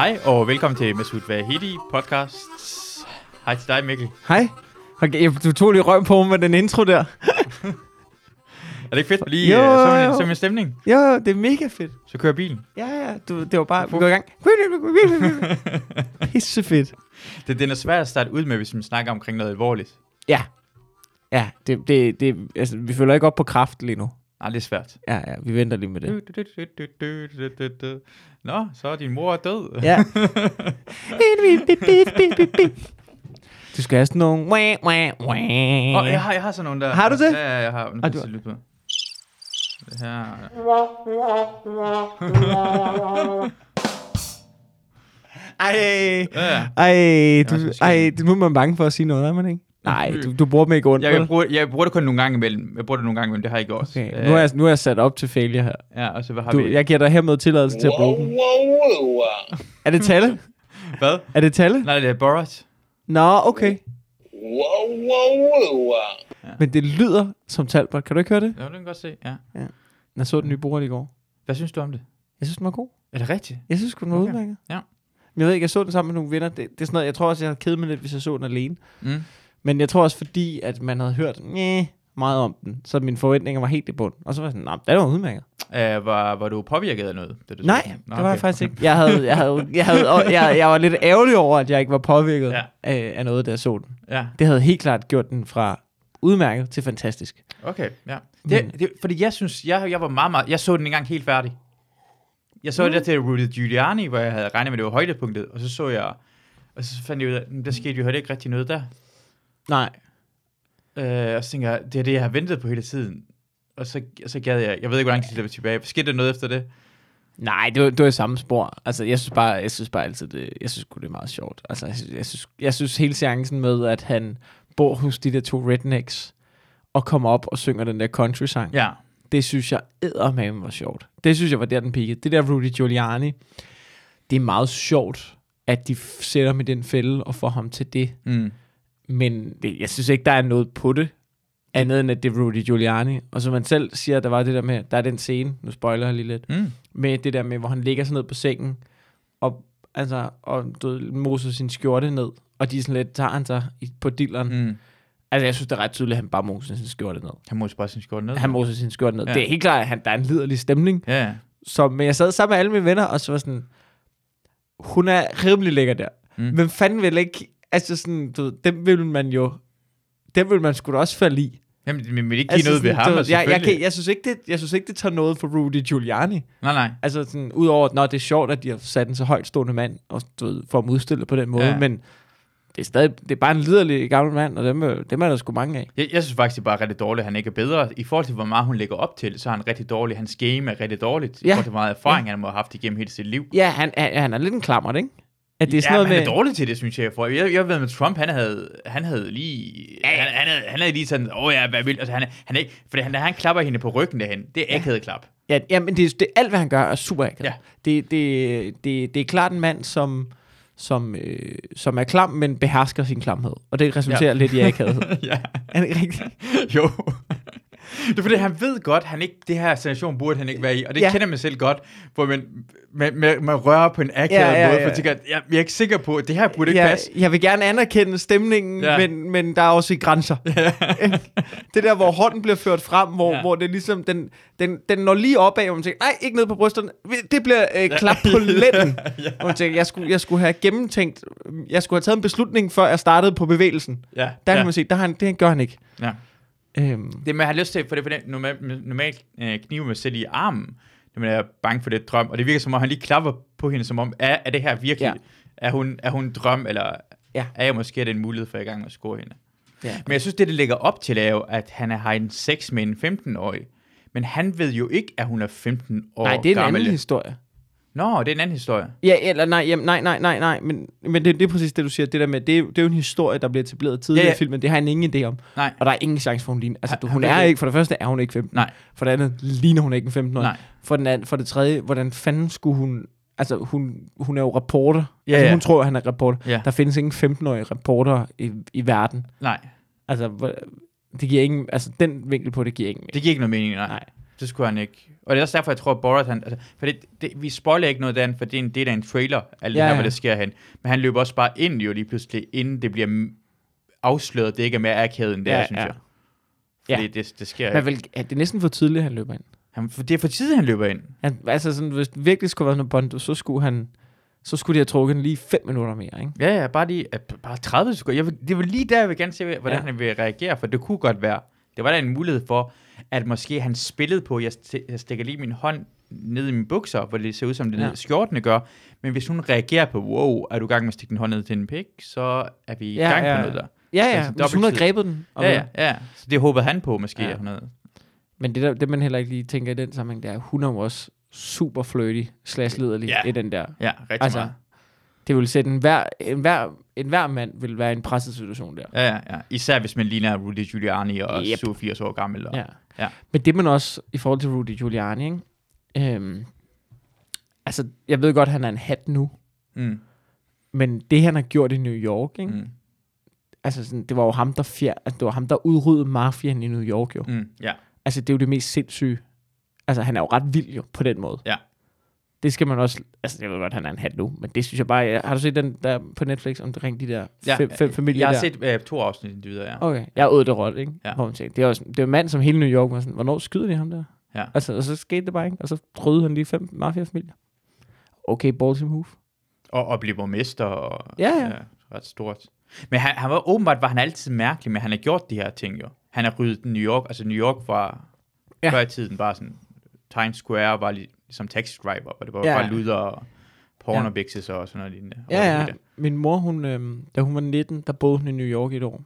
Hej og velkommen til Masoud Vahidi podcast. Hej til dig Mikkel. Hej. Okay, du tog lige røv på med den intro der. Er det ikke fedt? Lige Jo, jo, så, jo. en, så en stemning. Ja, det er mega fedt. Så kører bilen. Ja, ja, du, det var bare, vi går i gang. Pisse fedt. Det, den er svært at starte ud med, hvis man snakker omkring noget alvorligt. Ja. Ja, det, det, det, altså, vi følger ikke op på kraft lige nu. Nej, det er svært. Ja, ja, vi venter lige med det. Nå, så er din mor død. Ja. Du skal have sådan nogle... Wah. Og jeg har, jeg har sådan nogle der. Har du det? Ja, ja, jeg har. Nu kan du- lytte på. Det her. Ej, Ja. ej, du, ej, du nu er man bange for at sige noget, er man ikke? Nej, du, du bruger dem ikke ondt. Jeg, jeg, bruger, jeg bruger det kun nogle gange imellem. Jeg bruger det nogle gange imellem, det har jeg ikke også. Okay, nu er, jeg, nu er jeg sat op til failure her. Ja, og så hvad har Du, vi? jeg giver dig hermed tilladelse til at bruge dem. Er det Talle? Hvad? Er det Talle? Nej, det er Borat. Nå, okay. Men det lyder som Talbot. Kan du ikke høre det? Ja, det kan jeg godt se. Ja. Jeg så den nye Borat i går. Hvad synes du om det? Jeg synes, den var god. Er det rigtigt? Jeg synes, den var Okay. udmærket. Ja. Men jeg ved ikke, jeg så den sammen med nogle venner. Det, det er sådan noget, jeg tror også, jeg havde kedet mig lidt, hvis jeg så den alene. Mm. Men jeg tror også, fordi at man havde hørt Næh, meget om den, så mine forventninger var helt i bund. Og så var jeg sådan, nej, den var udmærket. Uh, var, var du påvirket af noget? Da du Nej? Nå, det var jeg okay. faktisk ikke. Jeg, havde, jeg, havde, jeg, havde, jeg, jeg var lidt ærgerlig over, at jeg ikke var påvirket Ja. af, af noget, jeg så den. Ja, Det havde helt klart gjort den fra udmærket til fantastisk. okay. Ja. Det, det, fordi jeg synes, jeg, jeg var meget, meget... Jeg så den engang helt færdig. Jeg så mm. det der til Rudy Giuliani, hvor jeg havde regnet med, at det var højdepunktet, og så så jeg... Og så fandt jeg ud af, der skete jo heller ikke rigtig noget der. Nej. Øh, og så tænker jeg, det er det, jeg har ventet på hele tiden. Og så, og så gad jeg... Jeg ved ikke, hvor lang tid det var tilbage. Skete der noget efter det? Nej, det var, det var i samme spor. Altså, jeg synes bare, jeg synes bare altid, det, jeg synes det er meget sjovt. Altså, jeg synes, jeg synes, jeg synes hele seancen med, at han bor hos de der to rednecks, og kommer op og synger den der country-sang, Ja. det synes jeg eddermame var sjovt. Det synes jeg var der, den peakede. Det der Rudy Giuliani, det er meget sjovt, at de sætter med den fælde og får ham til det. Mm. Men det, jeg synes ikke, der er noget på det, andet end at det er Rudy Giuliani. Og som man selv siger, der var det der med, der er den scene, nu spoiler jeg lige lidt, Mm. med det der med, hvor han ligger sig ned på sengen, og, altså, og du moser sin skjorte ned, og de sådan lidt, tager han sig på dilleren. Mm. Altså, jeg synes, det er ret tydeligt, at han bare moser sin skjorte ned. Han må bare sin skjorte ned. Han moser sin skjorte ned. Ja. Det er helt klart, at han, der er en liderlig stemning. Ja. Så, men jeg sad sammen med alle mine venner, og så var sådan, hun er rimelig lækker der. Mm. Men fanden vil ikke, altså sådan, du ved, dem vil man jo, dem vil man sgu da også falde i. Jamen, men vil ikke give noget ved sådan, ham, du ved, altså, jeg, jeg, kan, jeg, synes ikke, det, jeg synes ikke, det tager noget for Rudy Giuliani. Nej, nej. Altså sådan, udover, at det er sjovt, at de har sat en så højtstående mand, og du ved, får ham udstillet på den måde, Ja. ja. men det er stadig, det er bare en liderlig gammel mand, og dem, er- dem er der sgu mange af. Jeg, jeg synes faktisk, det er bare rigtig dårligt, at han ikke er bedre. I forhold til, hvor meget hun lægger op til, så er han rigtig dårlig. Hans game er rigtig dårligt. I Ja. forhold til, hvor meget erfaring han må have haft igennem hele sit liv. Ja, han, han er lidt en klammer, ikke? At det er sådan ja, noget men med... han er dårlig til det, synes jeg. For jeg, jeg ved med Trump, han havde, han havde lige... Han, han, havde, han havde lige sådan, åh oh, ja, hvad vil... Altså, han, han er ikke... Fordi han, han klapper hende på ryggen derhen. Det er akavet klap. Ja, ja men det, det, alt, hvad han gør, er super akavet. Ja. Det, det, det, det er klart en mand, som, som, øh, som er klam, men behersker sin klamhed. Og det resulterer Ja. ja. lidt i akavighed. ja. er det rigtigt? Jo. Det er fordi, han ved godt, han ikke, det her situation burde han ikke være i, og det ja. Ja. kender man selv godt, hvor man, man, man, man rører på en akavet Ja, ja, måde, ja. for jeg tænker, jeg, jeg er ikke sikker på, at det her burde ikke passe. jeg vil gerne anerkende stemningen, Ja. ja. men, men der er også grænser. det der, hvor hånden bliver ført frem, hvor, Ja. ja. hvor det ligesom, den, den, den når lige opad, hvor man tænker, nej, ikke ned på brysterne. Det bliver øh, klap på lænden. ja. Hvor man tænker, jeg skulle, jeg skulle have gennemtænkt, jeg skulle have taget en beslutning, før jeg startede på bevægelsen. Ja, Der ja. kan man sige, der han, det gør han ikke. ja. Øhm, Det at have lyst til, for det er for det, normalt, normalt øh, selv i armen, når man er bange for det drøm, og det virker som om, han lige klapper på hende, som om, er, er det her virkelig, ja. Er, hun, er hun en drøm, eller Ja. er jeg måske den mulighed for, at jeg er i gang med at score hende? ja. Men jeg synes, det, det lægger op til, er jo, at han er- har en sex med en 15-årig. Men han ved jo ikke, at hun er 15 år Nej, det er en gammel. anden historie. Nå, det er en anden historie. Ja, eller nej, jamen, nej, nej, nej, nej, men, men det, det er præcis det, du siger. Det der med, det er, jo- det er jo en historie, der bliver etableret tidligere Ja, ja, ja. ja. i filmen. Det har han ingen idé om. Nej, Og der er ingen chance for, hun ligner. Altså, hun er ikke, for det første er hun ikke 15. nej, For det andet ligner hun ikke en 15 år. nej. For, den anden, for det tredje, hvordan fanden skulle hun... Altså, hun, hun er jo reporter. Ja, altså, ja. hun tror, at han er reporter. Ja. Der findes ingen 15-årige reporter i, i verden. Nej, Altså, det giver ingen... Altså, den vinkel på det giver ingen mening. det giver ikke noget mening, nej. Nej. Det skulle han ikke. Og det er også derfor, jeg tror, at Borat, han, altså, for det, det, vi spoiler ikke noget af for det er en del af en trailer, alt det Ja, her, ja. hvad der sker hen. Men han løber også bare ind jo lige pludselig, inden det bliver afsløret, det ikke er mere akavet end det Ja, synes ja. jeg. Fordi Ja. det, det sker Men vel, ja, det er næsten for tidligt, han løber ind. Han, for det er for tid, han løber ind. Han, altså sådan, hvis det virkelig skulle være sådan noget Bondo, så skulle han, så skulle de have trukket den lige 5 minutter mere, ikke? Ja, ja, bare lige, bare 30 sekunder. Jeg vil, det var lige der, jeg vil gerne se, hvordan Ja. ja. han vil reagere, for det kunne godt være. Det var da en mulighed for, at måske han spillede på, jeg, st- jeg stikker lige min hånd ned i mine bukser, hvor det ser ud som det Ja. skjortene gør. Men hvis hun reagerer på, wow, er du i gang med at stikke din hånd ned til en pik, så er vi i Ja, gang ja. på noget der. Ja, ja, Altså, hvis hun havde grebet den. Ja, ja, ja. Så det håbede han på, måske. Ja. At hun havde. Men det, der, det, man heller ikke lige tænker i den sammenhæng, det er, at hun er jo også super flirty slash liderlig Ja. i den der. Ja, rigtig altså, meget. Det vil sætte en hver, en hver, en hver mand vil være i en presset situation der. Ja, ja, ja. Især hvis man ligner Rudy Giuliani og Yep. yep. 87 år gammel. Og, Ja. Ja. Men det man også, i forhold til Rudy Giuliani, ikke? Øhm, altså, jeg ved godt, han er en hat nu, Mm, men det, han har gjort i New York, ikke? mm, Altså, sådan, det var jo ham, der, fjer, altså, det var ham, der udryddede mafiaen i New York, jo. mm, ja. Altså, det er jo det mest sindssyge. Altså, han er jo ret vild, jo, på den måde. Ja. Det skal man også... Altså, jeg ved godt, han er en hat nu, men det synes jeg bare... Jeg, har du set den der på Netflix omkring de der ja. fem, fem familier Jeg har der? set øh, to afsnit videre, ja. Okay, jeg åd det råt, ikke? Ja. Hvor man det er, også, det er en mand, som hele New York var sådan, hvornår skyder de ham der? Ja. Altså, og så skete det bare, ikke? Og så rydde han lige fem mafiafamilier. Okay, ballsy move. Og, og blive borgmester. Og, Ja, ja. ret stort. Men han, han var åbenbart var han altid mærkelig, men han har gjort de her ting jo. Han har ryddet New York, altså New York var Ja. ja. før i tiden bare sådan, Times Square var li- ligesom taxi driver, og det var Ja. bare luder og porn Ja. og sådan noget lignende. Ja, ja. det. Min mor, hun, øhm, da hun var 19, der boede hun i New York et år.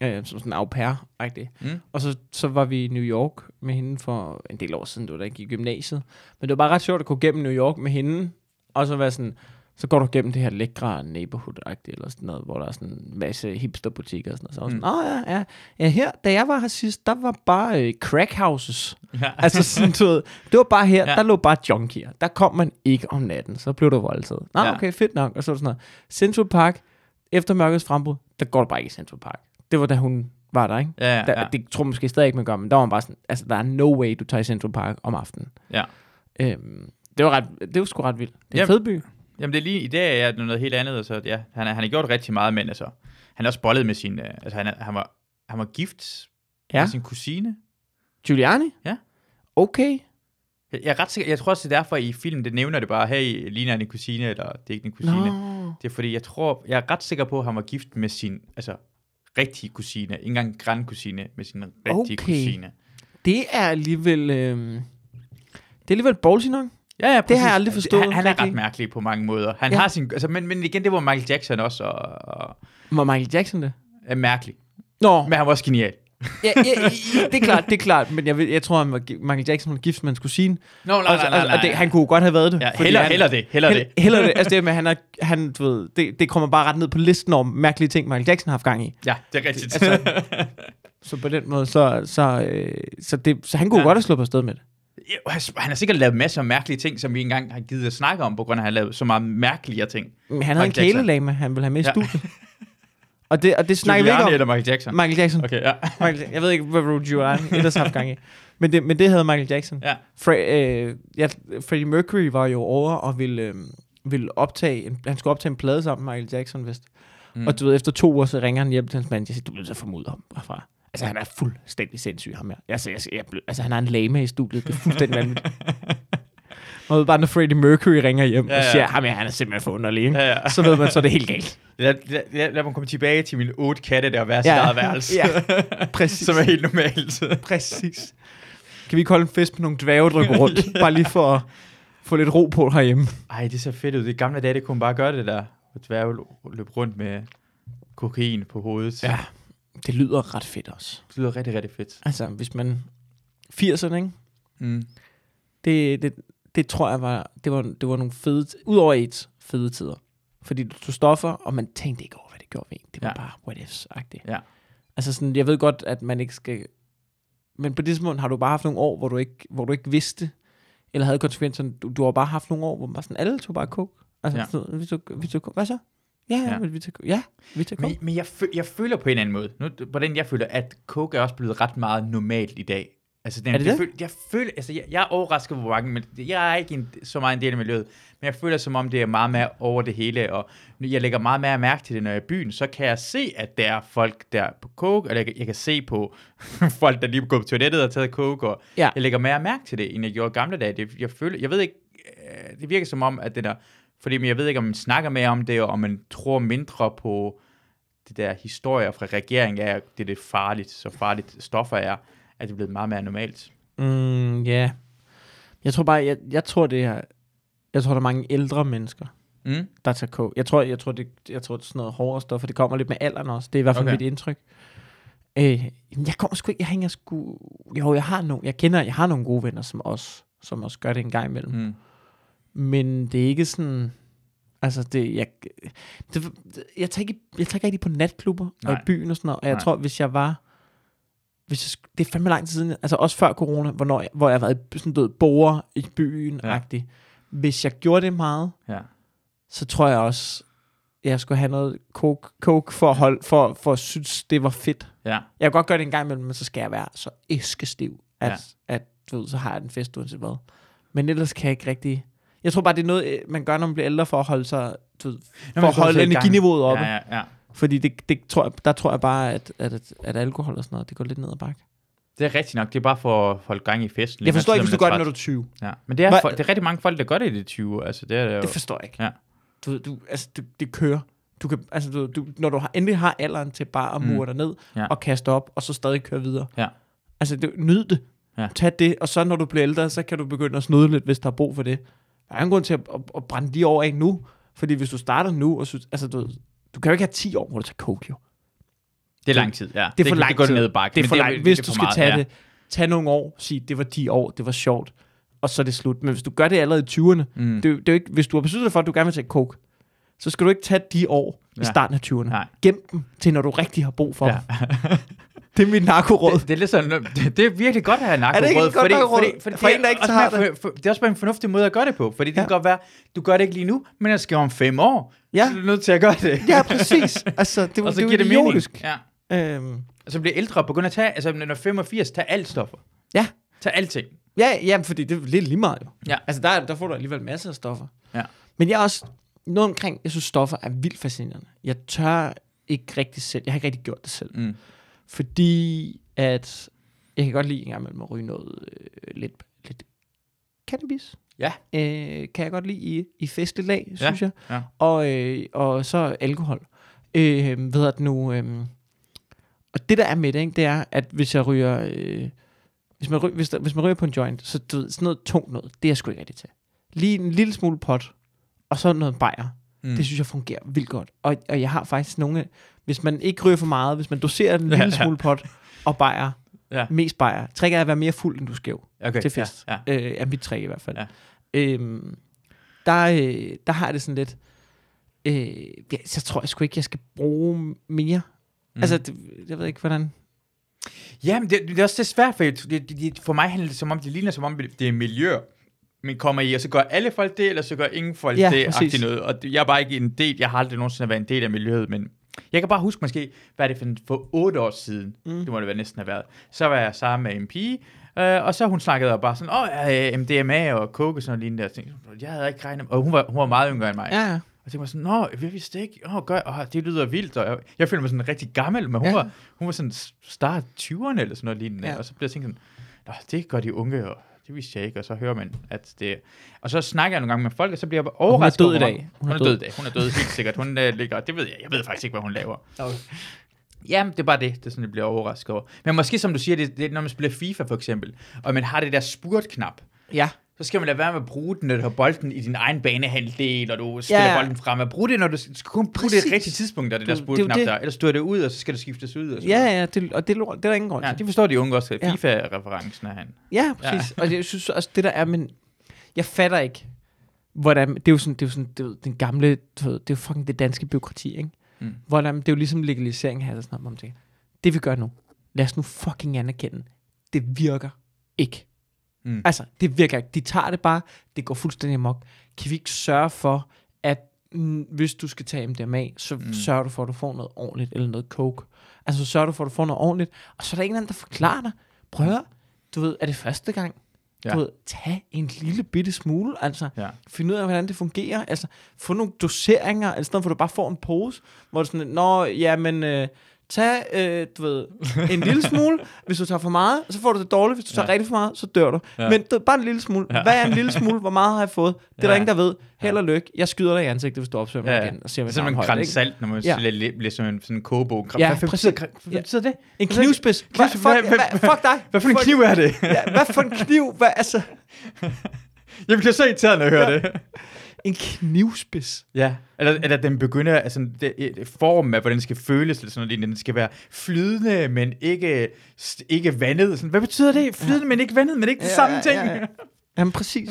Ja, som sådan en au pair -agtig. Mm. Og så, så var vi i New York med hende for en del år siden, det var da jeg gik i gymnasiet. Men det var bare ret sjovt at gå gennem New York med hende, og så være sådan, så går du gennem det her lækre neighborhood-agtigt, eller sådan noget, hvor der er sådan en masse hipsterbutikker og sådan noget. Så jeg sådan, ja, ja, ja, her, da jeg var her sidst, der var bare øh, crack houses. Ja. altså sådan, du ved, det var bare her, ja. Der lå bare junkier. Der kom man ikke om natten, så blev du voldtaget. Nå, Ja. okay, fedt nok. Og så sådan noget. Central Park, efter mørkets frembrud, der går du bare ikke i Central Park. Det var da hun var der, ikke? Ja, ja, Der, ja. Det tror jeg måske stadig ikke, man gør, men der var man bare sådan, altså der er no way, du tager i Central Park om aftenen. ja. Øhm, det var, ret, det var sgu ret vildt. Det er en Jamen. fed by. Jamen det er lige, i dag er det noget helt andet, og så ja, han, han har gjort rigtig meget, men altså, han er også bollet med sin, øh, altså han, han, var, han var gift Ja. med sin kusine. Giuliani? Ja. Okay. Jeg, jeg er ret sikker, jeg tror også, det er derfor i filmen, det nævner det bare, hey, ligner han en kusine, eller det er ikke en kusine. Nå. Det er fordi, jeg tror, jeg er ret sikker på, at han var gift med sin, altså, rigtige kusine, ikke engang grandkusine, med sin rigtige Okay. kusine. Det er alligevel... Øhm, det er alligevel ballsy nok. Ja, ja, præcis. har jeg aldrig forstået Han, han er ret mærkelig på mange måder. Han Ja. har sin, altså, men, men igen, det var Michael Jackson også, og, og Var Michael Jackson det? er mærkelig. Nå, Men han var også genial. ja, ja, ja, det er klart, det er klart, men jeg, jeg tror, han var, gi- Michael Jackson var gift med hans kusine. Nå, nej, nej, nej, nej, og, og det, han kunne godt have været det. Ja, heller, han, heller det, heller det. Hell, heller det. Altså det med, han er, han, du ved, det, det kommer bare ret ned på listen over mærkelige ting, Michael Jackson har haft gang i. Ja, det er rigtigt. Altså, Så på den måde, så, så, øh, så, det, så han kunne ja. Godt have slået på sted med det. Han- har sikkert lavet masser af mærkelige ting, som vi engang har givet at snakke om, på grund af, at han har lavet så meget mærkeligere ting. Men han havde en kælelame, han ville have med i Ja. studiet. Og det, og det snakker vi ikke om. eller Michael Jackson? Michael Jackson. Okay, ja. Michael, jeg ved ikke, hvad Rudy Giuliani ellers har haft gang i. Men det, men det havde Michael Jackson. Ja. Fre, øh, ja, Freddie Mercury var jo over og ville, øh, ville optage, en, han skulle optage en plade sammen med Michael Jackson, vist. Mm. Og du ved, efter to uger, så ringer han hjem til hans mand, og siger, du bliver så formodet ham herfra. Altså, han er fuldstændig sindssyg, ham her. Altså, jeg, jeg, jeg, altså han har en lame i studiet. Det er fuldstændig vanvittigt. Og ved bare, når Freddie Mercury ringer hjem ja, Ja, og ja. siger, ham her, han er simpelthen for underlig, ikke? Ja, ja. Så ved man, så er det helt galt. Lad, lad, lad, lad mig komme tilbage til mine otte katte, der hver sit Ja. eget værelse. Ja, præcis. som er helt normalt. Præcis. Kan vi ikke holde en fest med nogle dværge, der går rundt? Bare lige for at få lidt ro på herhjemme. Ej, det ser fedt ud. Det gamle dage, det kunne man bare gøre det der. Og dværge løb rundt med kokain på hovedet. Ja, det lyder ret fedt også. Det lyder rigtig, rigtig fedt. Altså, hvis man... 80'erne, ikke? Mm. Det, det, det tror jeg var... Det var, det var nogle fede... Udover AIDS, fede tider. Fordi du tog stoffer, og man tænkte ikke over, hvad det gjorde ved en. Det var ja. Bare what ifs-agtigt. Ja. Altså sådan, jeg ved godt, at man ikke skal... Men på det tidspunkt har du bare haft nogle år, hvor du ikke, hvor du ikke vidste, eller havde konsekvenserne. Du, du har bare haft nogle år, hvor man bare sådan, alle tog bare coke. Altså, ja. Så, vi tog, vi tog, hvad så? Ja, ja, Ja. ja. vi tog, ja, vi tog coke. Men, men jeg, fø- jeg føler på en eller anden måde, nu, hvordan jeg føler, at coke er også blevet ret meget normalt i dag. Altså, den, Er det jeg, det? føler, jeg føler, altså, jeg, jeg er overrasket hvor mange, men jeg er ikke en, så meget en del af miljøet, men jeg føler som om, det er meget mere over det hele, og jeg lægger meget mere mærke til det, når jeg er i byen, så kan jeg se, at der er folk der er på coke, eller jeg, kan- jeg kan se på folk, der lige går på toilettet og taget coke, og Ja. jeg lægger mere mærke til det, end jeg gjorde gamle dage. Det, jeg, føler, jeg ved ikke, øh, det virker som om, at det der, fordi men jeg ved ikke, om man snakker mere om det, og om man tror mindre på det der historier fra regeringen af, det er det farligt, så farligt stoffer er, at det er blevet meget mere normalt. Mm, ja. Jeg tror bare, jeg, jeg tror det er, jeg tror der er mange ældre mennesker, Mm? der tager coke. Jeg tror, jeg tror, det, jeg tror, det er sådan noget hårdere stof, for det kommer lidt med alderen også. Det er i hvert fald Okay. mit indtryk. Øh, jeg kommer sgu ikke, jeg hænger sgu, jo, jeg har nogle, jeg kender, jeg har nogle gode venner, som også, som også gør det en gang imellem. Mm. Men det er ikke sådan, altså det, jeg, det, jeg, tager ikke, jeg tager ikke rigtig på natklubber og Nej. i byen og sådan noget, og jeg Nej. tror, hvis jeg var, hvis jeg, det er fandme lang tid siden, altså også før corona, hvornår jeg, hvor jeg har været sådan noget borer i byen Ja. ja. Hvis jeg gjorde det meget, Ja. så tror jeg også, jeg skulle have noget coke, coke for, at holde, for, for at synes, det var fedt. Ja. Jeg kan godt gøre det en gang imellem, men så skal jeg være så æskestiv, at, Ja. ja. at du ved, så har jeg den fest uanset hvad. Men ellers kan jeg ikke rigtig... Jeg tror bare, det er noget, øh, man gør, når man bliver ældre, for at holde sig... Du ved, for at holde energiniveauet oppe. Ja, ja, ja. Fordi det, det tror jeg, der tror jeg bare, at, at, at, alkohol og sådan noget, det går lidt ned ad bakke. Det er rigtigt nok. Det er bare for at holde gang i festen. Jeg forstår ikke, hvis du gør det, når du er 20. Ja. Men det er, for, det er rigtig mange folk, der gør det i de 20. Altså, det er jo... Det forstår jeg ikke. Ja. Du, du, altså, det, det kører. Du kan, altså, du, du, når du har, endelig har alderen til bare at Mm. mure dig ned Ja. og kaste op, og så stadig køre videre. Ja. Altså, det, nyd det. Ja. Tag det, og så når du bliver ældre, så kan du begynde at snude lidt, hvis der er brug for det. Der er ingen grund til at, at, at brænde de år af nu, fordi hvis du starter nu, og synes, altså, du, du kan jo ikke have 10 år, hvor du tager coke, jo. Det er lang tid, ja. Det er for lang det går tid. ned bakke. Det er for langt. Hvis det er du for skal meget, tage ja. det, tag nogle år, sig, det var 10 år, det var sjovt, og så er det slut. Men hvis du gør det allerede i 20'erne, Mm. det, det er ikke, hvis du har besluttet dig for, at du gerne vil tage coke, så skal du ikke tage de år i Ja. starten af 20'erne. Nej. Gem dem til, når du rigtig har brug for Ja. dem. Det er mit narkoråd. Det, det, er lidt sådan, det, det er virkelig godt at have narkoråd. Er det ikke godt fordi, narkoråd? Fordi, fordi, For det en, der er ikke har bare, for, for, det er også bare en fornuftig måde at gøre det på. Fordi det Ja. kan godt være, du gør det ikke lige nu, men jeg skal om fem år. Ja. Så er du nødt til at gøre det. Ja, præcis. Altså, det, og så det, giver det det er mening. idiotisk. Ja. Øhm, Og så bliver ældre og begynder at tage, altså når du er 85, tag alt stoffer. Ja. Tag alting. ja, ja, fordi det er lidt lige meget jo. Ja. Altså, der, der får du alligevel masser af stoffer. Ja. Men jeg er også noget omkring, jeg synes, stoffer er vildt fascinerende. Jeg tør ikke rigtig selv, jeg har ikke rigtig gjort det selv. Mm. Fordi at jeg kan godt lide en gang imellem at ryge noget øh, lidt, lidt cannabis. Ja. Øh, kan jeg godt lide i, i festlig lag, synes jeg. ja. Og, øh, og så alkohol. Øh, ved at nu... Øh, og det der er med det, ikke, det er, at hvis jeg ryger... Øh, hvis, man ryger hvis, der, hvis man ryger på en joint, så du ved, sådan noget tungt noget, det er jeg sgu ikke rigtig til. Lige en lille smule pot, og så noget bajer. Mm. Det synes jeg fungerer vildt godt. Og, og jeg har faktisk nogle... Hvis man ikke ryger for meget, hvis man doserer en Ja, lille smule pot og bajer, Ja. mest bajer, tricket er at være mere fuld, end du skæv. Okay. til fest. Ja, ja. Øh, er mit trick i hvert fald. Ja. Øhm, der, øh, der har det sådan lidt... Øh, ja, så tror jeg sgu ikke, jeg skal bruge mere. Mm. Altså, det, jeg ved ikke, hvordan... Ja, men det, det er også det svært, for det, det, det, for mig handler det som om, det ligner som om, det er miljø, man kommer i, og så gør alle folk det, eller så gør ingen folk Ja, det, noget. Og det- jeg er bare ikke en del, jeg har aldrig nogensinde været en del af miljøet, men jeg kan bare huske måske, hvad det for, for otte år siden, mm. det må det være næsten have været, så var jeg sammen med en pige, øh, og så hun snakkede bare sådan, åh, oh, MDMA og coke og sådan noget lignende, og jeg tænkte, jeg havde ikke regnet og hun var, hun var meget yngre end mig. Ja, ja. Og jeg tænkte mig sådan, nå, jeg vidste ikke, åh, gør, åh, det lyder vildt, og jeg, jeg følte mig sådan rigtig gammel, men hun, Ja. var, hun var sådan start 20'erne eller sådan noget lignende, ja. og så blev jeg tænkt sådan, nå, det gør de unge, og det vidste jeg ikke, og så hører man, at det, og så snakker jeg nogle gange med folk, og så bliver jeg Og hun er overrasket. død i dag. Hun, er død i dag, hun er død helt sikkert, hun uh, ligger, det ved jeg, jeg ved faktisk ikke, hvad hun laver. Okay. Jamen, det er bare det, det er sådan, jeg bliver overrasket over. Men måske, som du siger, det, det er, når man spiller FIFA for eksempel, og man har det der spurtknap, Ja. Så skal man lade være med at bruge den, når du har bolden i din egen banehalvdel, og du spiller Ja, bolden frem. At bruge det, når du, skal kun bruge det rigtige tidspunkt, der er det Du- der det er spurtknap det. der. Ellers står det ud, og så skal det skiftes ud. Og sådan Ja, ja, det, og det, er det er der ingen grund ja, det forstår de unge også. Ja. FIFA-referencen er han. Ja, præcis. Ja. Og jeg synes også, det der er, men jeg fatter ikke, hvordan, det er jo sådan, det er jo sådan, det er jo den gamle, det er jo fucking det danske byråkrati, ikke? Mm. Hvordan, det er jo ligesom legalisering her, sådan noget, man tænker, det vi gør nu, lad os nu fucking anerkende, det virker ikke. Mm. Altså, det virker ikke. De tager det bare, det går fuldstændig amok. Kan vi ikke sørge for, at mm, hvis du skal tage MDMA, så mm. Sørger du for, at du får noget ordentligt, eller noget coke. Altså, så sørger du for, at du får noget ordentligt, og så er der ingen anden, der forklarer dig. Prøv at du ved, er det første gang? Ja. Du ved, tag en lille bitte smule, altså. Ja. Find ud af, hvordan det fungerer. Altså, få nogle doseringer, i stedet for at du bare får en pose, hvor du sådan, nå, ja, men øh, tag, øh, du ved, en lille smule. Hvis du tager for meget, så får du det dårligt. Hvis du tager Ja. rigtig for meget, så dør du. Ja. Men du, bare en lille smule. Ja. Hvad er en lille smule? Hvor meget har jeg fået? Det er Ja. der ingen, der ved. Held og lykke. Jeg skyder dig i ansigtet, hvis du mig Ja, igen. Og siger, Det er sådan en græns salt, når man Ja. ja. læser en sådan en kogebog. Ja, præcis. hvad betyder det? En knivspids. Fuck, dig. Hvad for en kniv er det? Hvad for en kniv? Hvad, altså, Jeg bliver så irriteret, når jeg hører det. en knivspids. Ja, eller, eller den begynder, altså det, formen af, hvordan den skal føles, eller sådan noget, den skal være flydende, men ikke, ikke vandet. Sådan, hvad betyder det? Flydende, men ikke vandet, men ikke det Ja, samme ja, ting. ja, ja. Jamen præcis.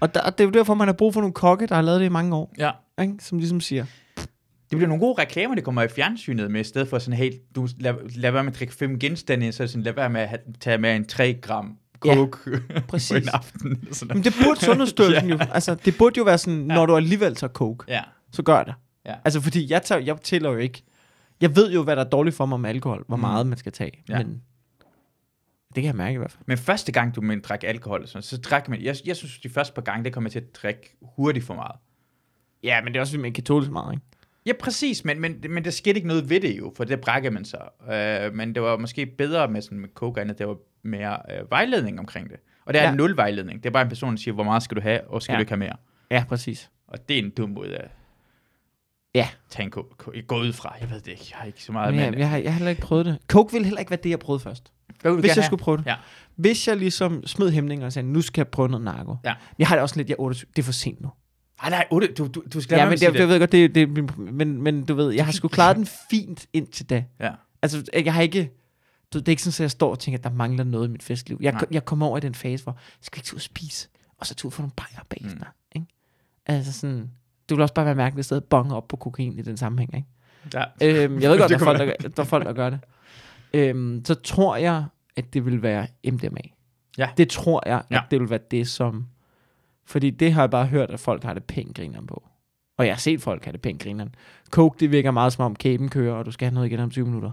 og, der, og det er jo derfor, man har brug for nogle kokke, der har lavet det i mange år. ja. Ikke? Som ligesom siger, Det bliver nogle gode reklamer, det kommer i fjernsynet med, i stedet for sådan helt, du lad, lad være med at drikke fem genstande, så sådan, lad være med at have, tage med en 3 gram Ja, coke på præcis. en aften. eller Sådan men det burde Sundhedsstyrelsen ja. jo. Altså, det burde jo være sådan, når du alligevel tager coke, Ja, så gør det. Ja. Altså, fordi jeg, tager, jeg tæller jo ikke. Jeg ved jo, hvad der er dårligt for mig med alkohol, hvor Mm. meget man skal tage. Ja. Men det kan jeg mærke i hvert fald. men første gang, du men drak alkohol, sådan, så drak man, jeg, jeg synes, de første par gange, det kommer til at drikke hurtigt for meget. Ja, men det er også, fordi man kan tåle så meget, ikke? Ja, præcis, men, men, men der skete ikke noget ved det jo, for det brækker man sig. Øh, men det var måske bedre med, sådan, med coke, end at der var mere øh, vejledning omkring det. Og det er Ja. ja. nul vejledning. Det er bare en person, der siger, hvor meget skal du have, og skal Ja. ja. du ikke have mere. Ja, præcis. Og det er en dum måde at Ja. tage en coke. Gå ud fra. Jeg ved det ikke. Jeg har ikke så meget Men med jeg, jeg, har, jeg har heller ikke prøvet det. Coke ville heller ikke være det, jeg prøvede først. Hvad vil du Hvis gerne jeg have? skulle prøve det. Ja. Hvis jeg ligesom smed hæmninger og sagde, nu skal jeg prøve noget narko. Ja. Jeg har det også lidt, jeg er 28, det er for sent nu. Nej, nej, otte, du, du, du skal Ja, men det, jeg ved godt, det, det, men, men du ved, jeg har sgu klaret den fint indtil da. Ja. Altså, jeg har ikke, du, det er ikke sådan, at jeg står og tænker, at der mangler noget i mit festliv. Jeg, Nej. jeg kommer over i den fase, hvor jeg skal ikke tage ud og spise, og så tage ud og få nogle bajer bagefter. Mm. Ikke? Altså sådan, det vil også bare være mærkeligt at sidde og bonge op på kokain i den sammenhæng, ikke? Ja. Øhm, jeg ved godt, der er, folk, der, der er folk, der gør det. Øhm, så tror jeg, at det vil være MDMA. Ja. Det tror jeg, at Ja. det vil være det, som... Fordi det har jeg bare hørt, at folk har det pænt grineren på. Og jeg har set folk have det pænt grineren. Coke, det virker meget som om kæben kører, og du skal have noget igen om 20 minutter.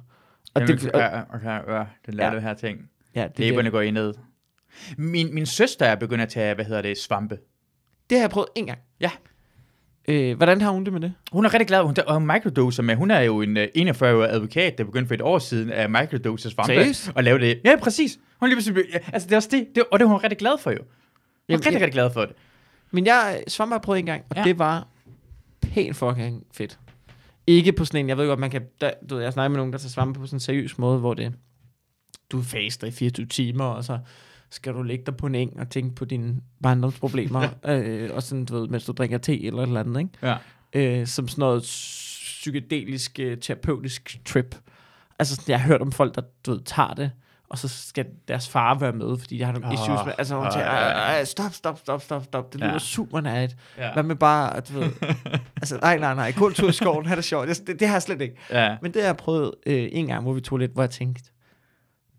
Og Jamen, det, ja, okay, ja, det lærer Ja. det her ting. ja, det, Læberne det, går i ned. Min, min søster er begyndt at tage, hvad hedder det, svampe. det har jeg prøvet en gang. Ja. Øh, hvordan har hun det med det? Hun er rigtig glad, hun tager microdoser med. Hun er jo en uh, 41-årig advokat, der begyndte for et år siden at microdose svampe. Seriøst? Og lave det. Ja, præcis. Hun er lige pludselig, ja, altså det er også det, det, og det er hun rigtig glad for jo. Hun er Jamen, rigtig, jeg- rigtig glad for det. Men jeg svampe har prøvet en gang, og. Ja. det var pænt fucking fedt. Ikke på sådan en, jeg ved godt, man kan, der, du ved, jeg snakker med nogen, der tager svampe på sådan en seriøs måde, hvor det, du faster i 24 timer, og så skal du ligge dig på en eng og tænke på dine barndomsproblemer, øh, og sådan, du ved, mens du drikker te eller et eller andet, ikke? Ja. Øh, som sådan noget psykedelisk, øh, terapeutisk trip. Altså, sådan, jeg har hørt om folk, der, du ved, tager det, og så skal deres far være med, fordi de har nogle Åh, issues med, altså, hun siger, ja. "Ej, stop, stop, stop, stop, stop, det lyder Ja. super nært. Ja. Hvad med bare, du ved, altså, nej, nej, nej, kun tur i skoven, have det sjovt. Det, det, det har jeg slet ikke. ja. Men det har jeg prøvet øh, en gang, hvor vi tog lidt, hvor jeg tænkte,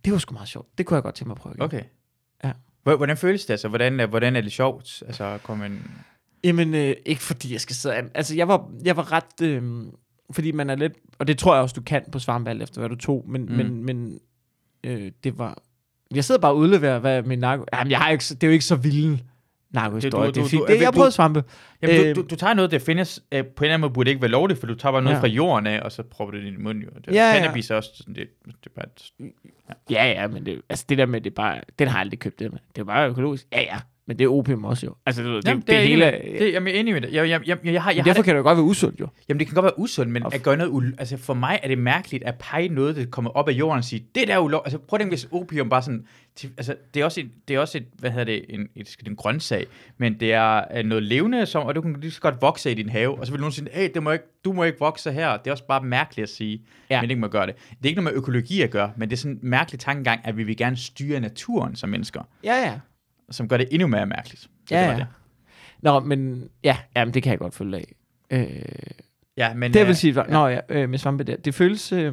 det var sgu meget sjovt. Det kunne jeg godt tænke mig at prøve igen. Okay. Ja. Hvor- Hvordan føles det? Altså, hvordan, er- hvordan er det sjovt? Altså, at komme en... Jamen, øh, ikke fordi jeg skal sidde an. Altså, jeg var, jeg var ret... Øh, fordi man er lidt... Og det tror jeg også, du kan på svampe, alt efter hvad du tog. Men. Mm. men, men øh, det var... Jeg sidder bare og udleverer, hvad min narko... Jamen, jeg har ikke, det er jo ikke så vilde narkohistorie. Du- Det, du- det er du- fint. du- Det, jeg har du- prøvet svampe. Jamen, Øh, du, du, du tager noget, der findes, øh, på en eller anden måde burde det ikke være lovligt, for du tager bare noget Ja. ja. fra jorden af, og så propper det i din mund. Jo. Det, Ja, ja. Cannabis er også sådan, det, det er bare... et- Ja, ja, men det, altså det der med, det bare... Den har jeg aldrig købt det med. Det er bare økologisk. Ja, ja. Men det er opium også jo. Altså, det, det, Jamen, det, det er hele... med. Det, jeg er enig med det. Jeg, jeg, jeg, jeg, jeg, har, jeg men har derfor det, kan det jo godt være usundt jo. jamen, det kan godt være usundt, men at gøre noget... ul- Altså, for mig er det mærkeligt at pege noget, der kommer op af jorden og sige, det der er ulovligt. Altså, prøv at tænke, hvis opium bare sådan... Altså, det er også et, det er også et hvad hedder det, en, et, en grøntsag, men det er øh, noget levende, som, og du kan lige så godt vokse i din have, og så vil nogen sige, hey, det må ikke, du må ikke vokse her. Det er også bare mærkeligt at sige, ja. men ikke må gøre det. Det er ikke noget med økologi at gøre, men det er sådan en mærkelig tankegang, at vi vil gerne styre naturen som mennesker, Ja, ja. Som gør det endnu mere mærkeligt. Ja, ja. Det. Nå, men ja, jamen, det kan jeg godt følge af. Øh, Ja, men, Det jeg øh, vil sige, var, nå ja, øh, med svampe der, det føles, øh,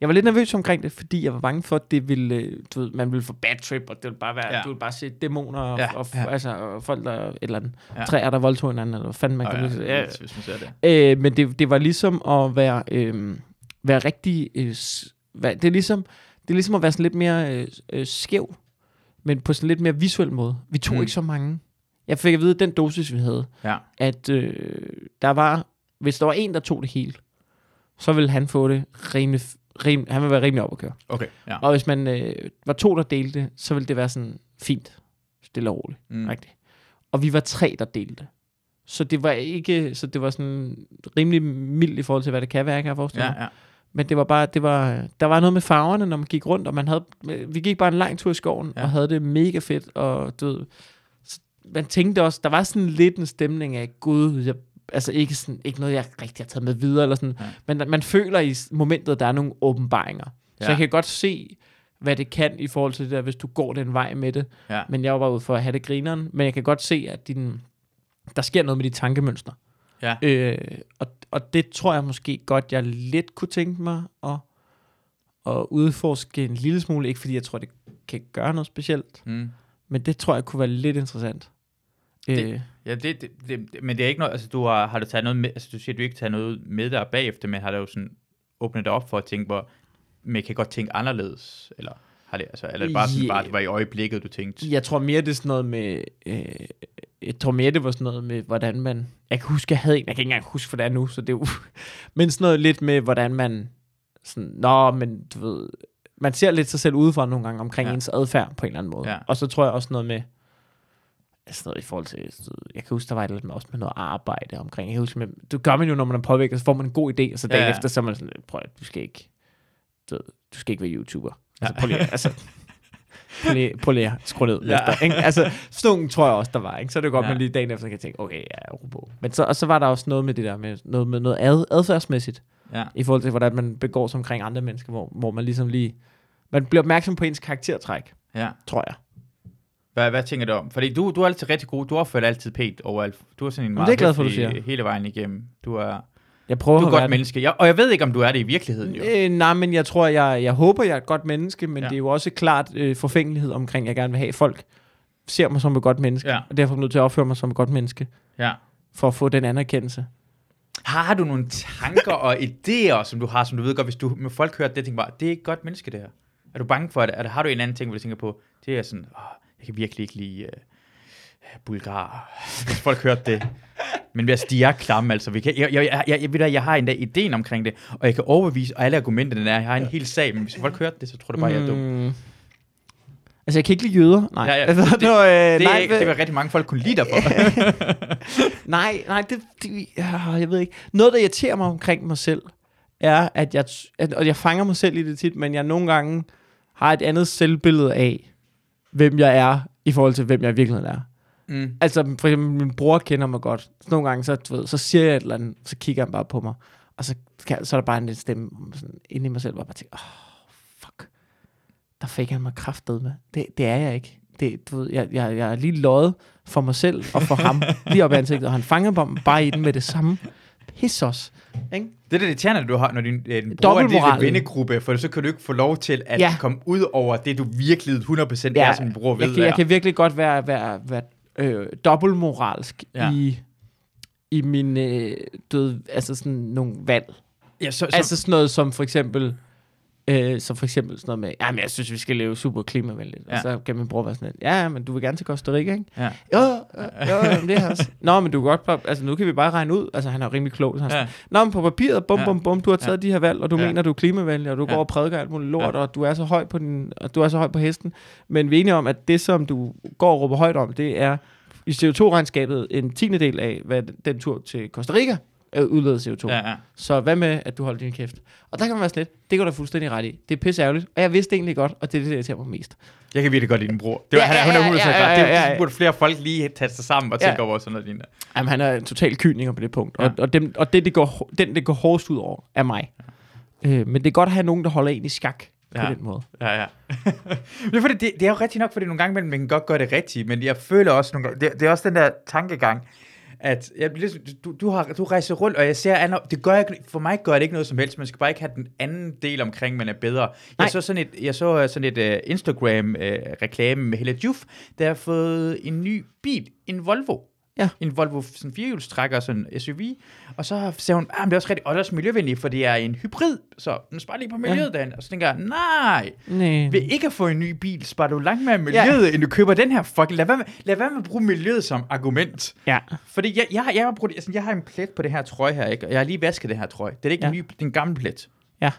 jeg var lidt nervøs omkring det, fordi jeg var bange for, at det ville, øh, du ved, man ville få bad trip, og det ville bare være, ja. Ja. du ville bare se dæmoner, og, Ja, og, ja. altså, og folk, der, et eller andet, ja. Ja. træer, der voldtog hinanden, eller hvad fanden man Åh, kan ja, sige. ja, Ja, hvis man ser det. Øh, men det, det var ligesom at være, øh, være rigtig, øh, hvad, det er ligesom, det er ligesom at være sådan lidt mere øh, øh, skæv men på sådan lidt mere visuel måde. Vi tog Mm. ikke så mange. Jeg fik at vide, at den dosis, vi havde, Ja. at øh, der var, hvis der var en, der tog det hele, så ville han få det rimelig, rim, han ville være rimelig op at køre. Okay, ja. Og hvis man øh, var to, der delte det, så ville det være sådan fint, stille og roligt. Mm. Rigtigt. Og vi var tre, der delte. Så det var ikke, så det var sådan rimelig mildt i forhold til, hvad det kan være, kan jeg forestille Ja, ja. Men det var bare, det var, der var noget med farverne, når man gik rundt, og man havde, vi gik bare en lang tur i skoven, Ja. og havde det mega fedt, og du ved, man tænkte også, der var sådan lidt en stemning af, gud, jeg, altså ikke, sådan, ikke noget, jeg rigtig har taget med videre, eller sådan, Ja. men man føler i momentet, der er nogle åbenbaringer. Ja. Så jeg kan godt se, hvad det kan i forhold til det der, hvis du går den vej med det. Ja. Men jeg var bare ude for at have det grineren, men jeg kan godt se, at din, der sker noget med de tankemønstre. Ja. Øh, og, og det tror jeg måske godt, jeg lidt kunne tænke mig at, at udforske en lille smule. Ikke fordi jeg tror, det kan gøre noget specielt, Mm. men det tror jeg kunne være lidt interessant. Det- Øh, Ja, det, det, det, men det er ikke noget, altså du har, har du taget noget med, altså du siger, du ikke taget noget med der bagefter, men har du jo sådan åbnet det op for at tænke, hvor, jeg kan godt tænke anderledes, eller har det, altså, eller er det bare sådan, Ja. bare det var i øjeblikket, du tænkte, jeg tror mere, det er sådan noget med... Øh, jeg tror mere, det var sådan noget med, hvordan man... Jeg kan huske, jeg havde en... Jeg kan ikke engang huske, det er nu, så det er jo... Men sådan noget lidt med, hvordan man... Sådan, Nå, men du ved... Man ser lidt sig selv udefra nogle gange omkring Ja. ens adfærd på en eller anden måde. Ja. Og så tror jeg også noget med... Sådan noget i forhold til... Jeg kan huske, der var et eller andet med, også med noget arbejde omkring. Jeg kan huske, med, du gør man jo, når man er påvirket, så får man en god idé, og så dagen Ja, efter, så er man sådan, prøv at, du skal ikke... Du, du skal ikke være YouTuber. Altså, prøv lige, altså, prøv lige, prøv lige at skrue ned. Ja. Efter, ikke? Altså, sådan nogle tror jeg også, der var. Ikke? Så er det godt, Ja. man lige dagen efter kan tænke, okay, ja, ro på. Men så, og så var der også noget med det der med noget, med noget ad, adfærdsmæssigt, ja, i forhold til, hvordan man begår sig omkring andre mennesker, hvor, hvor man ligesom lige... Man bliver opmærksom på ens karaktertræk, ja. tror jeg. Hvad, hvad tænker du om? Fordi du, du er altid rigtig god, du opfører altid pænt overalt. Du er sådan en det meget er jeg glad for, du siger. hele vejen igennem. Du er, Jeg prøver du er at et være godt menneske. Jeg, og jeg ved ikke, om du er det i virkeligheden, jo. Øh, nej, men jeg tror, jeg, jeg håber, jeg er et godt menneske, men Ja. det er jo også klart øh, forfængelighed omkring, at jeg gerne vil have folk ser mig som et godt menneske, Ja. og derfor er jeg nødt til at opføre mig som et godt menneske, Ja. for at få den anerkendelse. Har du nogle tanker og idéer, som du har, som du ved godt, hvis du med folk hører det, tænker bare, det er ikke et godt menneske, det her. Er du bange for det? Er der, har du en anden ting, hvor du tænker på, det er sådan, åh, jeg kan virkelig ikke lide uh, bulgar, hvis folk hørte det. Men altså, de er klamme, altså. Vi kan, jeg, jeg, jeg, jeg, jeg, ved da, jeg har endda ideen omkring det, og jeg kan overbevise, og alle argumenterne er, jeg har en hel sag, men hvis folk hørte det, så tror du bare, jeg er dum. Mm. Altså, jeg kan ikke lide jøder. Nej. Ja, ja, Altså, det- det, var, øh, Det, nej, er, ikke- det var rigtig mange folk kunne lide dig for. nej, nej, det, det ja, jeg ved ikke. Noget, der irriterer mig omkring mig selv, er, at jeg, at, og jeg fanger mig selv i det tit, men jeg nogle gange har et andet selvbillede af, hvem jeg er, i forhold til, hvem jeg i virkeligheden er. Mm. Altså, for eksempel, min bror kender mig godt. Så nogle gange, så, du ved, så siger jeg et eller andet, så kigger han bare på mig, og så, kan, så er der bare en lille stemme sådan, inde i mig selv, hvor jeg bare tænker, åh, fuck, der fik han mig kraftet med. Det, det er jeg ikke. Det, du ved, jeg, jeg, jeg er lige løjet for mig selv og for ham, lige op i ansigtet, og han fanger mig bare i den med det samme. Pis os. Ikke? Det er det irriterende, du har, når din, øh, din bror er Dobbeltmoralen. vennegruppe, for så kan du ikke få lov til at Ja. komme ud over det, du virkelig 100% Ja, er, som din bror ved jeg, kan, jeg kan virkelig godt være, være, være øh, dobbeltmoralsk Ja. i, i min øh, død, altså sådan nogle valg. Ja, så, så, Altså sådan noget som for eksempel, øh, som for eksempel sådan noget med, jamen jeg synes, vi skal leve super klimavenligt. Ja. Ja. Og så kan min bror være sådan lidt, ja, men du vil gerne til Costa Rica, ikke? ja. Jo, jo, jo, jo det er også. Nå, men du kan godt, altså nu kan vi bare regne ud, altså han er rimelig klog. Så han Ja. sådan, Nå, men på papiret, bum, Ja. bum, bum, du har taget de her valg, og du Ja. mener, du er klimavenlig, og du Ja. går og prædiker alt muligt lort, Ja. og du er så høj på din, og du er så høj på hesten. Men vi er enige om, at det, som du går og råber højt om, det er i CO2-regnskabet en tiende del af, hvad den tur til Costa Rica øh, udleder CO2. Ja, ja. Så hvad med, at du holder din kæft? Og der kan man være lidt, det går da fuldstændig ret i. Det er pisse ærgerligt, og jeg vidste det egentlig godt, og det er det, der irriterer mig mest. Jeg kan virkelig godt lide din bror. Det var, Ja, ja, han, ja, hun er ja, 100% ja, ja, ja, Det, ja, ja. det burde flere folk lige tage sig sammen og Ja. tænke over sådan noget lignende. Jamen, han er en total kyniker på det punkt. Ja. Ja. Og, og, dem, og det, det går, den, det går hårdest ud over, er mig. Ja. Øh, men det er godt at have nogen, der holder en i skak på Ja. den måde. Ja, ja. det, er fordi, det, det er jo rigtigt nok, fordi nogle gange imellem, man kan godt gøre det rigtigt, men jeg føler også nogle gange, det, det er også den der tankegang, at jeg, du, du, har, du rejser rundt, og jeg ser, andre, det gør ikke, for mig gør det ikke noget som helst, man skal bare ikke have den anden del omkring, man er bedre. Nej. Jeg så sådan et, jeg så øh, sådan et uh, Instagram-reklame med Hella Juf, der har fået en ny bil, en Volvo. Ja. En Volvo sådan firehjulstrækker, sådan en SUV. Og så sagde hun, ah, men det er også rigtig, også miljøvenligt, for det er en hybrid, så den sparer lige på miljøet, ja. Og så tænker jeg, nej, Nej. ved ikke at få en ny bil, sparer du langt mere miljøet, ja. end du køber den her fucking... Lad være, med, lad være med at bruge miljøet som argument. Ja. Fordi jeg, jeg, har- jeg, har, brugt, altså, jeg har en plet på det her trøje her, ikke? og jeg har lige vasket det her trøje. Det er ikke Ja. en ny, det er en gammel plet. Ja.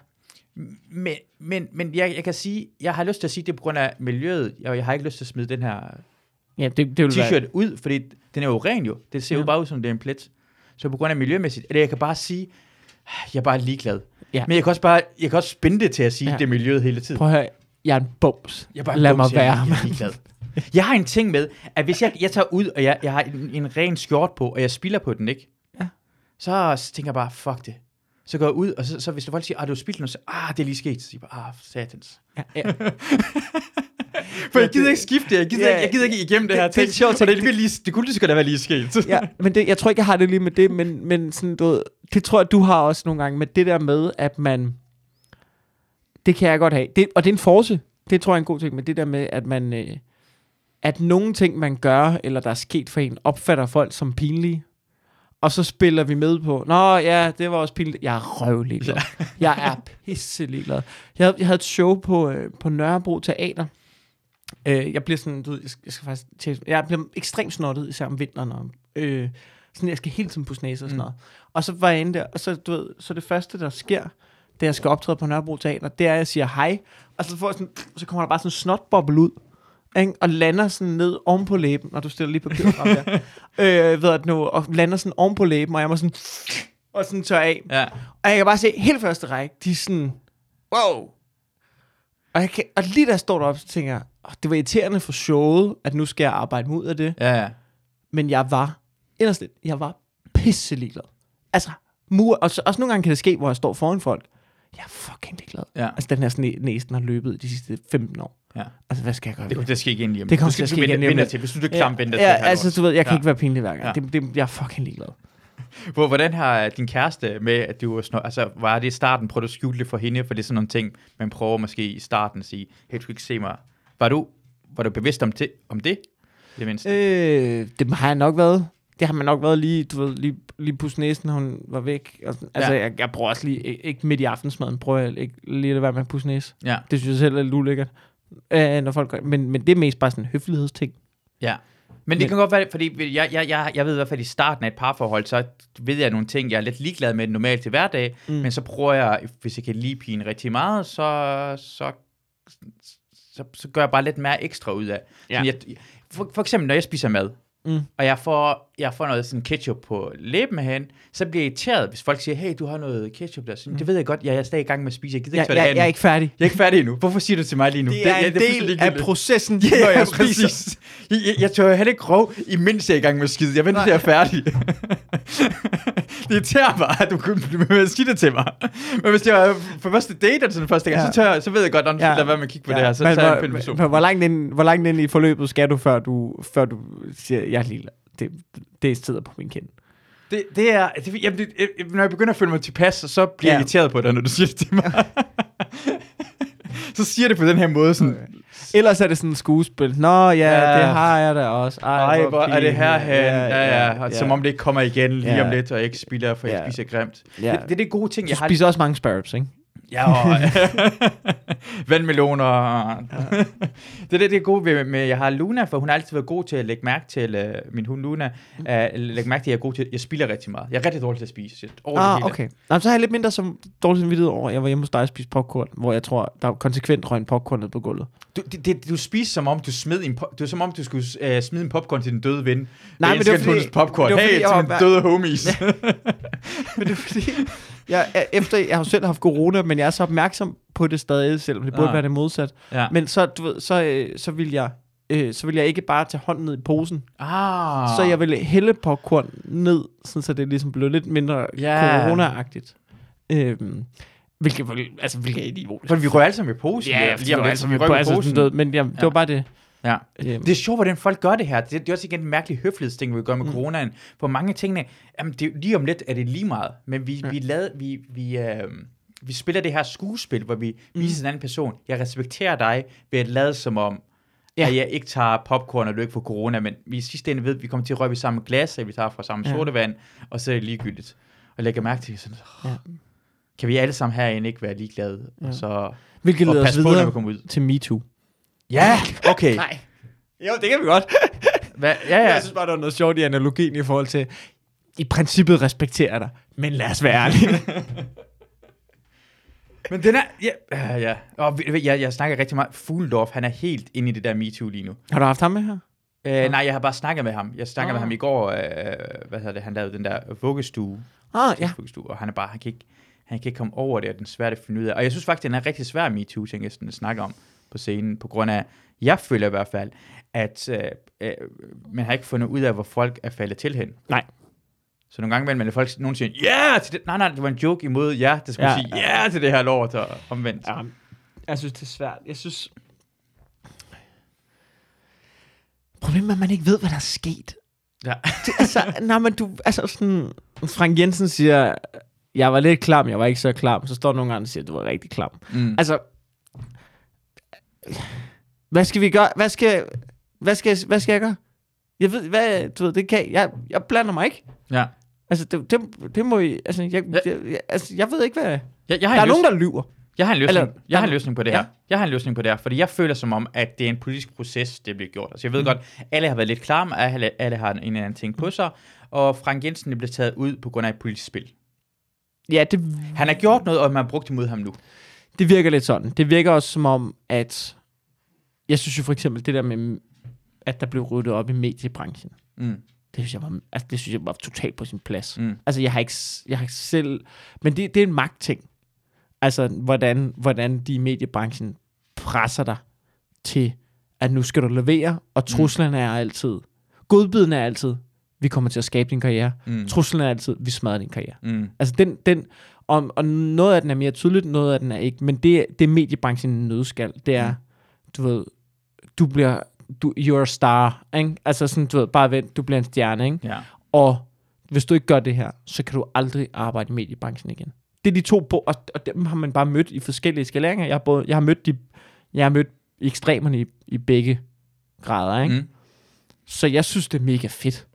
Men, men, men jeg, jeg kan sige, jeg har lyst til at sige, det er på grund af miljøet, og jeg har ikke lyst til at smide den her Ja, det, det vil være... t-shirt ud, fordi den er jo ren jo. Det ser Ja. jo bare ud som, det er en plet. Så på grund af miljømæssigt, eller jeg kan bare sige, jeg er bare ligeglad. Ja. Men jeg kan også bare, jeg kan også spænde det til at sige, Ja. det er miljøet hele tiden. Prøv at høre, jeg er en bums. Jeg er bare Lad en mig bums, er- være. Jeg er ligeglad. Jeg har en ting med, at hvis jeg, jeg tager ud, og jeg, jeg har en, en ren skjort på, og jeg spilder på den, ikke? Ja. Så, så tænker jeg bare, fuck det. Så går jeg ud, og så, så hvis folk siger, ah, du har spildt noget, så ah, det er lige sket. Så siger jeg bare, ah, satans. Ja, ja. For jeg gider ikke skifte, jeg gider, Ja, ikke, jeg gider ikke igennem det, det- her det er ting. sjovt, og det, det- det, lige, det kunne lige så godt have været lige sket. ja, men det, jeg tror ikke, jeg har det lige med det, men, men sådan, du ved, det tror jeg, du har også nogle gange med det der med, at man, det kan jeg godt have, det, og det er en force, det tror jeg er en god ting, men det der med, at man, øh, at nogle ting, man gør, eller der er sket for en, opfatter folk som pinlige, og så spiller vi med på, nå ja, det var også pinligt, jeg er røvlig glad. Jeg er pisselig glad. Jeg jeg havde et show på, øh, på Nørrebro Teater, Øh, jeg bliver sådan, du ved, jeg skal, jeg skal faktisk tjekke, jeg bliver ekstremt snottet, især om vinteren, og, øh, sådan, jeg skal hele tiden pusse næse og sådan Mm. noget. Og så var jeg inde der, og så, du ved, så det første, der sker, da jeg skal optræde på Nørrebro Teater, det er, at jeg siger hej, og så, får jeg sådan, så kommer der bare sådan en snotboble ud, ikke? og lander sådan ned oven på læben, når du stiller lige papiret frem der, øh, ved at nu, og lander sådan oven på læben, og jeg må sådan, og sådan tør af. Ja. Og jeg kan bare se, helt første række, de er sådan, wow. Og, jeg kan, og lige da jeg står deroppe, så tænker jeg, oh, det var irriterende for showet, at nu skal jeg arbejde mig ud af det. Ja, ja. Men jeg var, inderst lidt, jeg var pisselig glad. Altså, mur, og så, også nogle gange kan det ske, hvor jeg står foran folk. Jeg er fucking ligeglad. Ja. Altså, den her sådan, næsten har løbet de sidste 15 år. ja. Altså, hvad skal jeg gøre? Det til at ske igen lige om Det kommer skal- til at ske igen venter- lige om venter til. Hvis du er klam, venter til ja, et halvt altså, du ved, jeg kan Ja. ikke være pinlig hver gang. Ja. Det, det, jeg er fucking ligeglad. Hvor, hvordan har din kæreste med, at du var snor, altså, var det i starten, prøvede du at skjule det for hende, for det er sådan nogle ting, man prøver måske i starten at sige, hey, du skal ikke se mig. Var du, var du bevidst om det, om det? Det mindste. Øh, det har jeg nok været. Det har man nok været lige, du ved, lige, lige på næsen, hun var væk. Altså, Ja. jeg, jeg prøver også lige, ikke, ikke midt i aftensmaden, prøver jeg ikke lige at være med at pusse næse. Ja, Det synes jeg selv er lidt ulækkert. Øh, når folk gør, men, men det er mest bare sådan en høflighedsting. ja. Men det Men- kan godt være, fordi jeg, jeg, jeg, jeg ved i hvert fald i starten af et parforhold, så ved jeg nogle ting, jeg er lidt ligeglad med normalt til hverdag, Mm. men så prøver jeg, hvis jeg kan lide pigen rigtig meget, så, så, så, så gør jeg bare lidt mere ekstra ud af. Ja. Sådan, jeg, for, for eksempel, når jeg spiser mad, Mm. og jeg får, jeg får noget sådan ketchup på læben hen, så bliver jeg irriteret, hvis folk siger, hey, du har noget ketchup der. Så, Det ved jeg godt, jeg er stadig i gang med at spise. Jeg gider Jeg, ikke jeg, tage det jeg er af ikke færdig. Jeg er ikke færdig endnu. Hvorfor siger du til mig lige nu? Det er ja, en fuldstændig del af ligegyldigt. processen, Ja, når jeg præcis. spiser. Jeg, jeg, jeg tør heller ikke rov, imens jeg er i gang med at skide. Jeg venter til, jeg er færdig. det irriterer mig, at du kunne blive med at sige det til mig. Men hvis det var for første date eller sådan første gang, Ja. så, tør, jeg- så ved jeg godt, du Ja. ja. lade være med at kigge på det her. Så men, tager jeg en hvor, film men, hvor, langt ind, hvor langt ind i forløbet skal du, før du, før du siger, jeg er ligeglad. Det, det sidder på min kind. Det, det er, det, jamen, det, når jeg begynder at føle mig tilpas, så bliver jeg Ja. irriteret på dig, når du siger det til mig. så siger det på den her måde, sådan, Ellers er det sådan et skuespil. Nå ja, Ja. det har jeg da også. Ej, Ej, hvor er det her hen? Ja, ja, og Som om det ikke kommer igen lige Ja. om lidt, og jeg ikke spilder, for jeg Ja. spiser grimt. Ja. Det, det er det gode ting, Du jeg har. spiser også mange sparrows, ikke? Ja, og vandmeloner. Ja. det er det, det er gode ved, med, jeg har Luna, for hun har altid været god til at lægge mærke til, uh, min hund Luna, uh, lægge mærke til, at jeg er god til, jeg spiller rigtig meget. Jeg er rigtig dårlig til at spise. Over Ah, okay. Nå, så har jeg lidt mindre som dårlig samvittighed over, jeg var hjemme hos dig og spiste popcorn, hvor jeg tror, der er konsekvent røg en popcorn ned på gulvet. Du, det, det, du spiser som om, du smed en, det er som om, du skulle uh, smide en popcorn til din døde ven. Nej, men det var elsker fordi- popcorn. det var hey, fordi, til var mine døde homies. Men det er fordi, jeg, efter jeg har jo selv haft corona, men jeg er så opmærksom på det stadig, selvom det burde Ah. være det modsat. ja. Men så, du ved, så, øh, så vil jeg øh, så vil jeg ikke bare tage hånden ned i posen. Ah. Så jeg vil hælde popcorn ned, sådan, så det ligesom blev lidt mindre Ja. corona-agtigt. Øhm, hvilket, altså, hvilket er idiotisk. For vi rører alle sammen i posen. Ja, så vi rører i altså posen. sådan død, men ja, det Ja. var bare det. Ja. Øhm, Det er sjovt, hvordan folk gør det her. Det, det er også igen en mærkelig høflighedsting, vi gør med Mm. coronaen. For mange tingene, jamen det, lige om lidt er det lige meget. Men vi, Ja. vi, lad, vi, vi, øh, vi spiller det her skuespil, hvor vi Mm. viser en anden person. Jeg respekterer dig ved at lade som om, Ja. At jeg ikke tager popcorn, og du ikke får corona, men vi i sidste ende ved, at vi kommer til at røre ved samme glas, at vi tager fra samme Ja. sodavand, og så er det ligegyldigt. Og lægger mærke til, sådan, Ja. kan vi alle sammen herinde ikke være ligeglade? Ja. Og så Hvilket og leder os på, videre kommer ud. til MeToo. Ja, okay. Nej. Jo, det kan vi godt. Hva? Ja, Ja. Jeg synes bare, der er noget sjovt i analogien i forhold til, i princippet respekterer jeg dig, men lad os være ærlige. Men den er... Ja, ja. ja. Og jeg, jeg snakker rigtig meget. Fuglendorf, han er helt inde i det der MeToo lige nu. Har du haft ham med her? Øh, nej, jeg har bare snakket med ham. Jeg snakkede med Ah. ham i går. Øh, hvad hedder det? Han lavede den der vuggestue. Ah, ja. vuggestue, og han er bare... Han kan ikke, han kan ikke komme over det, og den er svært at finde ud af. Og jeg synes faktisk, den er rigtig svær MeToo, ting jeg sådan at snakke om på scenen, på grund af... Jeg føler i hvert fald, at øh, øh, man har ikke fundet ud af, hvor folk er faldet til hen. Nej. Så nogle gange imellem, når folk nogen siger, ja, yeah! til det. Nej, nej, det var en joke imod ja, det skulle Ja, sige, ja. ja, yeah! til det her lort, og omvendt. ja. Jeg synes, det er svært. Jeg synes... Problemet er, at man ikke ved, hvad der er sket. Ja. Det, altså, nej, men du... Altså sådan... Frank Jensen siger, jeg var lidt klam, jeg var ikke så klam. Så står nogle andre og siger, du var rigtig klam. Mm. Altså, hvad skal vi gøre? Hvad skal, hvad skal, hvad skal jeg gøre? Jeg ved, hvad, du ved, det kan, jeg, jeg blander mig ikke. Ja. Altså, det, det, det må I, altså, jeg, Ja. jeg, jeg, altså, jeg ved ikke, hvad, Jeg, jeg, har der er en nogen, der lyver. jeg har en løsning, Eller- jeg har en løsning på det Ja. her. Jeg har en løsning på det her, fordi jeg føler som om, at det er en politisk proces, det bliver gjort. Altså jeg ved mm. godt, alle har været lidt klar, alle, alle har en eller anden ting på sig, og Frank Jensen er blevet taget ud på grund af et politisk spil. Ja, det, Han har gjort noget, og man har brugt det mod ham nu. det virker lidt sådan. Det virker også som om, at, jeg synes jo for eksempel, det der med, at der blev ryddet op i mediebranchen, Mm. det synes jeg var, altså, det synes jeg var totalt på sin plads. Mm. Altså, jeg har ikke, jeg har ikke selv... Men det, det er en magtting. Altså, hvordan, hvordan de i mediebranchen presser dig til, at nu skal du levere, og truslen er altid... Godbiden er altid, vi kommer til at skabe din karriere. Mm. Truslen er altid, vi smadrer din karriere. Mm. Altså, den... den og, og noget af den er mere tydeligt, noget af den er ikke. Men det, det mediebranchen nødskal. Det er, du ved, du bliver... Du, you're a star, ikke? Altså sådan, du ved, bare vent, du bliver en stjerne, ikke? Ja. Og hvis du ikke gør det her, så kan du aldrig arbejde i mediebranchen igen. Det er de to, og, og dem har man bare mødt i forskellige skaleringer. Jeg har, både, jeg har mødt de, jeg har mødt ekstremerne i, i begge grader, ikke? Mm. Så jeg synes, det er mega fedt,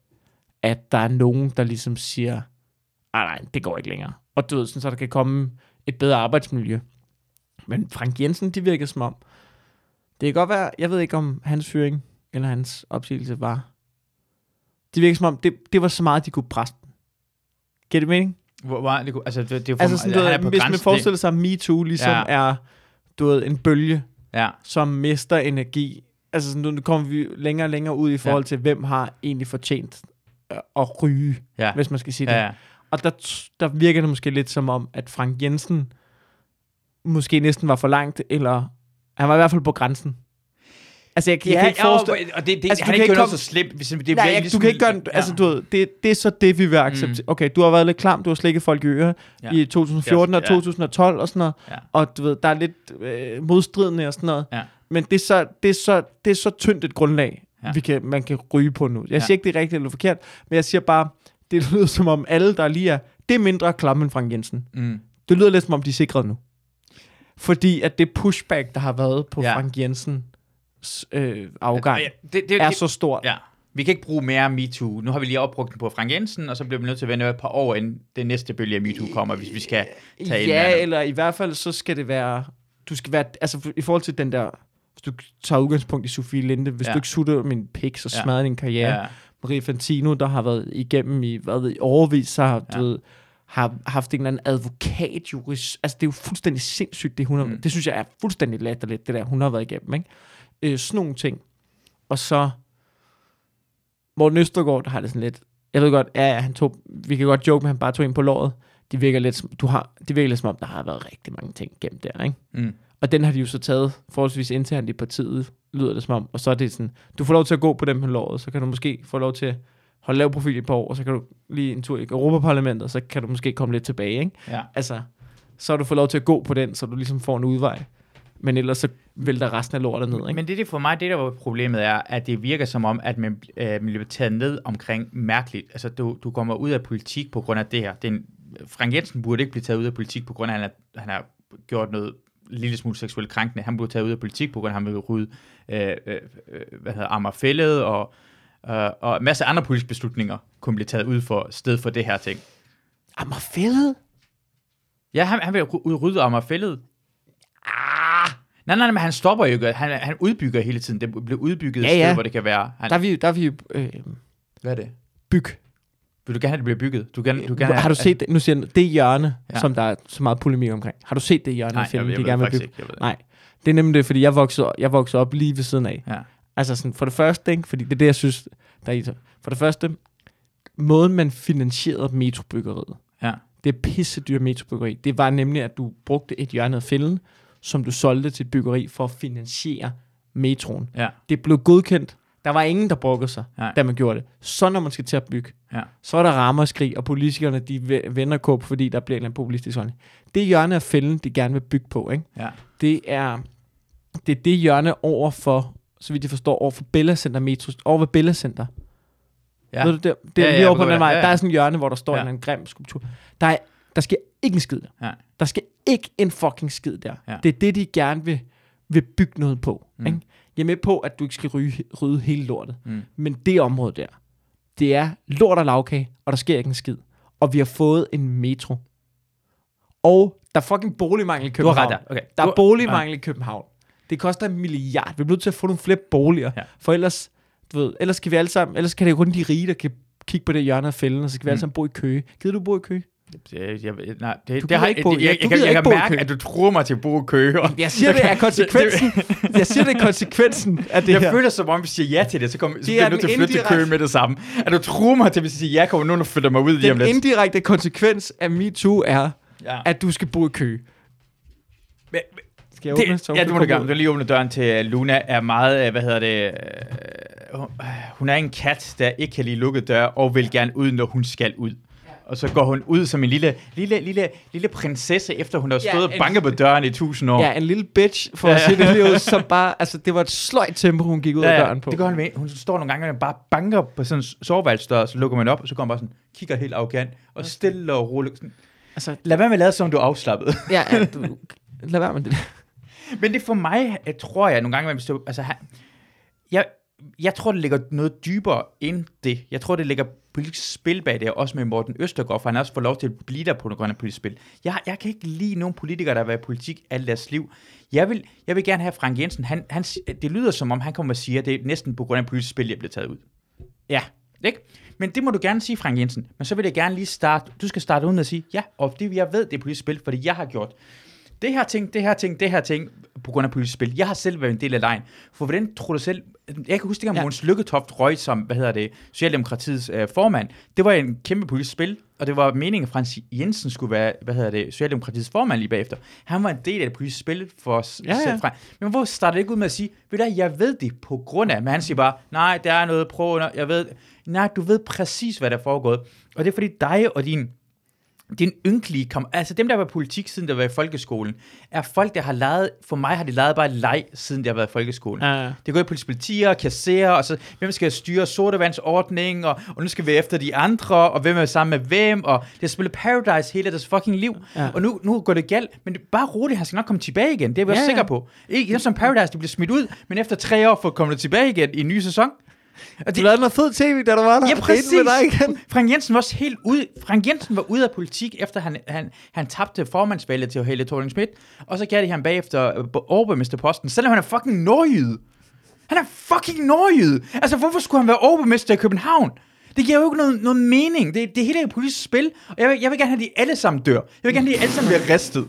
at der er nogen, der ligesom siger, nej, nej, det går ikke længere. Og du ved, sådan, så der kan komme et bedre arbejdsmiljø. Men Frank Jensen, det virkede som om, det kan godt være, jeg ved ikke om hans fyring eller hans opsigelse var, det virkede som om, det, det var så meget, de kunne presse den. Giver det mening? Hvor, hvor, det, kunne- altså, det, det er for, Altså sådan, du han er ved, hvis man forestiller sig, at MeToo ligesom Ja. ja. er, du ved, en bølge, Ja. som mister energi. Altså sådan, nu kommer vi længere og længere ud i forhold til, hvem har egentlig fortjent øh, at ryge, Ja. hvis man skal sige det. Ja, ja. Og der, der virker det måske lidt som om, at Frank Jensen måske næsten var for langt, eller han var i hvert fald på grænsen. Altså, jeg, jeg Ja, kan ikke forestille... og, og det, det, Altså, du han kan ikke noget komme- så slemt. Hvis, det Nej, bliver jeg, ligesom, du kan ikke gøre... ja. Altså, du ved, det, det er så det, vi vil acceptere. Mm. Okay, du har været lidt klam, du har slikket folk i øret Ja. ja. i 2014 og Ja. 2012 og sådan noget. Ja. Og du ved, der er lidt øh, modstridende og sådan noget. Ja. Men det er, så, det, er så, det er så tyndt et grundlag, Ja. ja. vi kan, man kan ryge på nu. Jeg Ja. siger ikke, det er rigtigt eller forkert, men jeg siger bare, det lyder som om alle, der lige er, det er mindre klam end Frank Jensen. Mm. Det lyder lidt som om, de er sikret nu. Fordi at det pushback, der har været på Ja. ja. Frank Jensens øh, afgang, Ja, det, det, er det, så stort. Ja. Vi kan ikke bruge mere MeToo. Nu har vi lige opbrugt den på Frank Jensen, og så bliver vi nødt til at vente et par år, inden det næste bølge af MeToo kommer, hvis vi skal tage Ja, eller i hvert fald, så skal det være... Du skal være... Altså, i forhold til den der... Hvis du tager udgangspunkt i Sofie Linde, hvis Ja. ja. du ikke sutter min pik, så Ja. smadrer din karriere. Ja. Marie Fantino, der har været igennem i, hvad ved, overvis, så har, Ja. du ved, har haft en eller anden advokatjurist. Altså, det er jo fuldstændig sindssygt, det hun har, Mm. Det synes jeg er fuldstændig latterligt, det der, hun har været igennem, ikke? Øh, sådan nogle ting. Og så... Morten Østergaard, der har det sådan lidt... Jeg ved godt, ja, ja, han tog, vi kan godt joke med, at han bare tog ind på låret. Det virker lidt, som- du har, det virker lidt som om, der har været rigtig mange ting gemt der, ikke? Mm. Og den har de jo så taget forholdsvis internt i partiet, lyder det som om. Og så er det sådan, du får lov til at gå på dem med låret, så kan du måske få lov til at holde lav profil i et par år, og så kan du lige en tur i Europaparlamentet, og så kan du måske komme lidt tilbage, ikke? Ja. Altså, så har du fået lov til at gå på den, så du ligesom får en udvej. Men ellers så vælter resten af lortet ned, ikke? Men det, det for mig, det der var problemet er, at det virker som om, at man, øh, man bliver taget ned omkring mærkeligt. Altså, du, du kommer ud af politik på grund af det her. Det er en, Frank Jensen burde ikke blive taget ud af politik på grund af, at han, er, han har gjort noget lille smule seksuelt krænkende. Han blev taget ud af politik, på grund af, at han ville rydde, øh, øh, øh, hvad hedder Amagerfællet, og, øh, og en masse andre politiske beslutninger kunne blive taget ud for sted for det her ting. Amagerfællet? Ja, han, han vil ry- udrydde Amagerfællet. Ah! Nej, nej, nej, men han stopper jo ikke. Han, han udbygger hele tiden. Det bliver udbygget Ja, et sted, ja. hvor det kan være. Han, Der er vi, der er vi øh, hvad er det? byg. Vil du gerne have, det bliver bygget? Du kan, du kan har du set det? Nu siger jeg, det hjørne, Ja. som der er så meget polemik omkring. Har du set det hjørne Nej, af jeg, de ved gerne vil bygge? ikke. Jeg ved det. Nej, det er nemlig det, fordi jeg voksede, jeg voksede op lige ved siden af. Ja. Altså sådan, for det første, ikke? fordi det er det, jeg synes, der er i det. For det første, måden man finansierede metrobyggeriet, Ja. det er pisse dyrt metrobyggeri. Det var nemlig, at du brugte et hjørne af fælden, som du solgte til et byggeri for at finansiere metroen. Ja. Det blev godkendt. Der var ingen, der brugte sig, Nej. da man gjorde det. Så når man skal til at bygge, Ja. så er der rammerskrig, og politikerne de ve- vender kåb, fordi der bliver en eller anden populistisk holdning. Det hjørne af fælden, de gerne vil bygge på, ikke? Ja. det er det er det hjørne over for, så vidt jeg forstår, over for Bella Center Metro, over ved Bella Center. Ja. Ja. Ved du det? Det er Ja, ja, ja, lige jeg over på den vej. ja, ja. Der er sådan et hjørne, hvor der står Ja. ja. en, anden grim skulptur. Der, er, der skal ikke en skid der. Ja. Der skal ikke en fucking skid der. Ja. Det er det, de gerne vil, vil bygge noget på. Mm. Ikke? Jeg er med på, at du ikke skal ryge, rydde hele lortet. Mm. Men det område der, det er lort og lavkage, og der sker ikke en skid. Og vi har fået en metro. Og der er fucking boligmangel i Du har København. ret der. Okay. Der er boligmangel i København. Det koster en milliard. Vi er nødt til at få nogle flere boliger. Ja. For ellers, du ved, ellers kan vi alle sammen, ellers kan det kun de rige, der kan kigge på det hjørne af fælden, og så kan vi Mm. alle sammen bo i Køge. Gider du bo i Køge? Det, jeg, nej, det, Du det har ikke bo- jeg, jeg, jeg, kan, jeg kan mærke, at du tror mig til at bo i Køge. og- Jeg siger, det er konsekvensen. Jeg siger, det er konsekvensen af det jeg her. føler som om, vi siger ja til det, så, kommer, så Det bliver er jeg nødt til at flytte til indirekte- Køge med det samme. At du tror mig til, hvis jeg siger ja, kommer nogen og flytter mig ud lige om Den indirekte konsekvens af MeToo er, Ja. at du skal bo i Køge. Men- Skal jeg åbne? det, så ja, du må du gerne. Du kan lige åbne døren til øh, Luna. Er meget, øh, hvad hedder det... øh, hun- er en kat, der ikke kan lide lukket døre, og vil gerne ud, når hun skal ud. Og så går hun ud som en lille, lille, lille, lille prinsesse, efter hun har Ja, stået og en- banket på døren i tusind år. Ja, en lille bitch, for Ja, at ja. sige det lige ud, som bare, altså det var et sløjt tempo, hun gik ud af døren på. det gør hun med. Hun står nogle gange, og bare banker på sådan en soveværelsesdør, så lukker man op, og så kommer man bare sådan, kigger helt arrogant, og stille og roligt. Sådan, Altså, Lad være med at lade, som du er afslappet. ja, ja, du, lad være med det. Men det for mig, jeg tror jeg nogle gange, man består, altså, jeg, jeg tror, det ligger noget dybere end det. Jeg tror, det ligger politisk spil bag det, også med Morten Østergaard, for han har også fået lov til at blive der på grund af politisk spil. Jeg, jeg kan ikke lide nogen politikere, der har været i politik alle deres liv. Jeg vil, jeg vil gerne have Frank Jensen. Han, han, det lyder som om, han kommer og siger, at det er næsten på grund af politisk spil, jeg bliver taget ud. Ja, ikke? Men det må du gerne sige, Frank Jensen. Men så vil jeg gerne lige starte, du skal starte ud med at sige, ja, og det jeg ved, det er politisk spil, fordi jeg har gjort det her ting, det her ting, det her ting, på grund af politisk spil. Jeg har selv været en del af lejen. For hvordan tror du selv... Jeg kan huske, dengang Ja. Måns Lykketoft røg som, hvad hedder det, Socialdemokratiets øh, formand. Det var en kæmpe politisk spil, og det var meningen, at Frans Jensen skulle være, hvad hedder det, Socialdemokratiets formand lige bagefter. Han var en del af det politiske spil for os Ja, ja. selv fra. Men hvor startede det ikke ud med at sige, ved du jeg ved det på grund af, men han siger bare, nej, der er noget pro, jeg ved, nej, du ved præcis, hvad der er foregået. Og det er fordi dig og din din ynkelige kom altså dem der var i politik siden der var i folkeskolen er folk der har leget for mig har de leget bare leg siden der har været i folkeskolen Ja, ja. det går i politier, kasserer, og så hvem skal styre sodavandsordningen, og, og nu skal vi efter de andre, og hvem er sammen med hvem, og det har spillet Paradise hele deres fucking liv, Ja. og nu, nu går det galt, men det bare roligt, han skal nok komme tilbage igen, det er vi Ja, også ja. sikre på. Ikke som Paradise, de bliver smidt ud, men efter tre år får kommet tilbage igen i en ny sæson. Og Du lavede noget fed tv, da du var der. Ja, præcis. Med dig igen. Frank Jensen var også helt ude. Frank Jensen var ude af politik, efter han, han, han tabte formandsvalget til Helle thorning Schmidt, og så gav de ham bagefter øh, overborgmesterposten, selvom han er fucking nordjyde. Han er fucking nordjyde. Altså, hvorfor skulle han være overborgmester i København? Det giver jo ikke noget, noget mening. Det, det hele er et politisk spil, og jeg vil, jeg vil gerne have, at de alle sammen dør. Jeg vil gerne have, at de alle sammen bliver ristet.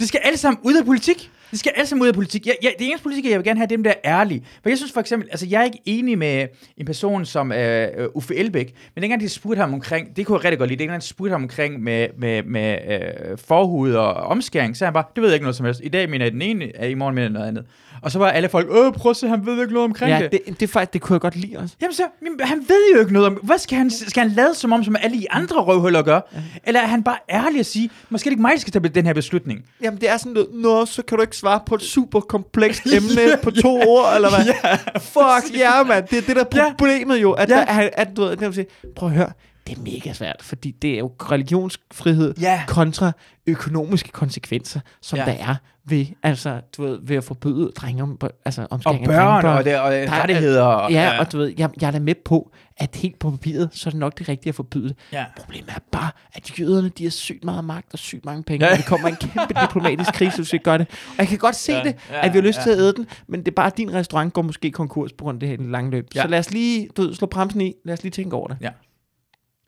De skal alle sammen ud af politik. De skal alle sammen ud af politik. Jeg, jeg, det eneste politik, jeg vil gerne have, det er dem, der er ærlige. For jeg synes for eksempel, altså jeg er ikke enig med en person som øh, øh Uffe Elbæk, men dengang de spurgte ham omkring, det kunne jeg rigtig godt lide, dengang de spurgte ham omkring med, med, med øh, forhud og omskæring, så han bare, det ved jeg ikke noget som helst. I dag mener jeg den ene, i morgen mener jeg noget andet. Og så var alle folk, øh, prøv at se, han ved ikke noget omkring Ja, det. det, det, er faktisk, det kunne jeg godt lide også. Jamen så, men han ved jo ikke noget om, hvad skal han, skal han lade som om, som alle de andre røvhuller gør? Eller er han bare ærlig at sige, måske er det ikke mig, der skal tage den her beslutning? Jamen, det er sådan noget, nå, så kan du ikke svare på et super komplekst emne på to ord, eller hvad? Ja. Fuck, ja, mand. Det er det der Ja. problemet jo, at, Ja. ja. der, at, at du ved, det prøv at høre, det er mega svært, fordi det er jo religionsfrihed Ja. kontra økonomiske konsekvenser, som Ja. ja. der er ved, altså, du ved, ved at forbyde drenge om, altså, Og omskæring af børn, drengebørn. og, det, og er- rettigheder. Og, Ja, og du ved, jeg, jeg er da med på, at helt på papiret, så er det nok det rigtige at forbyde ja. Problemet er bare, at jøderne, de har sygt meget magt og sygt mange penge, Ja. ja. og det kommer en kæmpe diplomatisk krise, hvis vi gør det. Og jeg kan godt se Ja, ja. det, ja, at vi har lyst ja. til at æde den, men det er bare, at din restaurant går måske konkurs på grund af det her i det lange løb. Ja. Så lad os lige, du ved, slå bremsen i, lad os lige tænke over det.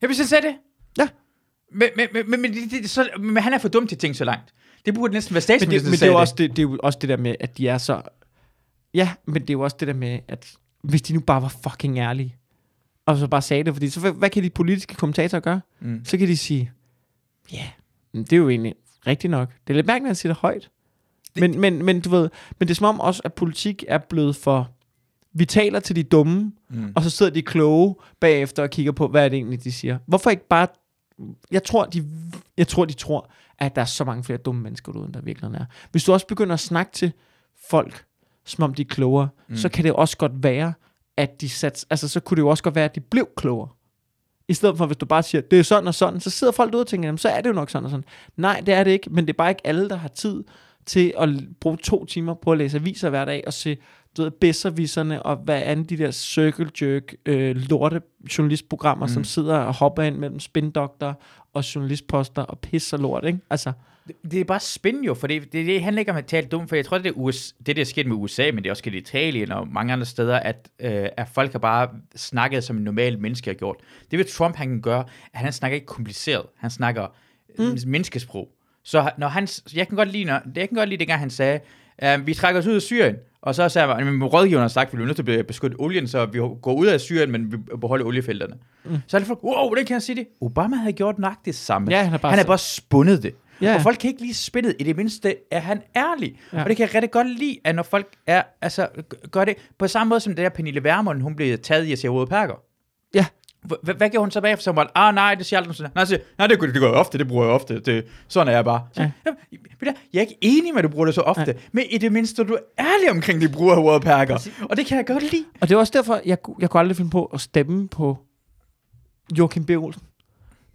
Jeg vil så sige det. Ja. Men, men, men, men, det, det, så, men han er for dum til tænke så langt. Det burde næsten være Men, det, men det, er jo også det, det er jo også det der med, at de er så... Ja, men det er jo også det der med, at hvis de nu bare var fucking ærlige, og så bare sagde det, fordi så hvad, hvad kan de politiske kommentatorer gøre? Mm. Så kan de sige, ja, yeah, det er jo egentlig rigtigt nok. Det er lidt mærkeligt, at han siger det højt. Det- Men, men, men du ved, men det er som om også, at politik er blevet for... Vi taler til de dumme, Mm. og så sidder de kloge bagefter og kigger på, hvad er det egentlig, de siger. Hvorfor ikke bare... Jeg tror, de, jeg tror, de tror, at der er så mange flere dumme mennesker derude, end der virkelig er. Hvis du også begynder at snakke til folk, som om de er klogere, Mm. så kan det også godt være, at de sats, altså så kunne det jo også godt være, at de blev klogere. I stedet for, hvis du bare siger, det er sådan og sådan, så sidder folk derude og tænker, jamen, så er det jo nok sådan og sådan. Nej, det er det ikke, men det er bare ikke alle, der har tid til at bruge to timer på at læse aviser hver dag og se du ved, bedserviserne og hvad andet de der circle jerk øh, lorte journalistprogrammer, Mm. som sidder og hopper ind mellem spindokter og journalistposter og pis og lort, ikke? Altså, Det, det er bare spændende jo, for det, det, det handler ikke om at tale dumt, for jeg tror, det er US, det, der er sket med USA, men det er også sket i Italien og mange andre steder, at, øh, at folk har bare snakket, som en normal menneske har gjort. Det vil Trump, han kan gøre, at han snakker ikke kompliceret, han snakker mm. menneskesprog. Så når han, jeg kan godt lide, når, jeg kan godt lide, dengang han sagde, uh, vi trækker os ud af Syrien, og så sagde han, at rådgiverne har sagt, at vi er nødt til at beskytte olien, så vi går ud af Syrien, men vi beholder oliefelterne. Mm. Så er det folk, wow, hvordan kan jeg sige det? Obama havde gjort nok det samme. Ja, han har bare han sagt- bare spundet det. Ja. Og folk kan ikke lide spillet. I det mindste er han ærlig. Ja. Og det kan jeg rigtig godt lide, at når folk er, altså, gør det på samme måde som det der Pernille Vermund, hun blev taget i at se Røde Perker. ja, H- Hvad, gjorde hun så bagefter? Så var det, ah nej, det siger aldrig sådan. Nej, så, nej det, det, gør jeg ofte, det bruger jeg ofte. Det, sådan er jeg bare. Så, ja. Ja. jeg, er ikke enig med, at du bruger det så ofte, men i det mindste er du ærlig omkring de bruger Perker. Og det kan jeg godt lide. Og det er også derfor, jeg, jeg kunne aldrig finde på at stemme på Joachim B. Olsen.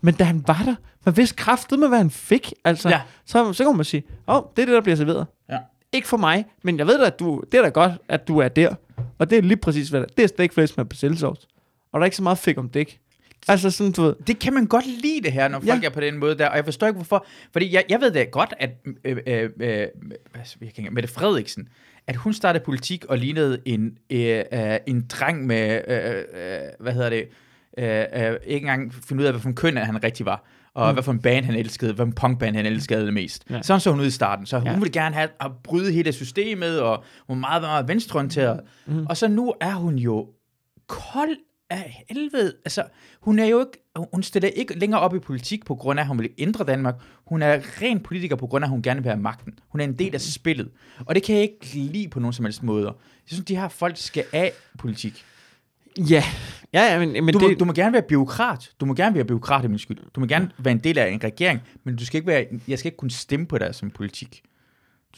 Men da han var der, man vidste kraftet med, hvad han fik. Altså, Ja. ja. så, så kunne man sige, åh, oh, det er det, der bliver serveret. Ja. Ikke for mig, men jeg ved da, at du, det er da godt, at du er der. Og det er lige præcis, hvad det er. Det er stikflæs med persillesovs. Og der er ikke så meget fik om dæk. Altså sådan, du ved, det kan man godt lide det her, når Ja. folk er på den måde der, og jeg forstår ikke hvorfor, fordi jeg, jeg ved da godt, at øh, øh, øh, Mette Frederiksen, at hun startede politik og lignede en, øh, øh, en dreng med, øh, øh, hvad hedder det, øh, øh, ikke engang finde ud af, hvad for en køn han rigtig var, og mm. hvad for en band han elskede, hvad for en punkband han elskede det mest. Ja. Ja. Sådan så hun ud i starten, så hun Ja. ville gerne have at bryde hele systemet, og hun var meget, meget venstreorienteret. Mm. Og så nu er hun jo kold af helvede. Altså, hun er jo ikke, hun stiller ikke længere op i politik på grund af, at hun vil ændre Danmark. Hun er ren politiker på grund af, at hun gerne vil have magten. Hun er en del af spillet. Og det kan jeg ikke lide på nogen som helst måder. Jeg synes, de her folk skal af politik. ja. Ja, ja, men, men Du, det, må, du må gerne være byråkrat. Du må gerne være byråkrat i min skyld. Du må gerne være en del af en regering, men du skal ikke være, jeg skal ikke kunne stemme på dig som politik.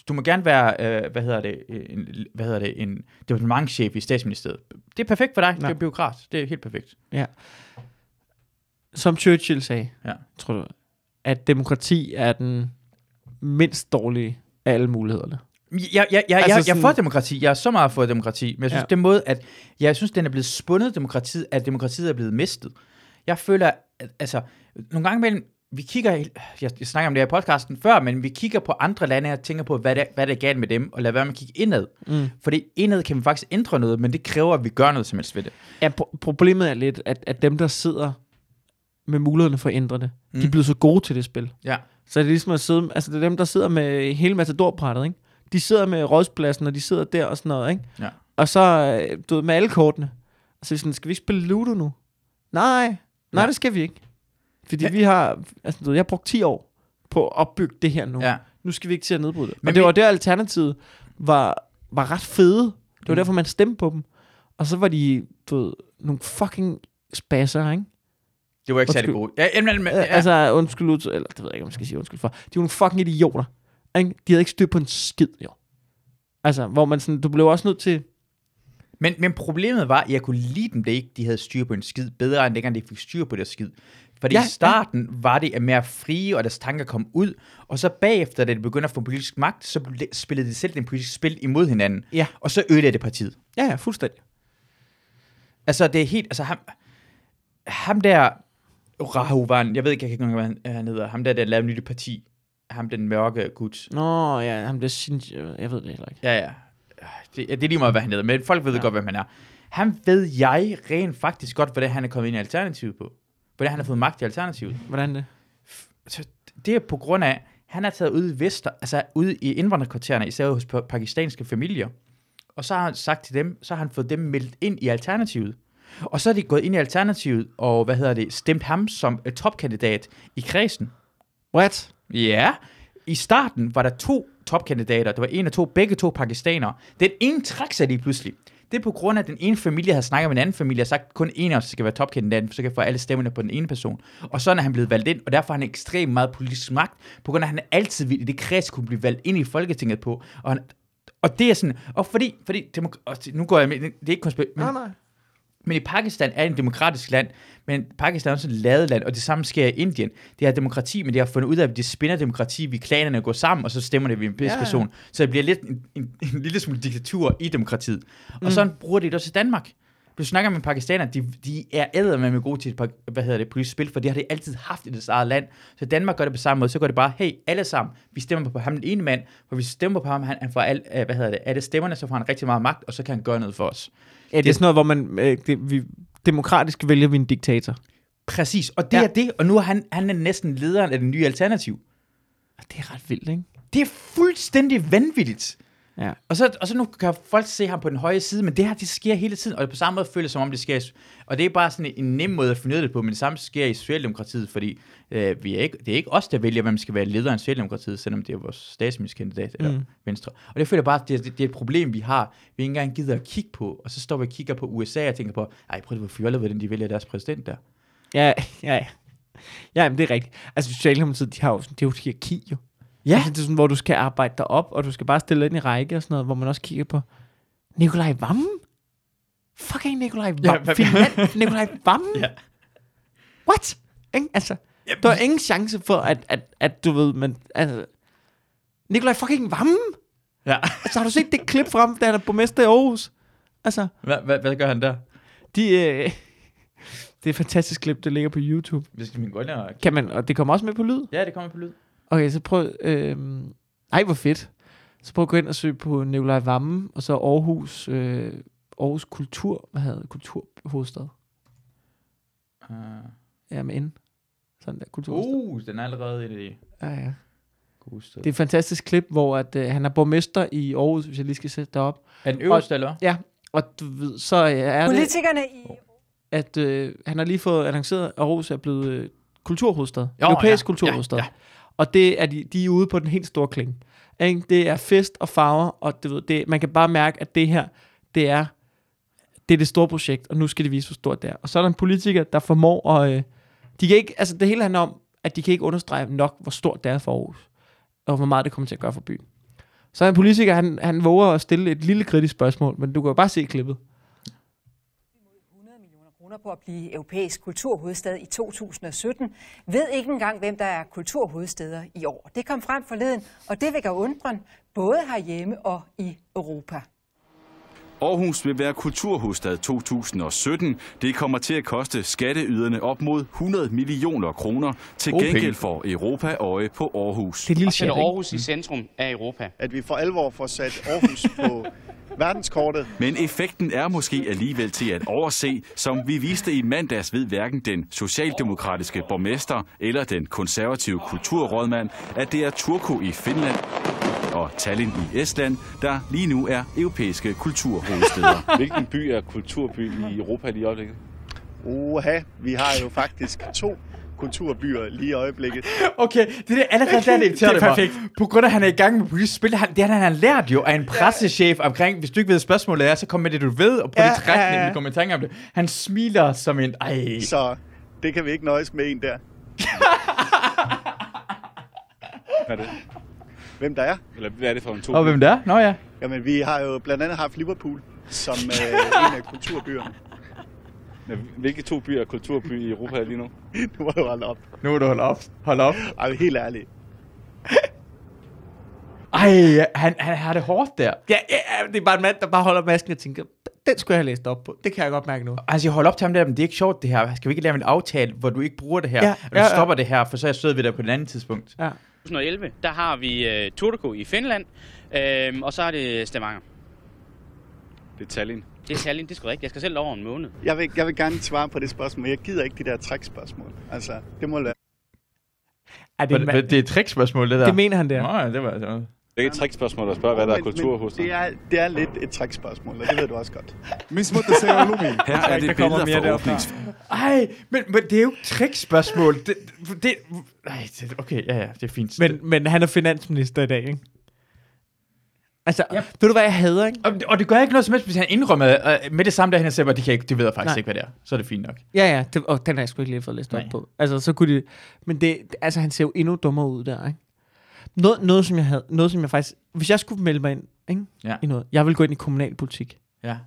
Du må gerne være, øh, hvad hedder det, en, hvad hedder det, en departementchef i statsministeriet. Det er perfekt for dig, ja. Ja. det er byråkrat. Det er helt perfekt. som Churchill sagde, Ja. tror du, at demokrati er den mindst dårlige af alle mulighederne. Jeg, jeg, jeg, altså jeg, jeg sådan- for demokrati. Jeg er så meget for demokrati. Men jeg synes, ja. Ja. den måde, at jeg synes, den er blevet spundet demokratiet, at demokratiet er blevet mistet. Jeg føler, at, altså, nogle gange imellem, vi kigger, jeg, jeg snakker om det her i podcasten før, men vi kigger på andre lande og tænker på, hvad der, hvad der er galt med dem, og lad være med at kigge indad. Mm. Fordi indad kan vi faktisk ændre noget, men det kræver, at vi gør noget som helst ved det. Ja, pro- problemet er lidt, at, at dem, der sidder med mulighederne for at ændre det, mm. de Mm. er blevet så gode til det spil. Ja. Så er det ligesom at sidde, altså det er dem, der sidder med hele matadorprættet, ikke? De sidder med rådspladsen, og de sidder der og sådan noget, ikke? Ja. Og så, øh, du ved, med alle kortene. Så er vi sådan, skal vi ikke spille Ludo nu? Nej, nej, ja. det skal vi ikke. Fordi vi har, altså du ved, jeg har brugt 10 år på at opbygge det her nu. Ja. Nu skal vi ikke til at nedbryde det. Men Men det vi- var der alternativet var, var ret fede. Det var Mm. derfor, man stemte på dem. Og så var de, du ved, nogle fucking spasser, ikke? Det var ikke særlig Undskyld. gode. Ja, jamen, men, Ja. Altså, undskyld, eller det ved jeg ikke, om man skal sige undskyld for. De var nogle fucking idioter. Ikke? De havde ikke styr på en skid, jo. Altså, hvor man sådan, du blev også nødt til... Men, men problemet var, at jeg kunne lide dem, det ikke de havde styr på en skid, bedre end dengang de fik styr på deres skid. Fordi Ja, ja, ja. i starten var det mere frie, og deres tanker kom ud, og så bagefter, da de begyndte at få politisk magt, så spillede de selv den politiske spil imod hinanden, Ja. og så ødelagde det partiet. Ja, ja, fuldstændig. Altså, det er helt, altså ham, ham der, Rahuvan, jeg ved ikke, jeg kan ikke engang, hvad han hedder, ham der, der lavede nyt parti, ham den mørke gut. Nå, ja, ham det synes jeg, ved det heller ikke. Ja, ja. Det, det er lige meget, hvad han hedder, men folk ved Ja. ja. godt, hvem han er. Han ved jeg rent faktisk godt, hvordan han er kommet ind i Alternativet på. Hvordan han har fået magt i Alternativet. Hvordan det? Så det er på grund af, han er taget ud i Vester, altså ude i indvandrerkvartererne, især hos pa- pakistanske familier. Og så har han sagt til dem, så har han fået dem meldt ind i Alternativet. Og så er de gået ind i Alternativet, og hvad hedder det, stemt ham som øh, topkandidat i kredsen. What? Ja, i starten var der to topkandidater. Der var en af to, begge to pakistanere. Den ene trak sig lige pludselig. Det er på grund af, at den ene familie havde snakket med en anden familie og sagt, at kun en af os skal være topkandidaten, så kan få alle stemmerne på den ene person. Og sådan er han blevet valgt ind, og derfor har han ekstremt meget politisk magt, på grund af, at han altid vil i det kreds kunne blive valgt ind i Folketinget på. Og, han, og det er sådan, og fordi, fordi demok- og nu går jeg med, det er ikke konspir- men, Nej, nej. Men i Pakistan er en demokratisk land, men Pakistan er også et ladet land, og det samme sker i Indien. Det er demokrati, men det har fundet ud af, at de spinder demokrati, vi klanerne går sammen, og så stemmer det ved en Ja, ja. person. Så det bliver lidt en, en, en lille smule diktatur i demokratiet. Og Mm. sådan bruger de det også i Danmark. Du snakker med pakistanere, de, de er æder med gode til, et hvad hedder det, politisk spil, for det har de altid haft i deres eget land. Så Danmark gør det på samme måde, så går det bare, hey, alle sammen, vi stemmer på ham den ene mand, for hvis vi stemmer på ham, han, han får al, øh, hvad hedder det, alle stemmerne, så får han rigtig meget magt, og så kan han gøre noget for os. Ja, det er sådan noget, hvor man øh, det, vi, demokratisk vælger vi en diktator. Præcis, og det Ja. er det, og nu er han, han er næsten lederen af den nye alternativ. Det er ret vildt, ikke? Det er fuldstændig vanvittigt. Ja. Og så, og så nu kan folk se ham på den høje side, men det her, det sker hele tiden, og det på samme måde føles som om det sker, og det er bare sådan en nem måde at finde det på, men det samme sker i Socialdemokratiet, fordi øh, vi er ikke, det er ikke os, der vælger, hvem skal være leder af Socialdemokratiet, selvom det er vores statsministerkandidat eller Mm. Venstre. Og det føler jeg bare, det, det, det er et problem, vi har, vi ikke engang gider at kigge på, og så står vi og kigger på USA og tænker på, ej, prøv at hvor fjollet, hvordan de vælger deres præsident der. Ja, ja, ja. Ja, men det er rigtigt. Altså, Socialdemokratiet, de har jo, det er jo et hierarki, jo. Ja. Altså, det er sådan, hvor du skal arbejde dig op, og du skal bare stille ind i række og sådan noget, hvor man også kigger på Nikolaj Vammen. Fucking Nikolaj Ja, Vammen. hvad- Finland, Nikolaj Vammen. Ja. What? Ikke? Altså, der er ingen chance for, at, at, at du ved, men altså, Nikolaj fucking Vammen. Ja. Altså, har du set det klip frem, da han er borgmester i Aarhus? Altså, Hvad, hvad, hvad gør han der? de, øh, det er et fantastisk klip, der ligger på YouTube. Det skal min gå ind og... Kan man, og det kommer også med på lyd? Ja, det kommer på lyd. Okay, så prøv... Øh, ej, hvor fedt. Så prøv at gå ind og søge på Nikolaj Vammen, og så Aarhus, øh, Aarhus Kultur... Hvad hedder det? Kulturhovedstad. Uh, Ja, med N. Sådan der, kulturhovedstad. uh, den er allerede et af de Ja, ja. steder. Det er et fantastisk klip, hvor at, øh, han er borgmester i Aarhus, hvis jeg lige skal sætte det op. Er den øverste, eller? Ja, og du ved, så øh, er det, Politikerne i at øh, han har lige fået annonceret, at Aarhus er blevet øh, kulturhovedstad. Jo, Europæisk ja, kulturhovedstad. ja, ja. Og det er de, de er ude på den helt store kling. Ikke? Det er fest og farver, og du ved, det, man kan bare mærke, at det her, det er det er det store projekt, og nu skal det vise, hvor stort det er. Og så er der en politiker, der formår at... Øh, de kan ikke, altså det hele handler om, at de kan ikke understrege nok, hvor stort det er for Aarhus, og hvor meget det kommer til at gøre for byen. Så er en politiker, han, han våger at stille et lille kritisk spørgsmål, men du kan jo bare se klippet. 100 millioner kroner på at blive europæisk kulturhovedstad i 2017, ved ikke engang, hvem der er kulturhovedsteder i år. Det kom frem forleden, og det vækker undren både herhjemme og i Europa. Aarhus vil være kulturhovedstad 2017. Det kommer til at koste skatteyderne op mod 100 millioner kroner. Til Gode gengæld får Europa øje på Aarhus. Det er lille sætter? Aarhus i centrum af Europa. at vi for alvor får sat Aarhus på verdenskortet. Men effekten er måske alligevel til at overse, som vi viste i mandags ved hverken den socialdemokratiske borgmester eller den konservative kulturrådmand, at det er Turku i Finland og Tallinn i Estland, der lige nu er europæiske kulturhovedsteder. Hvilken by er kulturby i Europa lige i øjeblikket? Oha, vi har jo faktisk to kulturbyer lige i øjeblikket. Okay, det er allerede der, det irriterer Det er mig. perfekt. På grund af, at han er i gang med politisk spil, han, det har han, han lært jo af en pressechef omkring, hvis du ikke ved, hvad spørgsmålet er, så kom med det, du ved, og på Ja, ja, de trækning, ja, ja, ja. kommentar om det. Han smiler som en, ej. Så det kan vi ikke nøjes med en der. Hvad er det? Hvem der er? Eller hvad er det for en to? Og hvem der? Nå ja. Jamen, vi har jo blandt andet haft Liverpool som øh, en af kulturbyerne. Hvilke to byer er kulturby i Europa lige nu? Nu må jeg holde op. Nu er du holdt op. Hold op. Ej, helt ærligt. Ej, han, han har det hårdt der. Ja, ja, ja, det er bare en mand, der bare holder masken og tænker, den skulle jeg have læst op på. Det kan jeg godt mærke nu. Altså, jeg holder op til ham der, men det er ikke sjovt det her. Skal vi ikke lave en aftale, hvor du ikke bruger det her? Ja, Ja, og du ja, ja. stopper det her, for så er jeg sød ved dig på et andet tidspunkt. Ja. 2011, der har vi uh, Turku i Finland, uh, og så er det Stavanger. Det er Tallinn. Det er Tallinn, det er sgu rigtigt. Jeg skal selv over en måned. Jeg vil, jeg vil gerne svare på det spørgsmål. Jeg gider ikke de der trækspørgsmål. Altså, det må være. Er det, Det, det er et trickspørgsmål, det der. det mener han der. Nå, ja, det var altså... Det er ikke et trickspørgsmål at spørge, hvad der er kultur hos dig. det er, det er lidt et trækspørgsmål, og det ved du også godt. mis see ei ole lumi? Her er det kommer billeder mere fra derfra. Ej, men, men det er jo ikke trickspørgsmål. Det, det, ej, det, okay, ja, ja, det er fint. Men, men han er finansminister i dag, ikke? Altså, Ja. ved du hvad jeg hader, ikke? Og, og det gør ikke noget som helst, hvis han indrømmer øh, med det samme, da han siger, at de kan ikke, det ved jeg faktisk Nej. ikke, hvad det er. Så er det fint nok. Ja, ja, det, og den har jeg sgu ikke lige fået læst op Nej. på. Altså, så kunne de... Men det, altså, han ser jo endnu dummere ud der, ikke? Noget, noget, som jeg havde, noget, som jeg faktisk... Hvis jeg skulle melde mig ind, ikke? Ja. I noget, jeg vil gå ind i kommunalpolitik. Ja.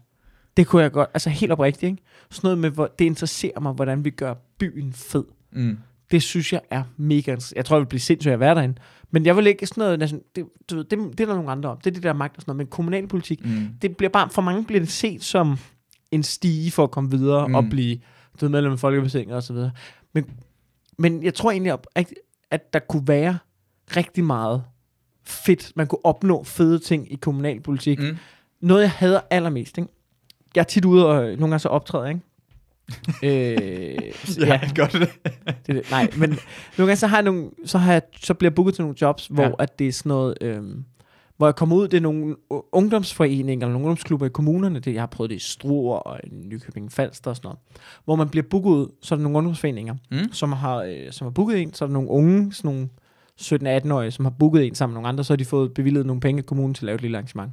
Det kunne jeg godt, altså helt oprigtigt, ikke? Sådan noget med, hvor, det interesserer mig, hvordan vi gør byen fed. Mm. Det synes jeg er mega. Jeg tror, jeg vil blive sindssyg at være derinde. Men jeg vil ikke sådan noget, næsten, det, du ved, det, det er der nogle andre om. Det er det der magt og sådan noget. Men kommunalpolitik, Mm. det bliver bare, for mange bliver det set som en stige for at komme videre Mm. og blive du ved, medlem af Folkebestinget og så videre. Men, men jeg tror egentlig, at, at der kunne være rigtig meget fedt. Man kunne opnå fede ting i kommunalpolitik. Mm. Noget, jeg hader allermest, ikke? Jeg er tit ude og nogle gange så optræder, ikke? Øh, Ja, godt det. det, er det. Nej, men nogle gange så har jeg nogle, så, har jeg, så bliver jeg booket til nogle jobs, hvor Ja. ja. at det er sådan noget, øhm, hvor jeg kommer ud, det er nogle ungdomsforeninger, eller nogle ungdomsklubber i kommunerne, det, jeg har prøvet det i Struer og i Nykøbing Falster og sådan noget, hvor man bliver booket ud, så er der nogle ungdomsforeninger, Mm. som har, øh, som har booket en, så er der nogle unge, sådan nogle 17-18-årige, som har booket en sammen med nogle andre, så har de fået bevilget nogle penge af kommunen til at lave et lille arrangement.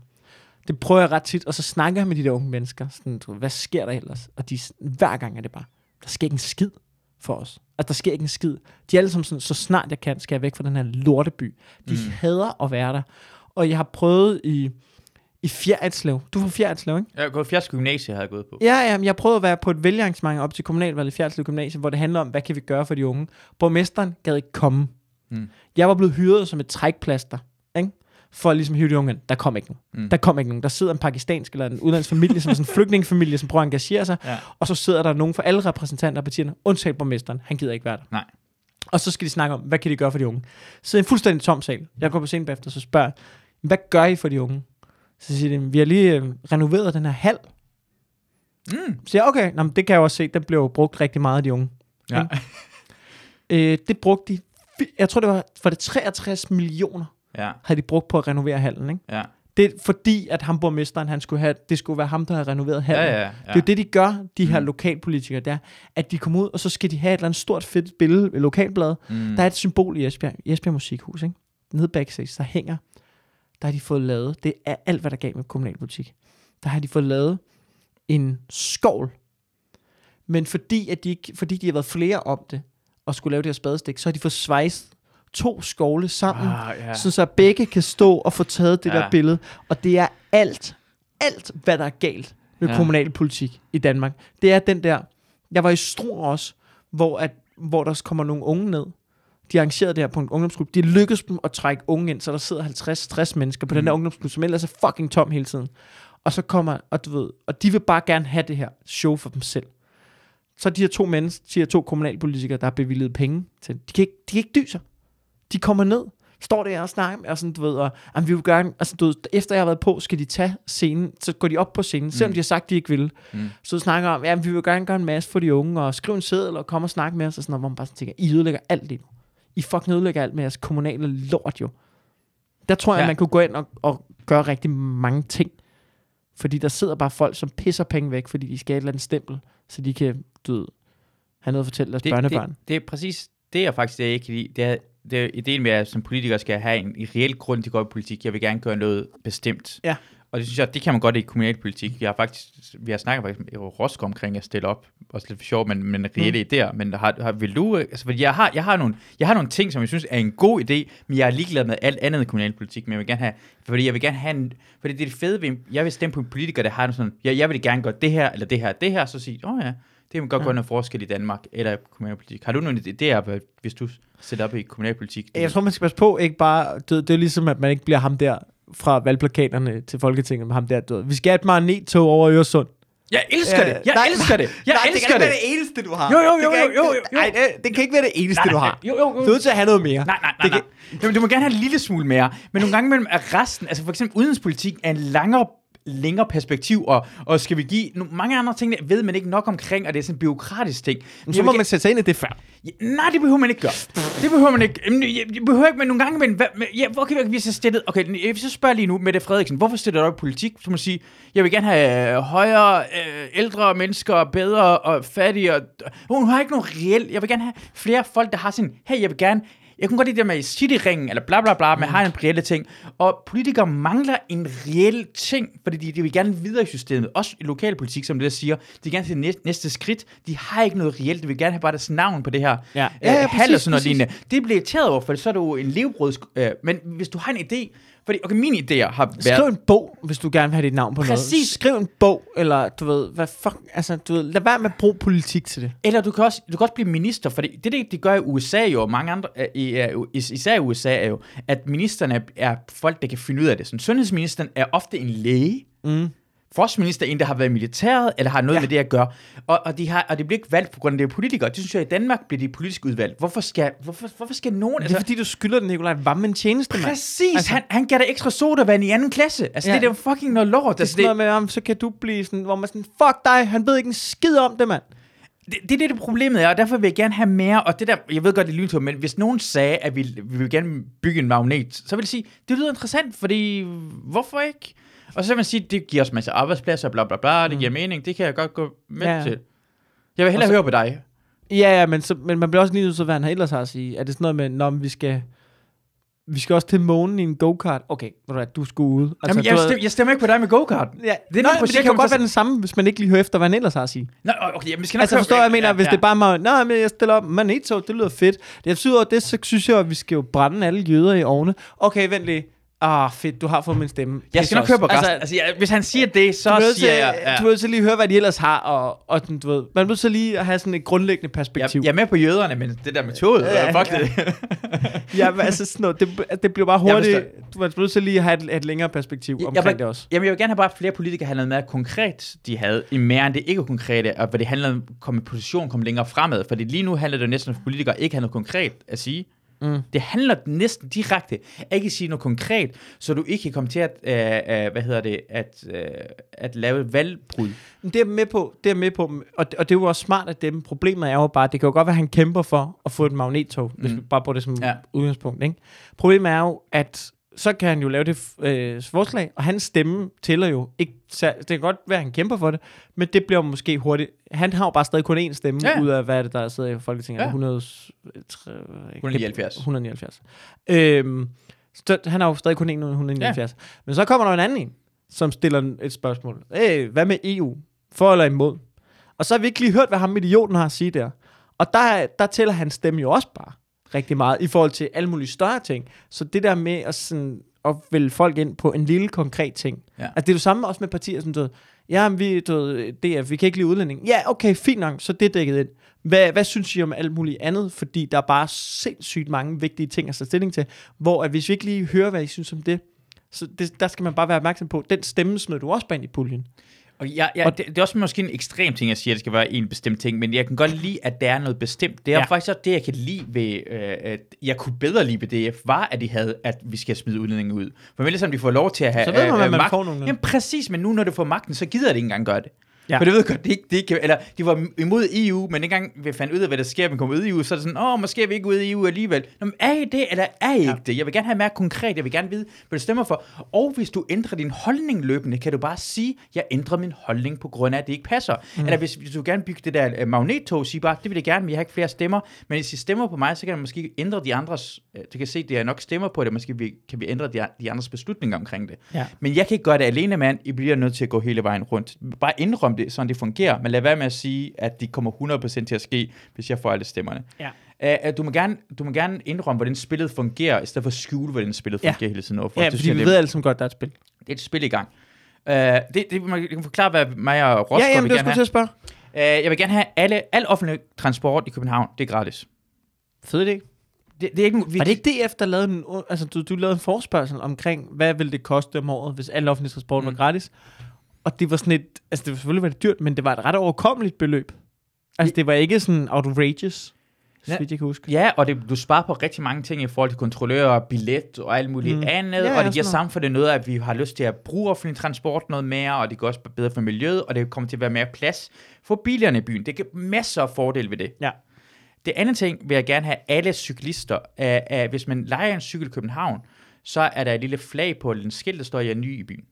Det prøver jeg ret tit, og så snakker jeg med de der unge mennesker, sådan, du, hvad sker der ellers? Og de, hver gang er det bare, der sker ikke en skid for os. Altså, der sker ikke en skid. De er alle sammen sådan, så snart jeg kan, skal jeg væk fra den her lorteby. De mm. hader at være der. Og jeg har prøvet i, i Fjerdslev. Du fra Fjerdslev, ikke? Jeg har gået Fjerds Gymnasie, har jeg gået på. Ja, ja, men jeg har prøvet at være på et vælgerarrangement op til kommunalvalget i Fjerdslev Gymnasium, hvor det handler om, hvad kan vi gøre for de unge. Borgmesteren gad ikke komme. Mm. Jeg var blevet hyret som et trækplaster? For at ligesom hive de unge ind. Der kom ikke nogen. Mm. Der kom ikke nogen. Der sidder en pakistansk eller en udenlandsk familie, som er sådan en flygtningefamilie, som prøver at engagere sig, Ja. og så sidder der nogen fra alle repræsentanter af partierne, undtagen borgmesteren. Han gider ikke være der. Nej. Og så skal de snakke om, hvad kan de gøre for de unge. Så er en fuldstændig tom sal. Jeg går på scenen bagefter, så spørger hvad gør I for de unge? Så siger de, vi har lige øh, renoveret den her hal. Mm. Så siger jeg, okay, nå, men det kan jeg også se, den blev jo brugt rigtig meget af de unge. Ja. Øh, det brugte de, jeg tror det var, for det 63 millioner, Ja. havde de brugt på at renovere hallen. Ikke? Ja. Det er fordi, at ham borgmesteren, han skulle have, det skulle være ham, der havde renoveret hallen. Ja, ja, ja. Det er jo det, de gør, de her Mm. lokalpolitikere der, at de kommer ud, og så skal de have et eller andet stort fedt billede i lokalbladet. Mm. Der er et symbol i Esbjerg, Esbjerg Musikhus, ikke? Nede backstage, der hænger, der har de fået lavet, det er alt, hvad der gav med kommunalpolitik. Der har de fået lavet en skovl. Men fordi, at de, ikke- fordi de har været flere om det, og skulle lave det her spadestik, så har de fået svejst to skovle sammen, Ah, ja. så, så begge kan stå og få taget det Ja. der billede. Og det er alt, alt, hvad der er galt med Ja. kommunalpolitik i Danmark. Det er den der, jeg var i Struer også, hvor, at, hvor der kommer nogle unge ned. De arrangerede det her på en ungdomsklub. De lykkedes dem at trække unge ind, så der sidder 50-60 mennesker på mm. den der ungdomsklub, som ellers er fucking tom hele tiden. Og så kommer, og du ved, og de vil bare gerne have det her show for dem selv. Så de her to mennesker, de her to kommunalpolitikere, der har bevilget penge til, de kan ikke, de kan ikke dyse. De kommer ned, står der og snakker med, og sådan, du ved, og jamen, vi vil gerne, altså, du ved, efter jeg har været på, skal de tage scenen, så går de op på scenen, selvom Mm. de har sagt, de ikke vil. Mm. Så snakker om, ja, vi vil gerne gøre en masse for de unge, og skrive en seddel, og komme og snakke med os, og sådan noget, hvor man bare sådan tænker, I ødelægger alt det nu. I fucking ødelægger alt med jeres kommunale lort, jo. Der tror jeg, ja. man kunne gå ind og, og gøre rigtig mange ting. Fordi der sidder bare folk, som pisser penge væk, fordi de skal have et eller andet stempel, så de kan, du ved, have noget at fortælle deres det, børnebørn. Det, det er præcis det, jeg faktisk det, jeg ikke kan lide. Det er, det ideen med, at som politiker skal have en, en reel grund til at gå i politik. Jeg vil gerne gøre noget bestemt. Ja. og det synes jeg, det kan man godt i kommunalpolitik. Vi har faktisk, vi har snakket faktisk med Roskov omkring at stille op, også lidt for sjov, men, men reelle mm. idéer. Men har, har, vil du, altså, fordi jeg har, jeg, har nogle, jeg har nogle ting, som jeg synes er en god idé, men jeg er ligeglad med alt andet end kommunalpolitik, men jeg vil gerne have, fordi jeg vil gerne have en, fordi det er det fede ved, jeg vil stemme på en politiker, der har sådan, jeg, jeg vil gerne gøre det her, eller det her, det her, så sige, åh oh, ja, det kan godt ja. gøre noget forskel i Danmark, eller i kommunalpolitik. Har du nogle idéer, hvis du op i kommunalpolitik? Jeg tror, man skal passe på, ikke bare, det, det er ligesom, at man ikke bliver ham der fra valgplakaterne til Folketinget med ham der, du ved. Vi skal have et magnettog over Øresund. Jeg elsker det. Jeg nej, elsker det. Jeg nej, elsker det. det. Kan ikke være det eneste, du har. Jo, jo, jo, det jo, jo, jo, jo. Nej, det, det kan ikke være det eneste, nej, nej, du har. Jo, jo, jo. Du er nødt til at have noget mere. Nej, nej, nej. nej. Kan... Du, du må gerne have en lille smule mere. Men nogle gange mellem resten, altså for eksempel udenrigspolitik, er en langere længere perspektiv, og, og skal vi give no, mange andre ting, ved man ikke nok omkring, og det er sådan en byråkratisk ting. Men så må man sætte sig ind i det før. Ja, nej, det behøver man ikke gøre. Det behøver man ikke. Det behøver ikke, men nogle gange, men, hvad, ja, hvor kan vi så stille, okay, jeg så spørger lige nu, Mette Frederiksen, hvorfor stiller du op i politik? Så må sige, jeg vil gerne have øh, højere, øh, ældre mennesker, bedre og fattige, og, hun har ikke nogen reelt, jeg vil gerne have flere folk, der har sådan, hey, jeg vil gerne jeg kunne godt lide det med cityringen, eller bla bla bla, men mm. har en reelle ting. Og politikere mangler en reel ting, fordi de, de vil gerne videre i systemet. Også i lokalpolitik, som det der siger. De vil gerne til næste, næste skridt. De har ikke noget reelt. De vil gerne have bare deres navn på det her. Ja, ja, ja præcis, og sådan noget lignende. Det bliver irriteret over, for så er jo en levebrøds... Øh, men hvis du har en idé, fordi, okay, mine idéer har været... Skriv en bog, hvis du gerne vil have dit navn på Præcis. noget. Skriv en bog, eller du ved, hvad fuck, altså, du ved, lad være med at bruge politik til det. Eller du kan også, du kan også blive minister, for det, det, de gør i USA jo, og mange andre, i, især i USA er jo, at ministerne er, er folk, der kan finde ud af det. Sådan, sundhedsministeren er ofte en læge, mm forsvarsminister, en, der har været i militæret, eller har noget ja. med det at gøre. Og, og, de har, og det bliver ikke valgt på grund af det politikere. Det synes jeg, i Danmark bliver de politisk udvalgt. Hvorfor skal, hvorfor, hvorfor skal nogen... Altså, det er fordi, du skylder den Nikolaj Vammen tjeneste, mand. Præcis! Altså, han, han gav dig ekstra sodavand i anden klasse. Altså, ja. det er jo fucking noget lort. Det er altså, det, noget med ham, så kan du blive sådan, hvor man sådan, fuck dig, han ved ikke en skid om det, mand. Det, det er det, det problemet er, og derfor vil jeg gerne have mere, og det der, jeg ved godt, det er lyntog, men hvis nogen sagde, at vi, vi vil gerne bygge en magnet, så vil jeg sige, det lyder interessant, fordi hvorfor ikke? Og så vil man sige, det giver os masser af arbejdspladser, bla bla bla, det mm. giver mening, det kan jeg godt gå med ja. til. Jeg vil hellere så, høre på dig. Ja, ja, men, så, men man bliver også lige nødt til, hvad han ellers har at sige. Er det sådan noget med, når vi skal... Vi skal også til månen i en go-kart. Okay, ved du du skulle ud. Altså, Jamen, jeg, stemmer, jeg stemmer ikke på dig med go-kart. Ja. Det, er Nå, projekt, det kan jo godt være den samme, hvis man ikke lige hører efter, hvad han ellers har at sige. Nå, okay, jamen, vi skal nok altså, forstår jeg, jeg mener, ja, hvis ja. det bare må, nej, men jeg stiller op, man er det lyder fedt. Det betyder, at det, så synes jeg, at vi skal jo brænde alle jøder i ovne. Okay, vent lige. Ah, fedt, du har fået min stemme. Jeg skal nok høre på resten. Altså, altså, ja, hvis han siger det, så siger til, jeg... Ja. Du vil så lige høre, hvad de ellers har, og, og du ved, man vil så lige have sådan et grundlæggende perspektiv. Jeg, jeg er med på jøderne, men det der metode, ja, ja, fuck ja. det. ja, men altså sådan noget, det, det bliver bare hurtigt. Du vil nødt så lige have et, et længere perspektiv jeg, omkring jeg, det også. Jamen, jeg vil gerne have bare, at flere politikere noget mere konkret, de havde, i mere end det ikke konkrete, og hvad det handler om, at komme i position, komme længere fremad. Fordi lige nu handler det næsten om, at politikere ikke har noget konkret at sige. Mm. Det handler næsten direkte, ikke sige noget konkret, så du ikke kan komme til at, uh, uh, hvad hedder det, at, uh, at lave et valgbrud. Det er med på, det er med på, og det, og det er jo også smart at dem. Problemet er jo bare, det kan jo godt være, at han kæmper for at få et magnettog, mm. hvis vi bare bruger det som ja. udgangspunkt. Ikke? Problemet er jo, at så kan han jo lave det øh, forslag, og hans stemme tæller jo ikke. Det kan godt være, at han kæmper for det, men det bliver måske hurtigt. Han har jo bare stadig kun én stemme ja. ud af, hvad er det, der sidder i Folketinget? Ja. 100, 179. 179. Øhm, så han har jo stadig kun én 179. Ja. Men så kommer der en anden en, som stiller et spørgsmål. Hey, hvad med EU? For eller imod? Og så har vi ikke lige hørt, hvad ham idioten har at sige der. Og der, der tæller hans stemme jo også bare rigtig meget i forhold til alle mulige større ting. Så det der med at, sådan, at vælge folk ind på en lille konkret ting. Ja. Altså det er det samme også med partier, som du ved, ja, vi, du ved, DF, vi kan ikke lide udlænding. Ja, okay, fint nok, så det er dækket ind. Hvad, hvad synes I om alt muligt andet? Fordi der er bare sindssygt mange vigtige ting at tage stilling til, hvor at hvis vi ikke lige hører, hvad I synes om det, så det, der skal man bare være opmærksom på, den stemme smed du også ind i puljen. Og, ja, ja, og det, det er også måske en ekstrem ting, jeg siger, at det skal være en bestemt ting, men jeg kan godt lide, at der er noget bestemt. Det er ja. faktisk også det, jeg kan lide ved, øh, at jeg kunne bedre lide ved DF, var, at de havde, at vi skal smide udlændinge ud. For vel som de får lov til at have Så ved man, øh, man magt. får nogle. Jamen præcis, men nu når du får magten, så gider de ikke engang gøre det. Ja. For det ved godt, det ikke, det ikke, eller de var imod EU, men ikke engang vi fandt ud af, hvad der sker, vi kommer ud i EU, så er det sådan, åh, måske er vi ikke ude i EU alligevel. Nå, men er I det, eller er I ikke Ja. det? Jeg vil gerne have mere konkret, jeg vil gerne vide, hvad du stemmer for. Og hvis du ændrer din holdning løbende, kan du bare sige, jeg ændrer min holdning på grund af, at det ikke passer. Mm. Eller hvis, hvis du gerne bygge det der uh, magnettog, sige bare, det vil jeg gerne, men jeg har ikke flere stemmer. Men hvis I stemmer på mig, så kan jeg måske ændre de andres, uh, du kan se, det er nok stemmer på det, måske vi, kan vi ændre de, de andres beslutninger omkring det. Ja. Men jeg kan ikke gøre det alene, mand. I bliver nødt til at gå hele vejen rundt. Bare indrøm det, sådan det fungerer. Men lad være med at sige, at det kommer 100% til at ske, hvis jeg får alle stemmerne. Ja. Uh, du, må gerne, du må gerne indrømme, hvordan spillet fungerer, i stedet for at skjule, hvordan spillet Ja. fungerer hele tiden overfor. Ja, Det fordi vi det, ved alle sammen godt, der er et spil. det er et spil i gang. Uh, det, det, man kan forklare, hvad mig og Rosgaard ja, jamen, vil det gerne skulle til have. at spørge. Uh, jeg vil gerne have alle, al offentlig transport i København. Det er gratis. Fed idé. Det, det er ikke, vi, Var det ikke DF, der lavede en, altså du, du lavede en forspørgsel omkring, hvad ville det koste om året, hvis al offentlig transport mm. var gratis? Og det var sådan et, altså det var selvfølgelig var det dyrt, men det var et ret overkommeligt beløb. Altså det var ikke sådan outrageous, så Ja. vidt jeg kan huske. Ja, og det, du sparer på rigtig mange ting i forhold til kontrollører, billet og alt muligt Mm. andet, Ja, og det giver samfundet noget, at vi har lyst til at bruge offentlig transport noget mere, og det går også bedre for miljøet, og det kommer til at være mere plads for bilerne i byen. Det giver masser af fordele ved det. Ja. Det andet ting vil jeg gerne have alle cyklister, at, at hvis man leger en cykel i København, så er der et lille flag på, en skilt, der står, jeg er ny i byen.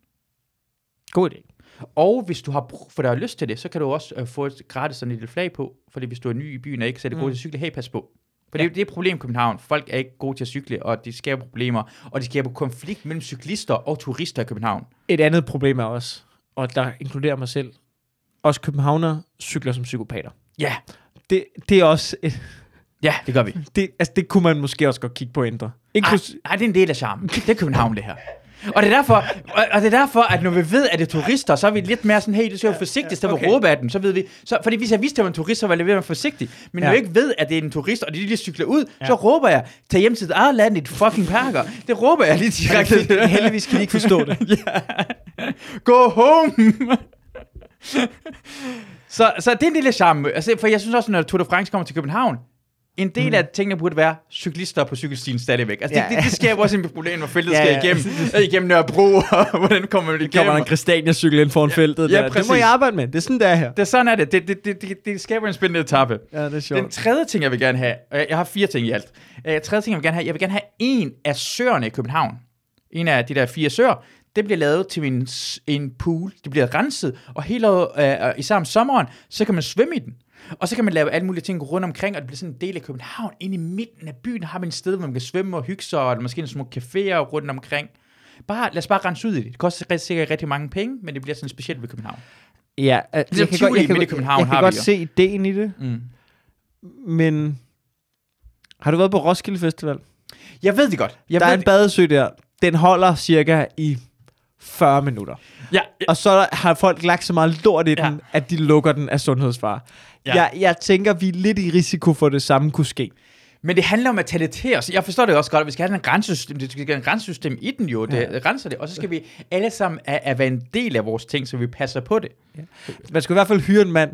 God idé. Og hvis du har brug for, der lyst til det, så kan du også øh, få et gratis sådan et lille flag på, fordi hvis du er ny i byen og ikke så er det Mm. god til at cykle, hey, pas på. For Ja. det, det er et problem i København. Folk er ikke gode til at cykle, og det skaber problemer, og det skaber konflikt mellem cyklister og turister i København. Et andet problem er også, og der inkluderer mig selv, også københavner cykler som psykopater. Ja, Det, det er også, et, ja, det gør vi. det, altså det kunne man måske også godt kigge på at ændre. Ej, Inklus, ej, det er en del af charmen. Det er København, det her. Og det er derfor, og, og det er derfor, at når vi ved, at det er turister, så er vi lidt mere sådan, hey, det skal være forsigtigt, så okay. råbe af dem, så ved vi, så, fordi hvis jeg vidste, at det var en turist, så var jeg lidt mere forsigtig. Men når Ja. jeg ikke ved, at det er en turist, og de lige cykler ud, Ja. så råber jeg, tag hjem til dit eget land, dit fucking perker. Det råber jeg lige direkte. heldigvis kan de ikke forstå det. ja. Go home! så, så det er en lille charme. Altså, for jeg synes også, når Tour de France kommer til København, en del mm. af tingene burde være cyklister på cykelstien stadigvæk. Altså, Ja. det, det, det skaber også en problem, når feltet Ja, skal ja. igennem, igennem Nørrebro, og hvordan kommer man igennem? kommer en Christiania-cykel ind foran feltet. Ja, der. det må præcis. jeg arbejde med. Det er sådan, der her. Det er sådan er det. Det, det, det, det, det skaber en spændende etape. Ja, det er sjovt. Den tredje ting, jeg vil gerne have, og jeg jeg har fire ting i alt. Uh, tredje ting, jeg vil gerne have, jeg vil gerne have en af søerne i København. En af de der fire søer, det bliver lavet til en, en pool. Det bliver renset, og hele året, uh, især om sommeren, så kan man svømme i den. Og så kan man lave alle mulige ting rundt omkring, og det bliver sådan en del af København. Inde i midten af byen har man et sted, hvor man kan svømme og hygge sig, og måske nogle små caféer rundt omkring. Bare, lad os bare rense ud i det. Det koster sikkert rigtig mange penge, men det bliver sådan specielt ved København. Ja, jeg Ligesom kan Tivoli godt, jeg kan, København jeg kan godt se ideen i det, Mm. men har du været på Roskilde Festival? Jeg ved det godt. Jeg der er en badesø der. Den holder cirka i 40 minutter. Ja, Og så har folk lagt så meget lort i den, Ja. at de lukker den af sundhedsfar. Ja. Ja. Jeg, jeg tænker, vi er lidt i risiko for, at det samme kunne ske. Men det handler om at tale til os. Jeg forstår det også godt, at vi skal have en grænsesystem. Det skal have en grænsesystem i den jo. Det Ja. renser det. Og så skal vi alle sammen at, at være en del af vores ting, så vi passer på det. Man skal i hvert fald hyre en mand,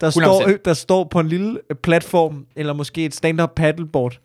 der 100%. står, der står på en lille øh, platform, eller måske et stand-up paddleboard,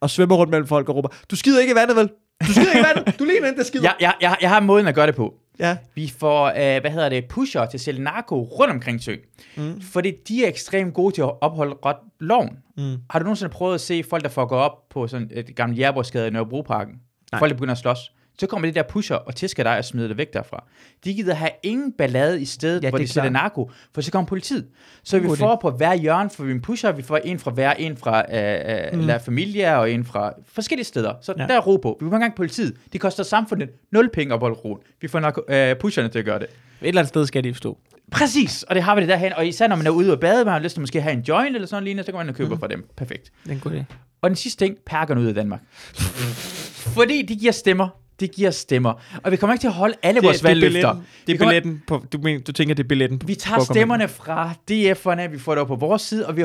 og svømmer rundt mellem folk og råber, du skider ikke i vandet, vel? Du skider ikke vandet! Du ligner en, der skider. Jeg, jeg, jeg, jeg har måden at gøre det på. ja. Vi får, øh, hvad hedder det, pusher til at sælge narko rundt omkring søen. Mm. Fordi de er ekstremt gode til at opholde ret loven. Mm. Har du nogensinde prøvet at se folk, der får gå op på sådan et gammelt jærbrugsgade i Nørrebroparken? Nej. Folk, der begynder at slås. Så kommer de der pusher og tæsker dig og smider dig væk derfra. De gider have ingen ballade i stedet, Ja, hvor det de er klart. narko, for så kommer politiet. Så vi får på hver hjørne for en pusher, vi får en fra hver, en fra øh, øh, Mm. La Familia og en fra forskellige steder. Så Ja. der er ro på. Vi får engang politiet. Det koster samfundet nul penge at holde roen. Vi får narko, øh, pusherne til at gøre det. Et eller andet sted skal de stå. Præcis, og det har vi det derhen. Og især når man er ude og bade, man har lyst til måske at have en joint eller sådan lignende, så kan man købe mm. fra dem. Perfekt. Det er en god idé. Og den sidste ting, perkerne ud af Danmark. Fordi de giver stemmer. De giver stemmer. Og vi kommer ikke til at holde alle vores valgløfter. billetten. Det er billetten på, du, mener, du tænker, det er billetten på Vi tager stemmerne fra DF'erne, vi får det op på vores side, og vi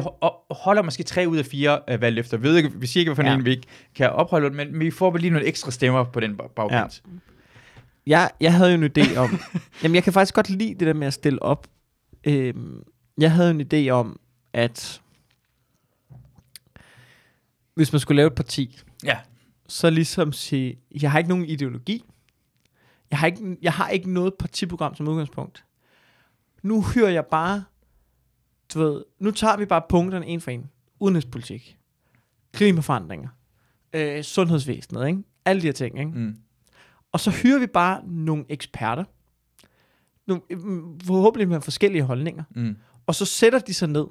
holder måske tre ud af fire uh, valgløfter. Vi ved ikke, vi siger ikke, hvad for Ja. ja. en vi ikke kan opholde, men, men vi får lige nogle ekstra stemmer på den bag- bagkant. Jeg, jeg havde jo en idé om... jamen, jeg kan faktisk godt lide det der med at stille op. Øhm, jeg havde en idé om, at hvis man skulle lave et parti, Ja. Så ligesom sige, jeg har ikke nogen ideologi. Jeg har ikke, jeg har ikke noget partiprogram som udgangspunkt. nu hører jeg bare, du ved, nu tager vi bare punkterne en for en. Udenrigspolitik, klimaforandringer, øh, sundhedsvæsenet, ikke? Alle de her ting, ikke? Mm. Og så hyrer vi bare nogle eksperter, nogle, mm, forhåbentlig med forskellige holdninger, Mm. og så sætter de sig ned,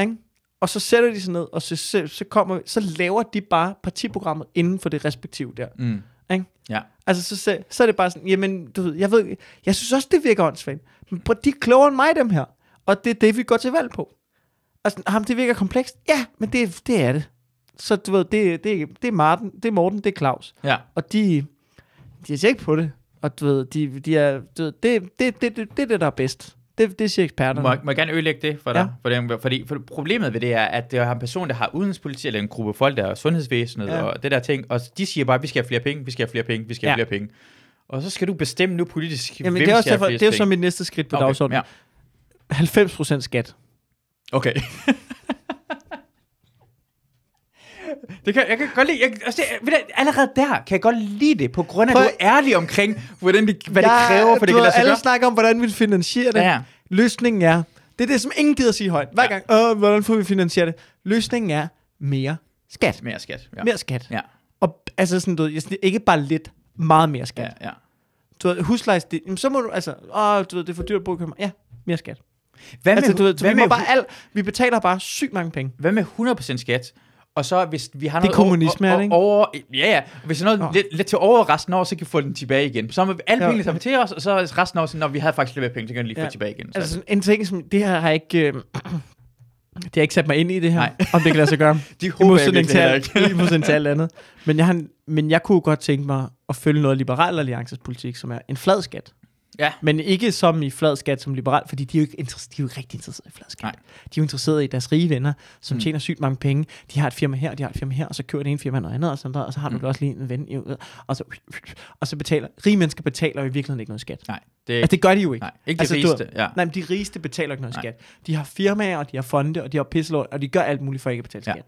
ikke? Og så sætter de sig ned, og så, så, så, kommer, så laver de bare partiprogrammet inden for det respektive der. Mm. Ikke? Ja. Altså, så, så, så er det bare sådan, jamen, du ved, jeg ved, jeg synes også, det virker åndssvagt. Men prøv, de er klogere end mig, dem her. Og det er det, vi går til valg på. Altså, ham, det virker komplekst. Ja, men det, det er det. Så du ved, det, det, det er Martin, det er Morten, det er Claus. Ja. Og de, de er ikke på det. Og du ved, de, de er, du ved, det, det, det, det, det er det, der er bedst. Det, det siger eksperterne. Må, må jeg gerne ødelægge det for dig? Ja. For det, fordi for problemet ved det er, at det er en person, der har udenrigspolitik, eller en gruppe folk, der er sundhedsvæsenet Ja. og det der ting, og de siger bare, at vi skal have flere penge, vi skal have flere penge, vi skal have Ja. flere penge. Og så skal du bestemme nu politisk, Jamen, hvem det er også have derfor, det er jo så mit næste skridt på Okay, dagsordenen. Ja. 90% skat. Okay. det kan, jeg kan godt lide, jeg, altså, det, ved du, allerede der kan jeg godt lide det, på grund af, at du er ærlig omkring, hvordan det, hvad det Ja, kræver, for det kan lade sig alle gøre. snakker om, hvordan vi finansierer det. Ja. Løsningen er, det er det, som ingen gider sige højt. Hver Ja. gang, Åh, hvordan får vi finansieret det? Løsningen er mere skat. Mere skat. Ja. Mere skat. Ja, Og altså sådan, du ved, jeg ikke bare lidt, meget mere skat. ja, ja. Du ved, husleje, det, jamen, så må du, altså, åh, du ved, det er for dyrt at bo i København. Ja, mere skat. Hvad med, Altså, du ved, hvad vi, med, bare al, vi betaler bare sygt mange penge. Hvad med 100% skat? Og så hvis vi har Det er noget kommunisme, er det ikke? over, ja, ja. Hvis der er noget Nå. lidt, lidt, til over resten af året, så kan vi få den tilbage igen. Så må vi alle Ja. pengene tage til os, og så resten af året, når vi havde faktisk lidt penge, så kan vi lige få Ja. tilbage igen. Så. Altså en ting, som det her har ikke... Øh, det har ikke sat mig ind i det her, Nej. om det kan lade sig gøre. de håber jeg ikke. i modsætning til alt andet. Men jeg, har, men jeg kunne godt tænke mig at følge noget af Liberal Alliances politik, som er en flad skat. Ja. Men ikke som i flad skat som liberal, fordi de er jo ikke, interesse- de er jo ikke rigtig interesserede i flad skat. Nej. De er jo interesserede i deres rige venner, som Mm. tjener sygt mange penge. De har et firma her, og de har et firma her, og så kører det ene firma noget andet, og, sådan der, og så har du Mm. mm. også lige en ven, og så, og så betaler, rige mennesker betaler jo i virkeligheden ikke noget skat. Nej, det, Altså det gør de jo ikke. nej, ikke altså, det du- rigeste. Ja. Nej, men de rigeste betaler ikke noget Nej. skat. De har firmaer, og de har fonde, og de har pisselort, og de gør alt muligt for ikke at betale Ja. skat.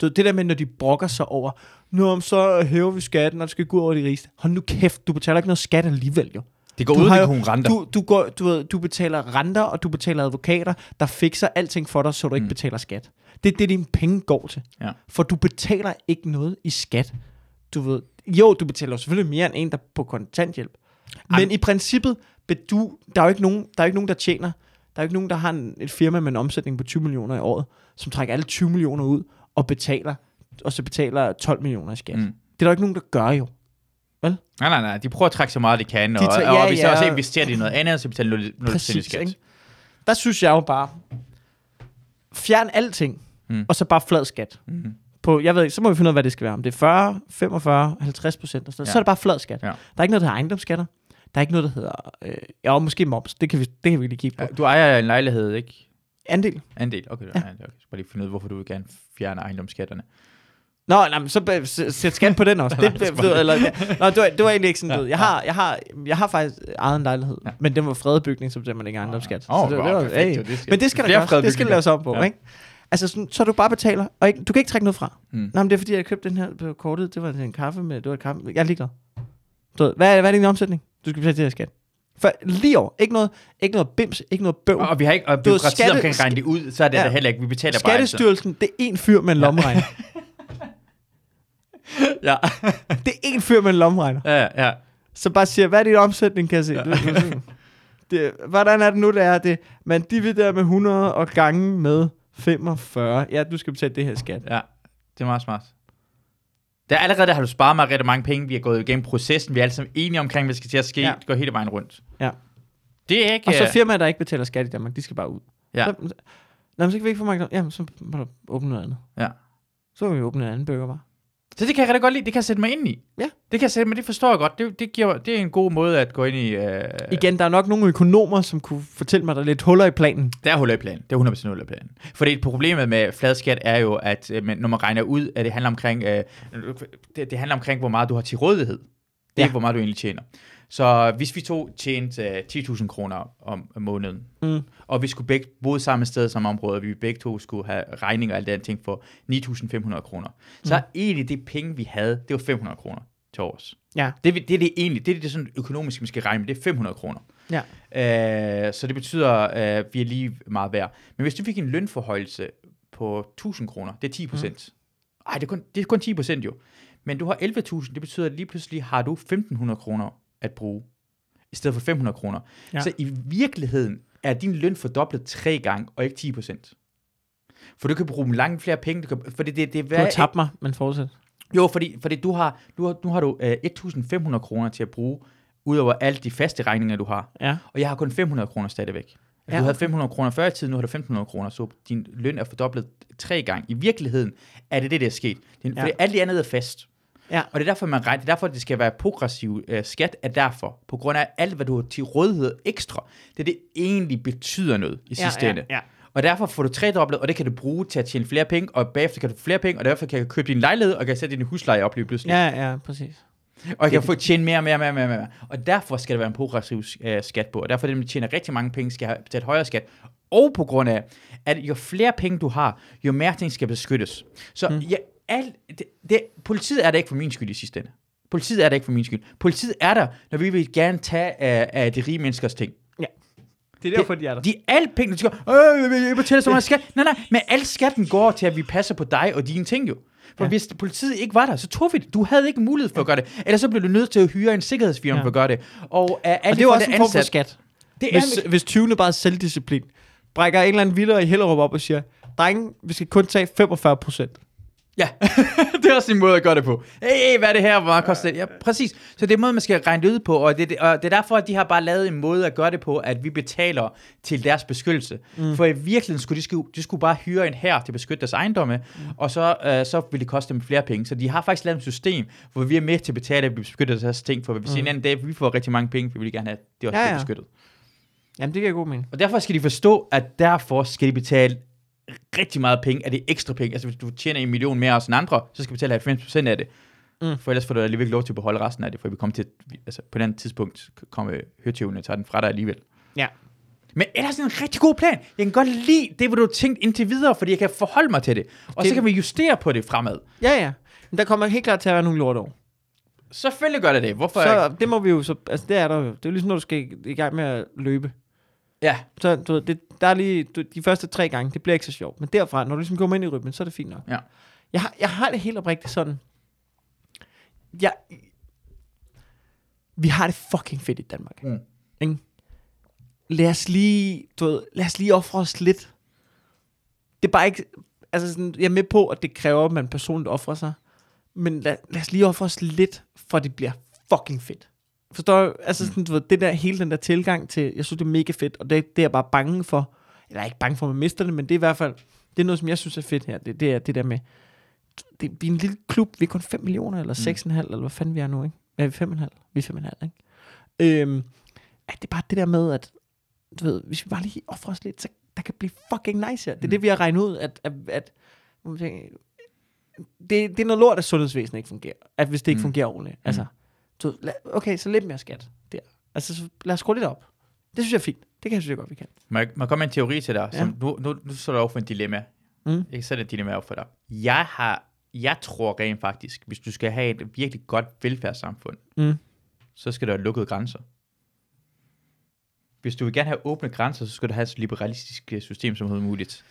Du det der med, når de brokker sig over, nu så hæver vi skatten, og det skal gå over de rigeste. Hold nu kæft, du betaler ikke noget skat alligevel jo. Det går Du ud jo- konkurrenter. Du, du, går, du, ved, du betaler renter, og du betaler advokater, der fikser alting for dig, så du ikke Mm. betaler skat. Det er det, dine penge går til. Ja. For du betaler ikke noget i skat. Du ved, jo, du betaler selvfølgelig mere end en, der er på kontanthjælp. Men Am- i princippet, du, der er jo ikke nogen, der, er ikke nogen, der tjener. Der er jo ikke nogen, der har en, et firma med en omsætning på 20 millioner i året, som trækker alle 20 millioner ud og betaler, og så betaler 12 millioner i skat. Mm. Mm. Det er der jo ikke nogen, der gør jo. Nej, nej, nej. De prøver at trække så meget, de kan. Og, tager- og, ja, og hvis ja. også investerer de i noget andet, så betaler 0, 0 i skat. ikke? Der synes jeg jo bare, fjern alting, Mm. og så bare flad skat. Mm. På, jeg ved ikke, så må vi finde ud af, hvad det skal være. Om det er 40, 45, 50 procent, og sådan noget. Ja. så er det bare flad skat. Ja. Der er ikke noget, der hedder ejendomsskatter. Der er ikke noget, der hedder... Øh, ja, måske moms. Det kan vi, det kan vi lige kigge på. Ja, du ejer en lejlighed, ikke? Andel. Andel. Okay, ja. okay. Så bare lige finde ud af, hvorfor du vil gerne fjerne ejendomsskatterne. Nå, nej, men så sæt skat på den også. det, skal det, eller, ja. Nå, det, var, det var egentlig ikke sådan, Ja, ja, jeg, har, jeg, har, jeg har faktisk ejet en lejlighed, Ja. men den var fredet bygning, så man ikke ejendomsskat. Åh, så det, wow, det var, perfekt, hey. Det skal- Men det skal der gøres. Det skal laves om på, Ja. ikke? Altså, sådan, så du bare betaler, og ikke, du kan ikke trække noget fra. Mm. Nå, men det er fordi, jeg købte den her på kortet. Det var en kaffe med, det var et kaffe. Jeg er ligeglad. Du ved, hvad, er- hvad er din omsætning? Du skal betale det her skat. For lige over. Ikke noget, ikke noget bims, ikke noget bøv. Og vi har ikke, og ved, byråkratiet omkring regne det ud, så er det ja. Der heller ikke. Vi betaler bare altid. Skattestyrelsen, det er en fyr med en lommeregner. Ja. det er en fyr med en lommeregner. ja, ja. Så bare siger, hvad er din omsætning, kan jeg se. Ja. Det, hvordan er det nu, det er det? Man dividerer med 100 og gange med 45. Ja, du skal betale det her skat. Ja, det er meget smart. Der er allerede der har du sparet mig rigtig mange penge. Vi har gået igennem processen. Vi er alle sammen enige omkring, hvad der skal til at ske. Ja. Det går hele vejen rundt. Ja. Det er ikke... Og så øh, firmaer, der ikke betaler skat i Danmark, de skal bare ud. Ja. Så, Nå, men så kan vi ikke få mange... Jamen, så må du åbne noget andet. Ja. Så kan vi åbne en anden burgerbar. Så det kan jeg rigtig godt lide. Det kan jeg sætte mig ind i. Ja. Det kan jeg sætte mig, det forstår jeg godt. Det, det, giver, det er en god måde at gå ind i... Øh, Igen, der er nok nogle økonomer, som kunne fortælle mig, der er lidt huller i planen. Der er huller i planen. Det er 100% huller i planen. Fordi problemet med fladskat er jo, at øh, når man regner ud, at det handler omkring, øh, det, det handler omkring, hvor meget du har til rådighed. Det er Ja. ikke, hvor meget du egentlig tjener. Så hvis vi to tjente øh, 10.000 kroner om om måneden, Mm. og vi skulle begge bo samme sted som område, og vi begge to skulle have regninger og alt det ting for 9.500 kroner, så er egentlig det penge, vi havde, det var 500 kroner til års. Ja. Det, er vi- det er det egentlig, det er det sådan økonomisk, vi skal regne med, det er 500 kroner. Ja. Øh, så det betyder, at vi er lige meget værd. Men hvis du fik en lønforhøjelse på 1000 kroner, det er 10 procent. Mm. Ej, det er, kun, det er kun 10 procent jo. Men du har 11.000, det betyder, at lige pludselig har du 1.500 kroner at bruge, i stedet for 500 kroner. Ja. Så i virkeligheden er din løn fordoblet tre gange, og ikke 10 procent. For du kan bruge langt flere penge. Du kan, fordi det, det, Du det, har tabt mig, men fortsæt. jo, fordi, fordi du har, du har, nu har du øh, 1.500 kroner til at bruge, udover alle de faste regninger, du har. Ja. Og jeg har kun 500 kroner stadigvæk. Altså, Ja, du havde okay. 500 kroner før i tiden, nu har du 1.500 kroner, så din løn er fordoblet tre gange. I virkeligheden er det det, der er sket. Ja. ja. Fordi alt det andet er fast. Ja. Og det er derfor, man regner, det er derfor, det skal være progressiv øh, skat, er derfor. På grund af alt, hvad du har til rådighed ekstra. Det er det egentlig betyder noget i sidste ja, ende. ja. Og derfor får du tredoblet, og det kan du bruge til at tjene flere penge, og bagefter kan du få flere penge, og derfor kan du købe din lejlighed, og kan sætte din husleje op lige pludselig. Ja, ja, præcis. Og jeg kan få tjene mere og mere og mere, mere, mere. Og derfor skal der være en progressiv øh, skat på. Og derfor er dem, der tjener rigtig mange penge, skal have betalt højere skat. Og på grund af, at jo flere penge du har, jo mere ting skal beskyttes. Så mm. ja, alt, det, det, politiet er der ikke for min skyld i sidste ende. Politiet er der ikke for min skyld. Politiet er der, når vi vil gerne tage af, af de rige menneskers ting. Det er derfor, de er der. De alle penge, du siger, øh, jeg betaler så meget skat. Nej, nej, men al skatten går til, at vi passer på dig og dine ting jo. For Ja. ja. hvis politiet ikke var der, så tog vi det. Du havde ikke mulighed for at gøre det. Ellers så blev du nødt til at hyre en sikkerhedsfirma Ja. ja. for at gøre det. Og, uh, Og det er jo også en form for skat. Det er Hvis, hvis 20. bare er selvdisciplin, brækker en eller anden vildere i Hellerup op og siger, drenge, vi skal kun tage 45 procent. Ja, det er også en måde at gøre det på. Hey, hvad er det her? Hvor meget koster det? Ja, præcis. Så det er en måde, man skal regne det ud på, og det, og det er derfor, at de har bare lavet en måde at gøre det på, at vi betaler til deres beskyttelse. Mm. For i virkeligheden skulle de, skulle, de skulle bare hyre en her til at beskytte deres ejendomme, mm. og så, øh, så ville det koste dem flere penge. Så de har faktisk lavet et system, hvor vi er med til at betale, at vi beskytter deres ting, for hvis mm. en anden dag, vi får rigtig mange penge, vi vil gerne have, det også ja. ja. beskyttet. Jamen, det giver god mening. Og derfor skal de forstå, at derfor skal de betale rigtig meget penge, af det ekstra penge. Altså hvis du tjener en million mere end andre, så skal du betale 90% af det. Mm. For ellers får du alligevel ikke lov til at beholde resten af det, for vi kommer til, altså på et andet tidspunkt kommer hørtøvene og tager den fra dig alligevel. Ja. Men ellers en rigtig god plan. Jeg kan godt lide det, hvor du har tænkt indtil videre, fordi jeg kan forholde mig til det. Og Det- så kan vi justere på det fremad. Ja, ja. Men der kommer helt klart til at være nogle lort over. Selvfølgelig gør det det. Hvorfor? Så det må vi jo, så, altså det er der jo. Det er jo ligesom, når du skal i- i gang med at løbe. Ja, Så du ved, det, der er lige, du, de første tre gange, det bliver ikke så sjovt. Men derfra, når du ligesom kommer ind i rytmen, så er det fint nok. Ja. Jeg har, jeg har det helt oprigtigt sådan. Jeg, vi har det fucking fedt i Danmark. Mm. Ikke? Lad os lige, du ved, lad os lige ofre os lidt. Det er bare ikke, altså sådan, jeg er med på, at det kræver, at man personligt offrer sig. Men lad, lad os lige ofre os lidt, for det bliver fucking fedt. Forstår du? Altså sådan, du ved, det der, hele den der tilgang til, jeg synes, det er mega fedt, og det, det er jeg bare bange for. Eller jeg er ikke bange for, at man mister det, men det er i hvert fald, det er noget, som jeg synes er fedt her. Det, det er det der med, det, vi er en lille klub, vi er kun 5 millioner, eller 6,5, eller hvad fanden vi er nu, ikke? Ja, vi er 5,5. Vi er 5,5, ikke? Øhm, at det er bare det der med, at du ved, hvis vi bare lige offrer os lidt, så der kan blive fucking nice her. Det er det, vi har regnet ud, at, at, at det, det er noget lort, at sundhedsvæsenet ikke fungerer. At hvis det ikke Mm. fungerer ordentligt. Altså, du, okay, så lidt mere skat der. Altså, så lad os skrue lidt op. Det synes jeg er fint. Det kan jeg synes jeg godt, vi kan. må jeg, må jeg komme med en teori til dig? Ja. Som, nu, nu, nu står du over for en dilemma. Mm. Jeg kan sætte et dilemma op for dig. Jeg har, jeg tror rent faktisk, hvis du skal have et virkelig godt velfærdssamfund, Mm. så skal der være lukkede grænser. Hvis du vil gerne have åbne grænser, så skal du have et så liberalistisk øh, system som overhovedet muligt.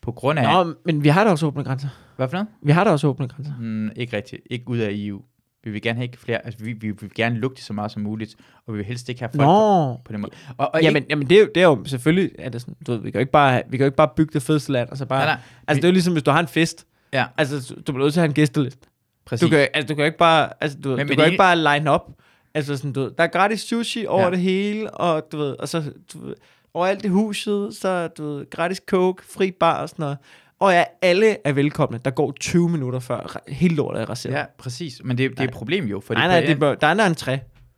På grund af... Nå, men vi har da også åbne grænser. Hvad for noget? Vi har da også åbne grænser. Mm, ikke rigtigt. Ikke ud af EU. Vi vil gerne have ikke flere... Altså, vi, vi vil gerne lukke det så meget som muligt, og vi vil helst ikke have folk Nå, på, på den måde. Og, og jamen, jamen det, er jo, det er jo selvfølgelig, er det sådan, du ved, vi kan jo ikke bare, vi kan jo ikke bare bygge det fedeste land, og så bare, Nej, nej. altså det er jo ligesom, hvis du har en fest, Ja. altså du bliver nødt til at have en gæsteliste. præcis. Du kan, altså, du kan jo ikke bare, altså, du, Men- du men kan det- ikke bare line op. Altså sådan, du ved, der er gratis sushi over Ja. det hele, og du ved, og så du ved, overalt i huset, så du ved, gratis coke, fri bar og sådan noget. Og ja, alle er velkomne. Der går 20 minutter før hele lortet er raseret. Ja, præcis. Men det, det er et problem jo. Fordi nej, nej, et- det, bør- der er en entré.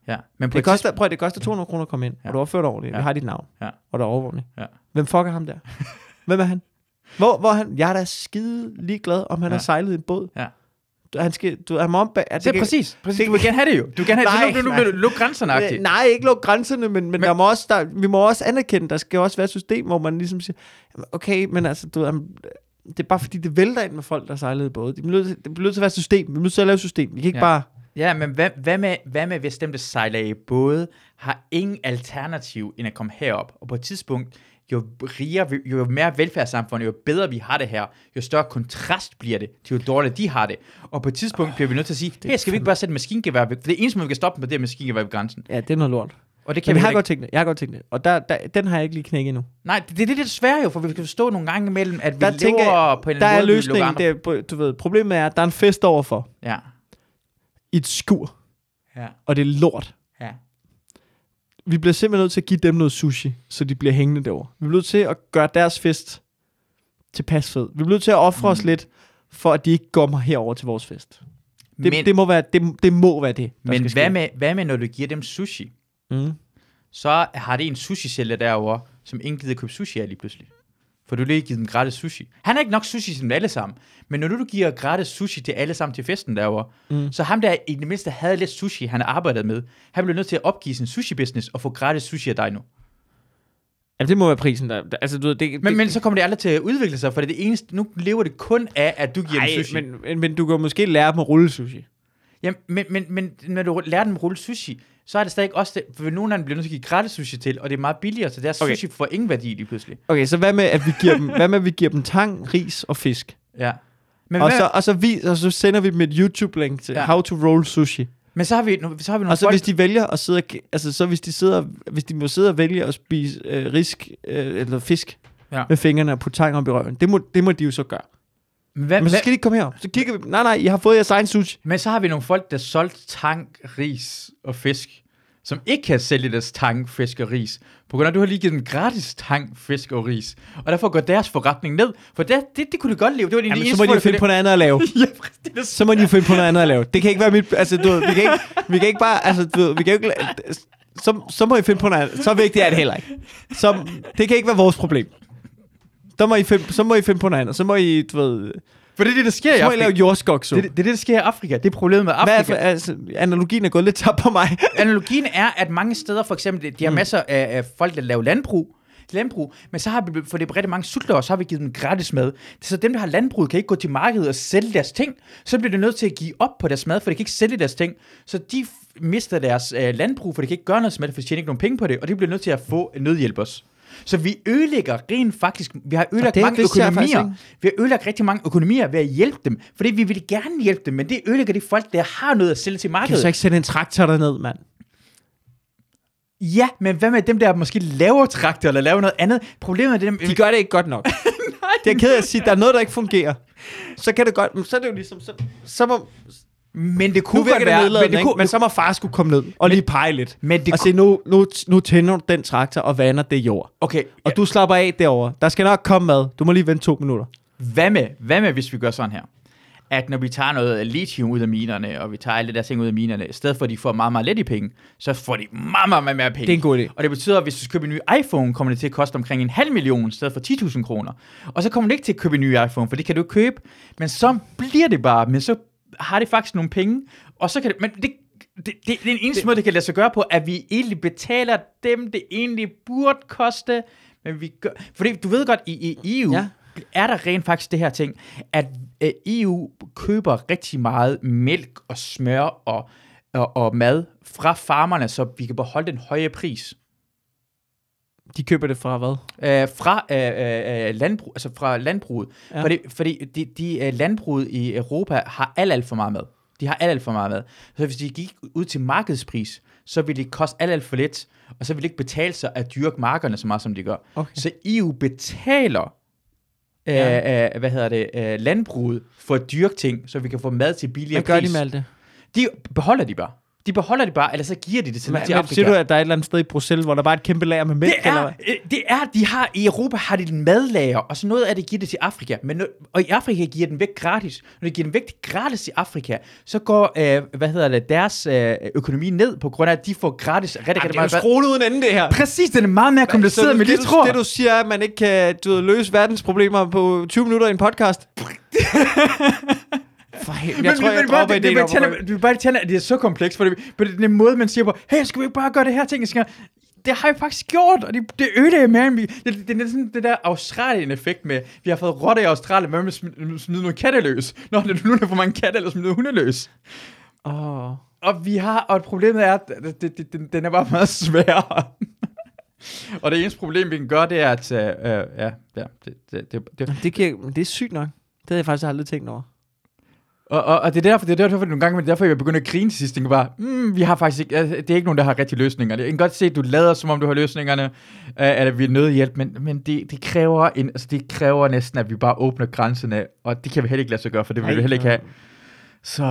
ja. Men Det et koster, prøv, det koster 200 kroner at komme ind, Ja. og du har opført ordentligt. Ja. Vi har dit navn, Ja. og der er overvågning. Ja. Hvem fuck er ham der? Hvem er han? Hvor, hvor er han? Jeg er da skide ligeglad, om han Ja. har sejlet i en båd. Ja. Han skal, du, må om bag, at Det er præcis. præcis. Du vil gerne have det jo. Du vil gerne have Nej, det. Nu, nu, nu, luk grænserne agtigt. nej, ikke lukke grænserne, men, men, men der må også, der, vi må også anerkende, der skal også være et system, hvor man ligesom siger, "Jamen, okay, men altså, du, det er bare fordi, det vælter ind med folk, der sejlede både. Det bliver det bliver nødt til at være et system. Vi er nødt til at lave et system. Vi kan ikke Ja. bare... Ja, men hvad, hvad, med, hvad med, hvis dem, der sejler i både, har ingen alternativ end at komme herop, og på et tidspunkt, jo rigere, jo mere velfærdssamfund, jo bedre vi har det her, jo større kontrast bliver det til, jo dårligere de har det. Og på et tidspunkt bliver vi nødt til at sige, hey, skal vi ikke bare sætte maskingevær ved? For det eneste, måde, vi kan stoppe på, det er maskingevær ved grænsen. Ja, det er noget lort. Og det kan Men vi jeg har godt tænkt det. Jeg har godt tænkt det. Og der, der, den har jeg ikke lige knækket endnu. Nej, det, det er det, der er svært jo, for vi kan forstå nogle gange imellem, at vi Der lever tænker jeg, på en der er måde, lukker løsningen. Det er, du ved, problemet er, at der er en fest overfor Ja, i et skur, ja, og det er lort. ja. Vi bliver simpelthen nødt til at give dem noget sushi, så de bliver hængende derovre. Vi bliver nødt til at gøre deres fest tilpas fed. Vi bliver nødt til at ofre mm. os lidt, for at de ikke kommer herover til vores fest. Det, Men- det, må, være, det, det må være det, Men skal hvad med, hvad med, når du giver dem sushi? Mm. så har det en sushi-sælger derovre, som ingen gider købe sushi af lige pludselig. For du har lige givet dem gratis sushi. Han har ikke nok sushi til dem alle sammen. Men når du, du giver gratis sushi til alle sammen til festen derovre, mm. så ham der i det mindste havde lidt sushi, han har arbejdet med, han blev nødt til at opgive sin sushi-business og få gratis sushi af dig nu. Ja, det må være prisen, der... Altså, du ved, det, Men, det, men så kommer det aldrig til at udvikle sig, for det er det eneste, nu lever det kun af, at du giver Ej, dem sushi. men, men, men du kan måske lære dem at rulle sushi. Jamen, men, men, men når du lærer dem at rulle sushi, så er det stadig også det, for nogle af dem bliver nødt til at give gratis sushi til, og det er meget billigere, så deres Okay. sushi får ingen værdi lige pludselig. Okay, så hvad med, at vi giver dem, hvad med, at vi giver dem tang, ris og fisk? Ja. Men, Og hvad, så, og, så vi, og så sender vi dem et YouTube-link til ja. How to Roll Sushi. men så har vi, så har vi nogle Og så folk, hvis de vælger at sidde, og, altså så hvis de sidder, hvis de må sidde og vælge at spise øh, risk øh, eller fisk ja. Med fingrene og putte tang op i røven, det må, det må de jo så gøre. Men, hvad, Men så skal de ikke komme her. Så kigger vi, nej nej, I har fået jeres egen sushi. men så har vi nogle folk, der solgte tang, ris og fisk, som ikke kan sælge deres tang, fisk og ris, på grund af, at du har lige givet dem gratis tang, fisk og ris. Og derfor går deres forretning ned, for det, det, det kunne de godt leve. Det var de Jamen, så må de jo finde på noget andet at lave. Ja, præcis, det er Så må de jo finde på noget andet at lave. Det kan ikke være mit... Altså, du ved, vi kan ikke, vi kan ikke bare... Altså, du ved, vi kan jo ikke... Så, så må I finde på noget andet. Så vigtigt er det heller ikke. Så, det kan ikke være vores problem. Så må I finde, så må I finde på noget andet. Så må I, du ved... For det er det, der sker i Så må I Afrika. lave jordskok, så. Det, det, det er det, der sker i Afrika. Det er problemet med Hvad er Afrika. altså, analogien er gået lidt tabt på mig. Analogien er, at mange steder, for eksempel, de har masser af, af folk, der laver landbrug, landbrug, men så har vi, for det er rigtig mange sultere, så har vi givet dem gratis mad. Så dem, der har landbrug, kan ikke gå til markedet og sælge deres ting. Så bliver de nødt til at give op på deres mad, for de kan ikke sælge deres ting. Så de mister deres øh, landbrug, for de kan ikke gøre noget med det, for de tjener ikke nogen penge på det, og de bliver nødt til at få nødhjælp også. Så vi ødelægger rent faktisk, vi har ødelagt det mange faktisk økonomier. Vi har ødelagt rigtig mange økonomier ved at hjælpe dem, fordi vi vil gerne hjælpe dem, men det ødelægger de folk, der har noget at sælge til Kan markedet. du så ikke sætte en traktor derned, mand? Ja, men hvad med dem, der måske laver traktor eller laver noget andet? Problemet er dem... De gør det ikke godt nok. det er ked af at sige, der er noget, der ikke fungerer. Så kan det godt, men så er det jo ligesom, så, så må, men det kunne godt være... Men det kunne, men så må far skulle komme ned og lige pege lidt. men det og sige, nu, nu, nu tænder du den traktor og vander det jord. Okay, Og du slapper af derovre. Der skal nok komme mad. Du må lige vente to minutter. hvad med, hvad med, hvis vi gør sådan her? At når vi tager noget lithium ud af minerne, og vi tager alle de der ting ud af minerne, i stedet for at de får meget, meget let i penge, så får de meget, meget, meget mere penge. Det er en god idé. Og det betyder, at hvis du skal købe en ny iPhone, kommer det til at koste omkring en halv million, i stedet for 10.000 kroner. Og så kommer du ikke til at købe en ny iPhone, for det kan du ikke købe. Men så bliver det bare, men så har det faktisk nogle penge, og så kan det, men det, det, det, det er den eneste det, måde, det kan lade sig gøre på, at vi egentlig betaler dem, det egentlig burde koste, men vi gør, fordi du ved godt, i, i EU, Ja. er der rent faktisk det her ting, at øh, EU køber rigtig meget mælk og smør og, og, og mad fra farmerne, så vi kan beholde den høje pris. De køber det fra hvad? Øh, fra øh, øh, landbrug, altså fra landbruget. Ja. Fordi, fordi de, de øh, landbruget i Europa har alt, alt for meget mad. De har alt, alt for meget mad. Så hvis de gik ud til markedspris, så ville det koste alt, alt for lidt, og så ville det ikke betale sig at dyrke markerne så meget, som de gør. Okay. Så EU betaler øh, Ja. øh, hvad hedder det, øh, landbruget for at dyrke ting, så vi kan få mad til billigere Hvad gør pris. de med alt det? De beholder de bare. De beholder de bare, eller så giver de det til, Men, til men, Afrika. siger du, at der er et eller andet sted i Bruxelles, hvor der bare er et kæmpe lager med mælk? Det eller er, hvad? øh, det er, de har, i Europa har de en madlager, og så noget af det giver det til Afrika, men, og i Afrika giver den væk gratis. Når de giver den væk gratis i Afrika, så går, øh, hvad hedder det, deres øh, økonomi ned, på grund af, at de får gratis rigtig, rigtig det er jo meget uden ende, det her. Præcis, den er meget mere kompliceret, men det, det, tror. det, du siger, er, at man ikke kan du ved, løse verdens problemer på 20 minutter i en podcast. For helvede, jeg men, tror, men, jeg dropper det, det, ideen det, at- det, er bare tænder, det er så komplekst, for det, for det er den måde, man siger på, hey, skal vi ikke bare gøre det her ting? Skal, det har vi faktisk gjort, og det, det ødelægger mere end vi... Det, det, det, er sådan det der Australien-effekt med, vi har fået rotter i Australien, men vi smide, smide nogle katte løs. Nå, det er nu, der får mange katte, eller smide hunde løs. Åh. og vi har, og problemet er, at det, det, det, den- den er bare meget sværere. og det eneste problem, vi kan gøre, det er at, øh, øh, ja, ja, det, det, det, det, Det, giver, det er sygt nok. Det havde jeg faktisk aldrig tænkt over. Og, og, og det er derfor, det er derfor, nogle gange, men derfor jeg begynder at grine til sidst, tænker bare, mm, vi har faktisk ikke, altså, det er ikke nogen, der har rigtige løsninger. Jeg kan godt se, at du lader, som om du har løsningerne, øh, eller vi er nødhjælp, men, men det, det, kræver en, altså, det kræver næsten, at vi bare åbner grænserne, og det kan vi heller ikke lade sig gøre, for det vil vi heller ikke have. Så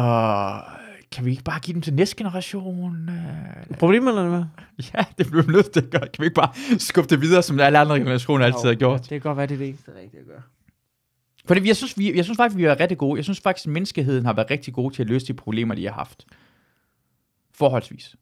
kan vi ikke bare give dem til næste generation? Øh, Problemet eller hvad? Ja, det bliver vi nødt til at gøre. Kan vi ikke bare skubbe det videre, som alle andre generationer altid har gjort? Det kan godt være, det er det eneste rigtige at gøre. Fordi jeg synes, vi, jeg synes faktisk, vi er rigtig gode. Jeg synes faktisk, at menneskeheden har været rigtig gode til at løse de problemer, de har haft. Forholdsvis.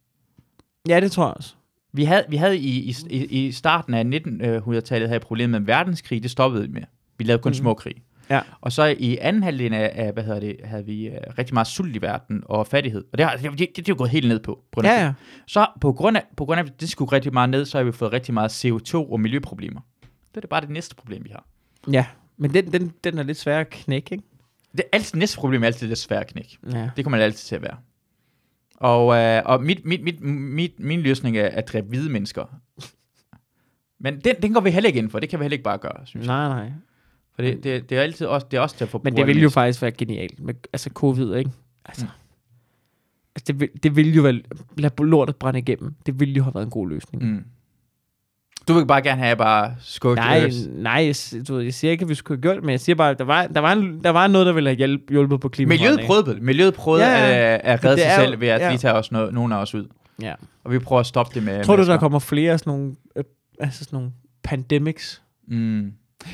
Ja, det tror jeg også. Vi havde, vi havde i, i, i- starten af 1900-tallet havde problemet med verdenskrig, det stoppede vi med. Vi lavede kun mm. små krig. Ja. Og så i anden halvdel af, hvad hedder det, havde vi uh, rigtig meget sult i verden og fattighed. Og det, har, det, det, det er jo gået helt ned på. på grund af Ja, ja. Så på grund, af, på grund af, at det skulle rigtig meget ned, så har vi fået rigtig meget CO2 og miljøproblemer. Det er det bare det næste problem, vi har. Ja, men den, den, den er lidt svær at knække, ikke? Det er altid, næste problem er altid det svære knæk. Ja. Det kommer det altid til at være. Og, øh, og mit, mit, mit, mit, min løsning er at dræbe hvide mennesker. Men den, den går vi heller ikke ind for. Det kan vi heller ikke bare gøre, synes jeg. Nej, nej. For det, det, det er altid også, det er også til at få Men det ville jo faktisk være genialt med altså covid, ikke? Altså, Mm. altså det, vil, det ville jo være, lad lortet brænde igennem. Det ville jo have været en god løsning. Mm. Du vil bare gerne have bare skudt Nej, nej, jeg, s- du jeg siger ikke, at vi skulle have gjort det, men jeg siger bare, at der var, der var, en, der var noget, der ville have hjælp, hjulpet på klimaet. Miljøet prøvede. Miljøet prøvede Ja, ja, at, at redde sig er selv ved, at ja. vi tager os noget, nogle af os ud. Ja. Og vi prøver at stoppe det med... Tror du, der at- kommer flere sådan nogle, øh, altså sådan nogle pandemics? Mm.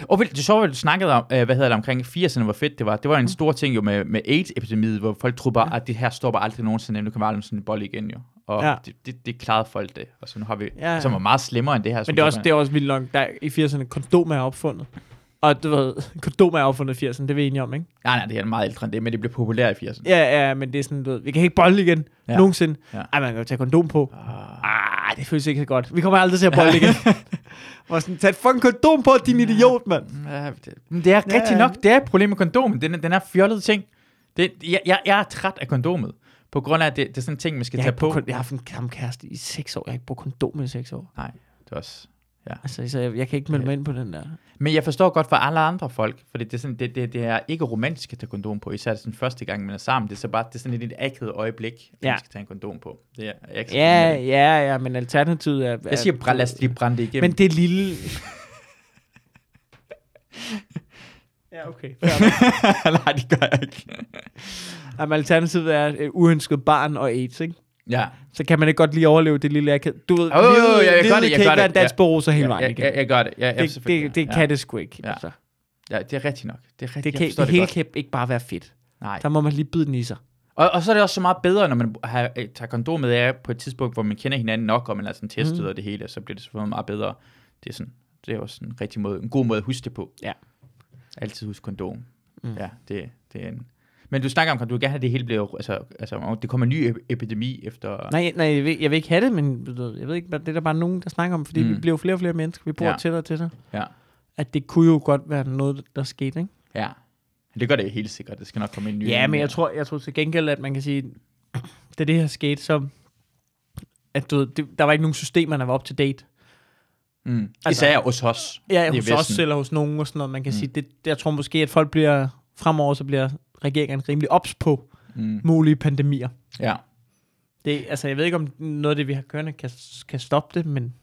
Og vel, det at du snakkede om, øh, hvad hedder det, omkring 80'erne, hvor fedt det var. Det var en stor ting jo med, med AIDS-epidemiet, hvor folk troede bare, at det her stopper aldrig nogensinde, nu kan vi aldrig sådan en bold igen jo. Og Ja. det, det, det, klarede folk det. Og så nu har vi, Ja, ja. som var meget slemmere end det her. Men det er også, det er også vildt nok, der i 80'erne kondom er opfundet. Og du ved, kondom er opfundet i 80'erne, det er vi enige om, ikke? Nej, nej, det er meget ældre end det, men det blev populært i 80'erne. Ja, ja, men det er sådan, du ved, vi kan ikke bolde igen, ja. Nogensinde. Ja. Ej, man kan jo tage kondom på. Ah. Ah, det føles ikke så godt. Vi kommer aldrig til at bolde igen. Hvor sådan, tag et fucking kondom på, din idiot, mand. Ja, det, men det er rigtigt ja. nok. Det er et problem med kondomen. Den, den er fjollet ting. Det, jeg, jeg, jeg er træt af kondomet. På grund af, at det, det er sådan en ting, man skal Jeg tage på. kon- jeg har haft en gammel kæreste i 6 år. Jeg har ikke brugt kondom i 6 år. Nej, det er også... Altså, så jeg, jeg kan ikke melde mig ind på den der. Men jeg forstår godt for alle andre folk, for det er, sådan, det, det, det er ikke romantisk at tage kondom på, især den første gang, man er sammen. Det er så bare det er sådan et lidt akavet øjeblik, at Ja. ja. man skal tage en kondom på. Det er, jeg er Ja, det. ja, ja, men alternativet er... Jeg siger, brænd, lad os lige brænde det igennem. Men det lille... ja, okay. Nej, det gør jeg ikke. Jamen, alternativet er et uønsket barn og AIDS, ikke? Ja, Så kan man ikke godt lige overleve det lille... Jeg kan, du ved, jo, livet, jeg gør livet det, jeg kan ikke være det, en dans ja. hele jeg, vejen jeg, igen. jeg, jeg gør det. Jeg, jeg, det, det, det ja. kan det sgu ikke. Ja. Altså. Ja, det er rigtigt nok. Det, er rigtigt. Det, jeg kan, forstår det hele kan ikke bare være fedt. Nej. Der må man lige bide den i sig. Og, og så er det også så meget bedre, når man har, øh, tager kondomet af på et tidspunkt, hvor man kender hinanden nok, og man er sådan testet mm. og det hele, så bliver det selvfølgelig meget bedre. Det er, sådan, det er også en, rigtig måde, en god måde at huske det på. Ja. Altid husk kondom. Mm. Ja, det, det er en... Men du snakker om, at du gerne have det hele bliver, altså, altså, det kommer en ny ep- epidemi efter... Nej, nej jeg, vil, jeg vil ikke have det, men jeg ved ikke, det er der bare nogen, der snakker om, fordi mm. vi bliver jo flere og flere mennesker, vi bor ja. Tættere og tættere. Ja. At det kunne jo godt være noget, der skete, ikke? Ja. Det gør det helt sikkert. Det skal nok komme en ny. Ja, men jeg tror, jeg tror til gengæld, at man kan sige, da det her skete, så at du, ved, det, der var ikke nogen systemer, der var up to date. Mm. Altså- Især hos os. Ja, hos os eller hos nogen og sådan noget. Man kan. Mm. sige, det, jeg tror måske, at folk bliver, fremover så bliver regeringen rimelig ops på Mm. mulige pandemier. Ja. Det, altså, jeg ved ikke, om noget af det, vi har kørende, kan, kan stoppe det, men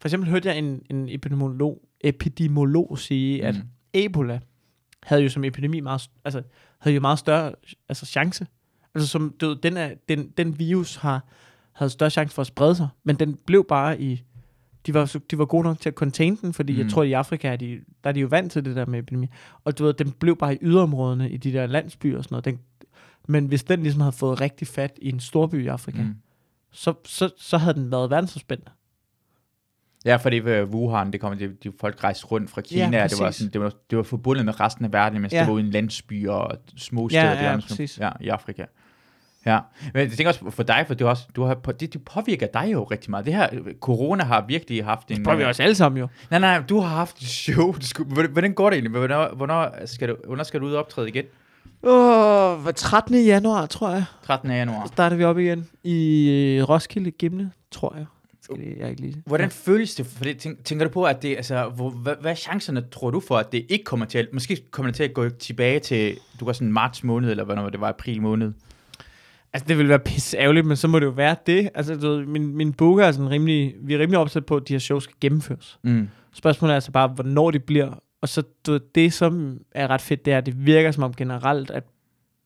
for eksempel hørte jeg en, en epidemiolog, epidemiolog sige, at Mm. Ebola havde jo som epidemi meget, altså, havde jo meget større altså, chance. Altså, som, du ved, den, er, den, den virus har, havde større chance for at sprede sig, men den blev bare i, de var, de var gode nok til at contain den, fordi mm. jeg tror, i Afrika er de, der er de jo vant til det der med epidemi. Og du ved, den blev bare i yderområderne, i de der landsbyer og sådan noget. Den, men hvis den ligesom havde fået rigtig fat i en storby i Afrika, mm. Så, så, så havde den været verdensomspændende. Ja, fordi ved Wuhan, det kom, de, de folk rejste rundt fra Kina, Ja, ja, det, var præcis. sådan, det, var, det var forbundet med resten af verden, mens Ja. ja. det var i en landsby og små Ja, steder ja, der, sådan- præcis. ja, i Afrika. Ja, men jeg tænker også for dig, for det, også, du har, det, det påvirker dig jo rigtig meget. Det her, corona har virkelig haft en... Det vi øh, også alle sammen jo. Nej, nej, du har haft et show. Du skulle, hvordan- går det egentlig? Hvornår, hvornår, skal du, hvornår skal du ud og optræde igen? Åh, oh, 13. januar, tror jeg. 13. januar. Starter vi op igen i øh, Roskilde Gimle, tror jeg. Skal det, jeg ikke lige... Hvordan føles det? For det, tænk, tænker du på, at det, altså, hvor, hvad, hvad er chancerne, tror du for, at det ikke kommer til at, måske kommer det til at gå tilbage til, du var sådan marts måned, eller hvornår det var, april måned? Altså, det vil være pisse ærgerligt, men så må det jo være det. Altså, du ved, min, min booker er sådan rimelig... Vi er rimelig opsat på, at de her shows skal gennemføres. Mm. Spørgsmålet er altså bare, hvornår de bliver. Og så du ved, det, som er ret fedt, det er, at det virker som om generelt, at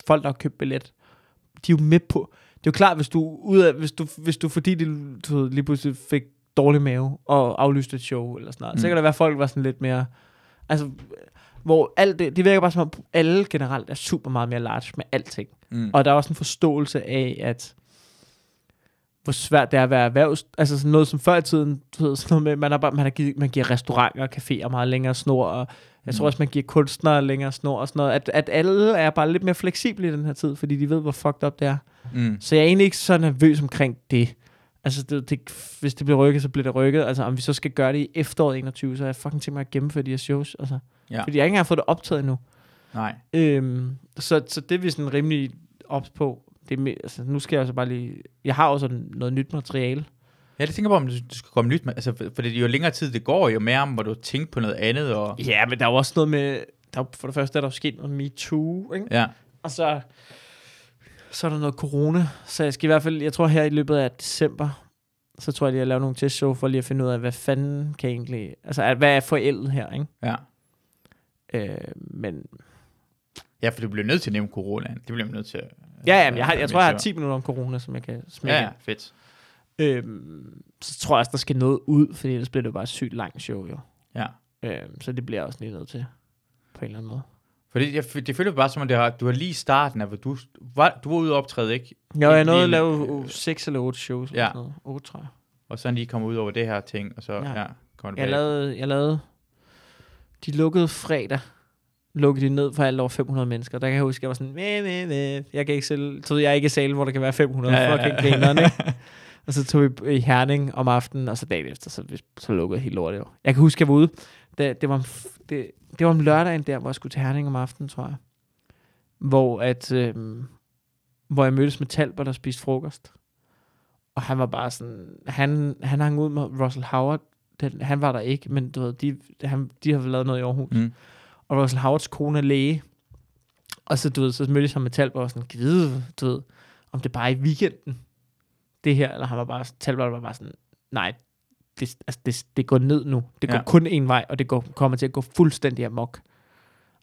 folk, der har købt billet, de er jo med på... Det er jo klart, hvis du, ud af, hvis du, hvis du fordi de, du ved, lige pludselig fik dårlig mave og aflyste et show eller sådan noget, mm. så kan der være, at folk var sådan lidt mere... Altså, hvor alt det, det virker bare som om, alle generelt er super meget mere large med alting. Mm. Og der er også en forståelse af, at hvor svært det er at være erhvervs... Altså sådan noget som før i tiden, du ved, sådan noget med, man, har bare, man, har givet, man giver restauranter og caféer meget længere snor, og jeg tror Mm. også, man giver kunstnere længere snor og sådan noget. At, at alle er bare lidt mere fleksible i den her tid, fordi de ved, hvor fucked up det er. Mm. Så jeg er egentlig ikke så nervøs omkring det. Altså, det, det, hvis det bliver rykket, så bliver det rykket. Altså, om vi så skal gøre det i efteråret 21, så er jeg fucking tænkt mig at gennemføre de her shows. Altså, Ja. Fordi jeg ikke engang har fået det optaget endnu. Nej. Øhm, så, så det er vi sådan rimelig ops på. Det er, altså, nu skal jeg så bare lige... Jeg har også sådan noget nyt materiale. Ja, det tænker på, om du, skal komme nyt med, altså, for, det jo længere tid det går, jo mere om, hvor du tænker på noget andet, og Ja, men der er jo også noget med... Der er, for det første er der jo sket noget MeToo, ikke? ja. Og så, så er der noget corona. Så jeg skal i hvert fald... Jeg tror her i løbet af december, så tror jeg lige at lave nogle testshow for lige at finde ud af, hvad fanden kan egentlig... Altså, hvad er forældet her, ikke? Ja. Øh, men Ja, for du bliver nødt til at nævne corona. Det bliver man nødt til. at- ja, jamen, jeg, har, jeg tror, jeg har melde 10 minutter om corona, som jeg kan smække. Ja, ja, fedt. Øhm, så tror jeg også, der skal noget ud, fordi ellers bliver det bare et sygt langt show, jo. Ja. Øhm, så det bliver jeg også lige nødt til, på en eller anden måde. Fordi jeg, det føles bare som, at det har, du har lige starten af, hvor du var, du var ude og optræde, ikke? Jo, jeg nåede at lave lidt, uh, 6 eller 8 shows. Ja. sådan noget. 8, tror jeg. Og så lige komme ud over det her ting, og så Ja. ja, ja kommer det Jeg bag. lavede, jeg lavede, de lukkede fredag, lukkede de ned for alt over 500 mennesker. Der kan jeg huske, jeg var sådan, mæ, mæ, mæ. jeg kan ikke selv, så jeg er ikke i salen, hvor der kan være 500 Ja, ja, ja, fucking ja. grineren, ikke? Og så tog vi i Herning om aftenen, og så dagen efter, så, så lukkede helt lortet jo. Jeg kan huske, jeg var ude. Det, det, var, det, det var om lørdagen der, hvor jeg skulle til Herning om aftenen, tror jeg. Hvor, at, øhm, hvor jeg mødtes med Talbot og spiste frokost. Og han var bare sådan, han, han hang ud med Russell Howard. Den, han var der ikke, men du ved, de, han, de har lavet noget i Aarhus. Mm. Og Russell Howards kone er læge. Og så, du ved, så mødtes han med Talbot og sådan, gide, du ved, om det bare er i weekenden, det her, eller han var bare, Talbot var bare sådan, nej, det, altså, det, det går ned nu. Det går Ja. kun en vej, og det går, kommer til at gå fuldstændig amok.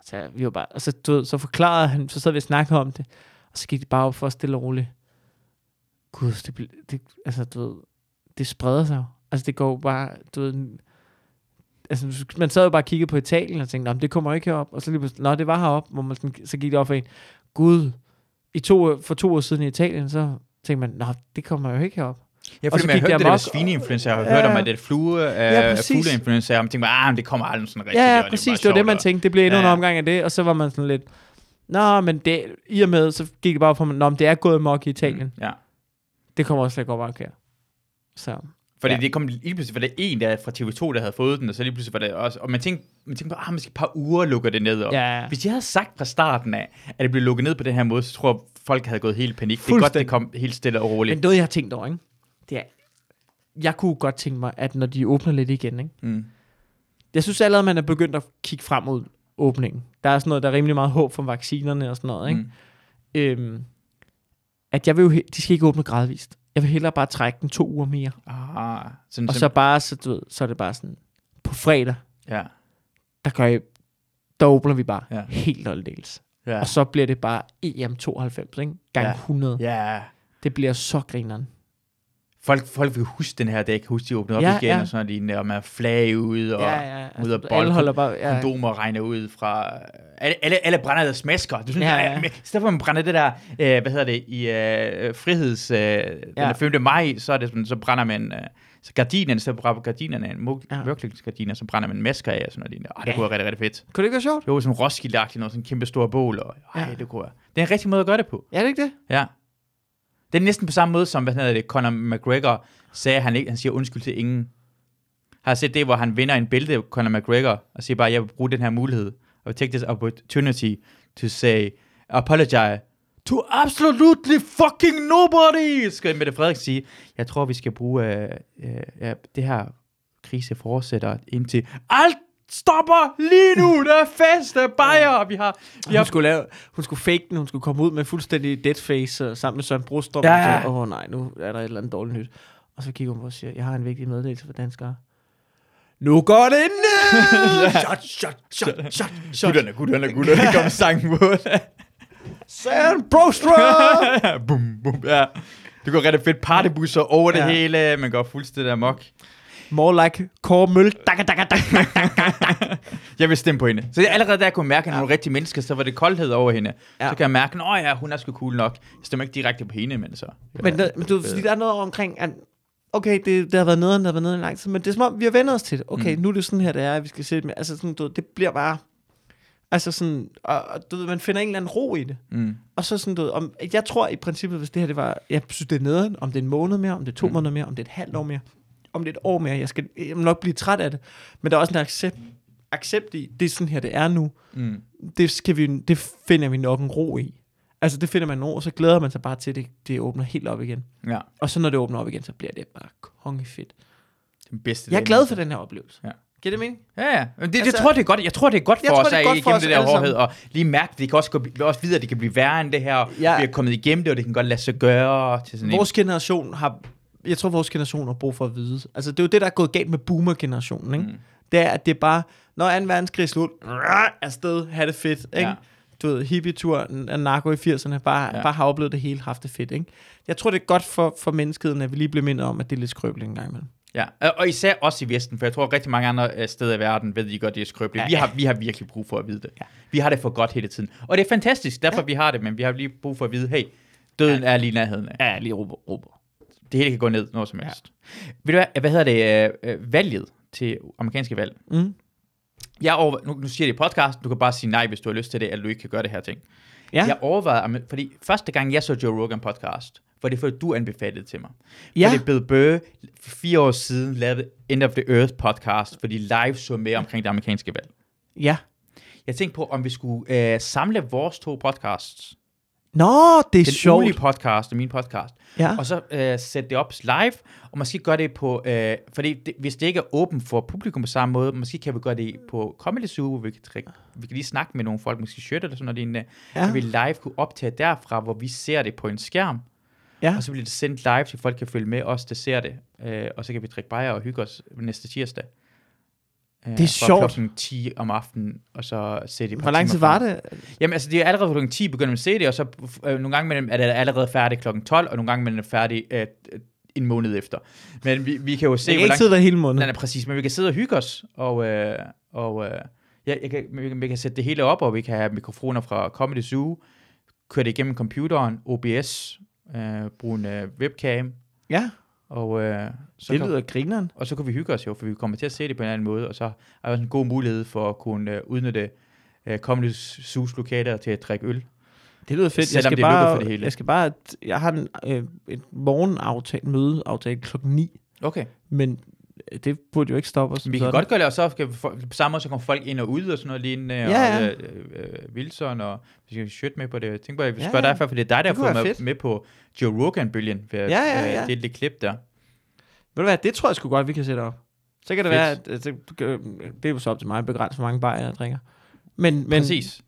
Så vi var bare, og så, du ved, så forklarede han, så sad vi og snakkede om det, og så gik det bare op for stille og roligt. Gud, det, det, altså, du ved, det spreder sig jo. Altså, det går bare, du ved, altså, man sad jo bare og kiggede på Italien og tænkte, "Nå, men det kommer ikke herop. Og så lige pludselig, nå, det var herop, hvor man sådan, så gik det op for en, gud, i to, for to år siden i Italien, så tænkte man, nå, det kommer jo ikke herop. Ja, fordi man har gik hørt det det der med svineinfluenza, jeg har Ja, hørt om, at det flue, Ja, præcis. fugleinfluenza, og man tænker, ah, men det kommer aldrig sådan rigtigt. Ja, ja, præcis. bare Det var det, man tænkte. Det blev endnu Ja, en omgang af det, og så var man sådan lidt, nå, men det, i og med, så gik det bare på, nå, men det er gået mok i Italien. Ja. Det kommer også at gå bare her. Så, Fordi Ja. det kom lige pludselig, var det en der fra TV2, der havde fået den, og så lige pludselig var det også, og man tænkte, man tænkte på, ah, måske et par uger lukker det ned. Og ja, Hvis de havde sagt fra starten af, at det blev lukket ned på den her måde, så tror jeg, folk havde gået helt panik. Det er godt, det kom helt stille og roligt. men noget, jeg har tænkt over, ikke? det er, jeg kunne godt tænke mig, at når de åbner lidt igen, ikke? Mm. jeg synes allerede, man er begyndt at kigge frem mod åbningen. Der er sådan noget, der er rimelig meget håb for vaccinerne og sådan noget, ikke? Mm. Øhm, at jeg vil jo, de skal ikke åbne gradvist. Jeg vil hellere bare trække den to uger mere. Ah, sådan, Og så bare, så, du ved, så er det bare sådan, på fredag, ja, der gør jeg, der åbner vi bare Ja. helt aldeles. ja, Og så bliver det bare EM92, ikke? Gang Ja. ja. 100. Ja. ja. Det bliver så grineren. Folk, folk vil huske den her dag, kan huske, de åbnede op Ja, igen, ja. og sådan lignende, og med flag ud, og ja, ja. ud af bold, alle holder bare... Ja. kondomer regner ud fra... Alle, alle, alle brænder deres masker. Du synes, Ja, ja, ja. I stedet for at man brænder det der, øh, hvad hedder det, i øh, friheds... Øh, ja. Den 5. maj, så, er det sådan, så brænder man... Øh, så gardinerne, i stedet for at brænde gardinerne, Ja. ja. mørklægningsgardiner, så brænder man masker af og sådan noget. lignende. Ej, det Ja. kunne være rigtig, rigtig fedt. Kunne det ikke være sjovt? Jo, sådan roskilde noget, sådan en kæmpe stor bål. Og, ej, Ja. det kunne være. Det er en rigtig måde at gøre det på. Ja, er det ikke det? Ja. Det er næsten på samme måde som, hvad hedder det, Conor McGregor sagde, at han, ikke, han siger undskyld til ingen. Har jeg set det, hvor han vinder en bælte, Conor McGregor, og siger bare, jeg vil bruge den her mulighed. og take this opportunity to say apologize to absolutely fucking nobody, skal Mette Frederiksen sige. Jeg tror, vi skal bruge øh, øh, ja, det her krise fortsætter indtil alt stopper lige nu. Der er fest, der er bajer, vi har... Vi Hun har skulle, lave, hun skulle fake den, hun skulle komme ud med fuldstændig dead face øh, sammen med Søren Brostrup. Ja, og ja. Åh oh, nej, nu er der et eller andet dårligt nyt. Og så kigger hun på og siger, jeg har en vigtig meddelelse for danskere. Nu går det ned! Shot, shot, shot, shot, shot. Gutterne, gutterne, gutterne, kom sangen på. Søren Brostrup! bum, bum, ja. Det går rigtig fedt partybusser over det Ja. hele. Man går fuldstændig amok. More like Kåre Møl. Daka, daka, daka. Jeg vil stemme på hende. Så jeg, allerede der kunne mærke, at hun er rigtig menneske, så var det koldhed over hende. Ja. Ja. Så kan jeg mærke, at ja, hun er sgu cool nok. Jeg stemmer ikke direkte på hende, men så... Men, der, men du, fordi der er noget omkring, at okay, det, det har været nede, det har været nede i lang tid, men det er som om, vi har vendt os til det. Okay, mm. nu er det sådan her, det er, at vi skal sætte med. Altså sådan, du, det bliver bare, altså sådan, og, og du ved, man finder en eller anden ro i det. Mm. Og så sådan, du ved, om, jeg tror i princippet, hvis det her, det var, jeg synes, det er nederen, om det er en måned mere, om det er to mm. måneder mere, om det er et halvt år mere, om det er et år mere, jeg skal jeg vil nok blive træt af det. Men der er også en accept, accept i, det er sådan her, det er nu. Mm. Det, skal vi, det finder vi nok en ro i. Altså, det finder man en ro, og så glæder man sig bare til, at det, det åbner helt op igen. Ja, Og så når det åbner op igen, så bliver det bare kongefedt. den bedste Jeg er glad for den her oplevelse. Ja. Giver det mening? Ja, ja. Men det, Altså- jeg, tror, det er godt, jeg tror, det er godt for os, at igennem os det der hårdhed, og lige mærke, at det kan også, gå, også vide, at det kan blive værre end det her. Ja. Ja. Vi er kommet igennem det, og det kan godt lade sig gøre til sådan Vores generation har... Jeg tror, vores generation har brug for at vide. Altså, det er jo det, der er gået galt med boomer-generationen, ikke? Mm. Det er, at det er bare... Når 2. verdenskrig er slut, afsted, have det fedt, ikke? Ja. Du ved, hippie-tur, narko i 80'erne, bare, ja. Bare har oplevet det hele, haft det fedt, ikke? Jeg tror, det er godt for, for menneskeheden, at vi lige bliver mindet om, at det er lidt skrøbeligt en gang imellem. Ja, og- især også i Vesten, for jeg tror, at rigtig mange andre øh, steder i verden ved de godt, det er skrøbeligt. Ja, Vi, ja. har, vi har virkelig brug for at vide det. Ja. Vi har det for godt hele tiden. Og det er fantastisk, derfor ja. vi har det, men vi har lige brug for at vide, hey, døden ja. er lige nærheden af. Ja, lige råber, råber. Det hele kan gå ned, når som helst. Ja. Ved du hvad, hvad hedder det, øh, øh, valget til amerikanske valg? Mm. Jeg over, nu, nu siger jeg det i podcasten, du kan bare sige nej, hvis du har lyst til det, eller du ikke kan gøre det her ting. Ja. Jeg overvejede, fordi første gang jeg så Joe Rogan podcast, var det fordi du anbefalede til mig. Ja. Fordi Bill Burr for fire år siden lavede End of the Earth podcast, fordi live så mere omkring det amerikanske valg. Ja. Jeg tænkte på, om vi skulle øh, samle vores to podcasts. Nå, det er Den sjovt. ugenlige podcast og min podcast. Ja. Og så øh, sætte det op live, og måske gøre det på, øh, fordi det, hvis det ikke er åbent for publikum på samme måde, måske kan vi gøre det på Comedy Zoo, vi kan, vi kan lige snakke med nogle folk, måske shirt eller sådan noget lignende, Ja. ja. vi live kunne optage derfra, hvor vi ser det på en skærm, Ja. og så bliver det sendt live, så folk kan følge med os, der ser det, øh, og så kan vi drikke bajer og hygge os næste tirsdag. Øh, Det er sjovt. klokken 10 om aftenen, og så se det Hvor lang tid var det? Jamen, altså, det er allerede klokken 10, begynder man at se det, og så øh, nogle gange mellem, er det allerede færdigt klokken 12, og nogle gange mellem er færdig øh, øh, en måned efter. Men vi, vi kan jo se, Jeg kan ikke sidde der hele måneden. Nej, nej, præcis, men vi kan sidde og hygge os, og, øh, og øh, ja, jeg kan, vi, kan, vi kan sætte det hele op, og vi kan have mikrofoner fra Comedy Zoo, køre det igennem computeren, OBS, øh, bruge en øh, webcam, Ja, og, øh, så det lyder grineren. og så kan vi hygge os jo, for vi kommer til at se det på en anden måde, og så er der også en god mulighed for at kunne øh, udnytte øh, Comedy Zoo's lokaler til at drikke øl. Det lyder fedt. Jeg Selvom skal, det er lukket bare, for det hele. jeg skal bare, jeg har en, øh, et morgenaftale, mødeaftale klokken 9, Okay. men det burde jo ikke stoppe os. Vi kan godt gøre det, og så kan få- på samme måde, så kommer folk ind og ud og sådan noget lignende, Ja, ja. og øh, øh, Wilson, og vi skal shit med på det. Jeg tænker bare, vi Ja, skal ja, ja. derfor, for det er dig, der Det har fået med, på Joe Rogan-bølgen, Ja, ja, ja. øh, dele det klip der. Ved du hvad, det tror jeg sgu godt, vi kan sætte op. Så kan det Fedt. være, at at det, det er jo så op til mig at begrænse, hvor mange bajer jeg drikker. Men, men, Præcis.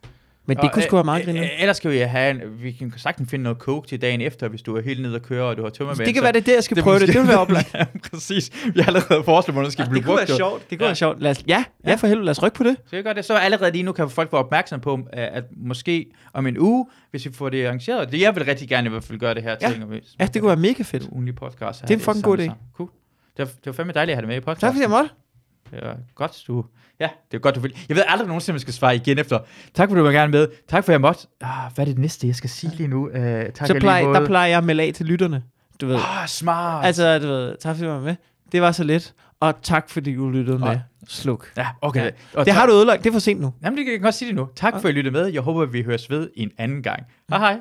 Men det kunne sgu være meget øh, grineren. øh, Ellers skal vi have en, vi kan sagtens finde noget coke til dagen efter, hvis du er helt nede og kører, og du har tømmermænd. Det kan være, det er det, jeg skal prøve det. Det vil være oplagt. ja, præcis. Vi har allerede foreslået, hvordan det skal Ja, blive det kunne brugt. være jo. sjovt. Det kunne Ja. være sjovt. Lad os, ja, ja, for helvede, lad os rykke på det. Så jeg gør det. Så allerede lige nu kan folk være opmærksom på, øh, at måske om en uge, hvis vi får det arrangeret, det jeg vil rigtig gerne i hvert fald gøre det her Ja. ting. og hvis- Ja, det kunne være mega fedt. podcast. Det er en fucking god idé. Cool. Det var, det var fandme dejligt at have det med i podcasten. Tak fordi jeg måtte. Det var godt, du... Ja, det er godt, du vil. Jeg ved aldrig nogensinde, om jeg skal svare igen efter. Tak fordi du var gerne med. Tak for, at jeg måtte. Ah, hvad er det næste, jeg skal sige lige nu? Uh, tak Så plejer, der plejer jeg at melde af til lytterne. Du ved. Ah, smart. Altså, du ved, tak fordi du var med. Det var så let. Og tak fordi du lyttede med. Og- Sluk. Ja, okay. Ja. Og Det tak- har du ødelagt. Det er for sent nu. Jamen, det kan jeg godt sige det nu. Tak for, at I lyttede med. Jeg håber, vi høres ved en anden gang. Hej hej.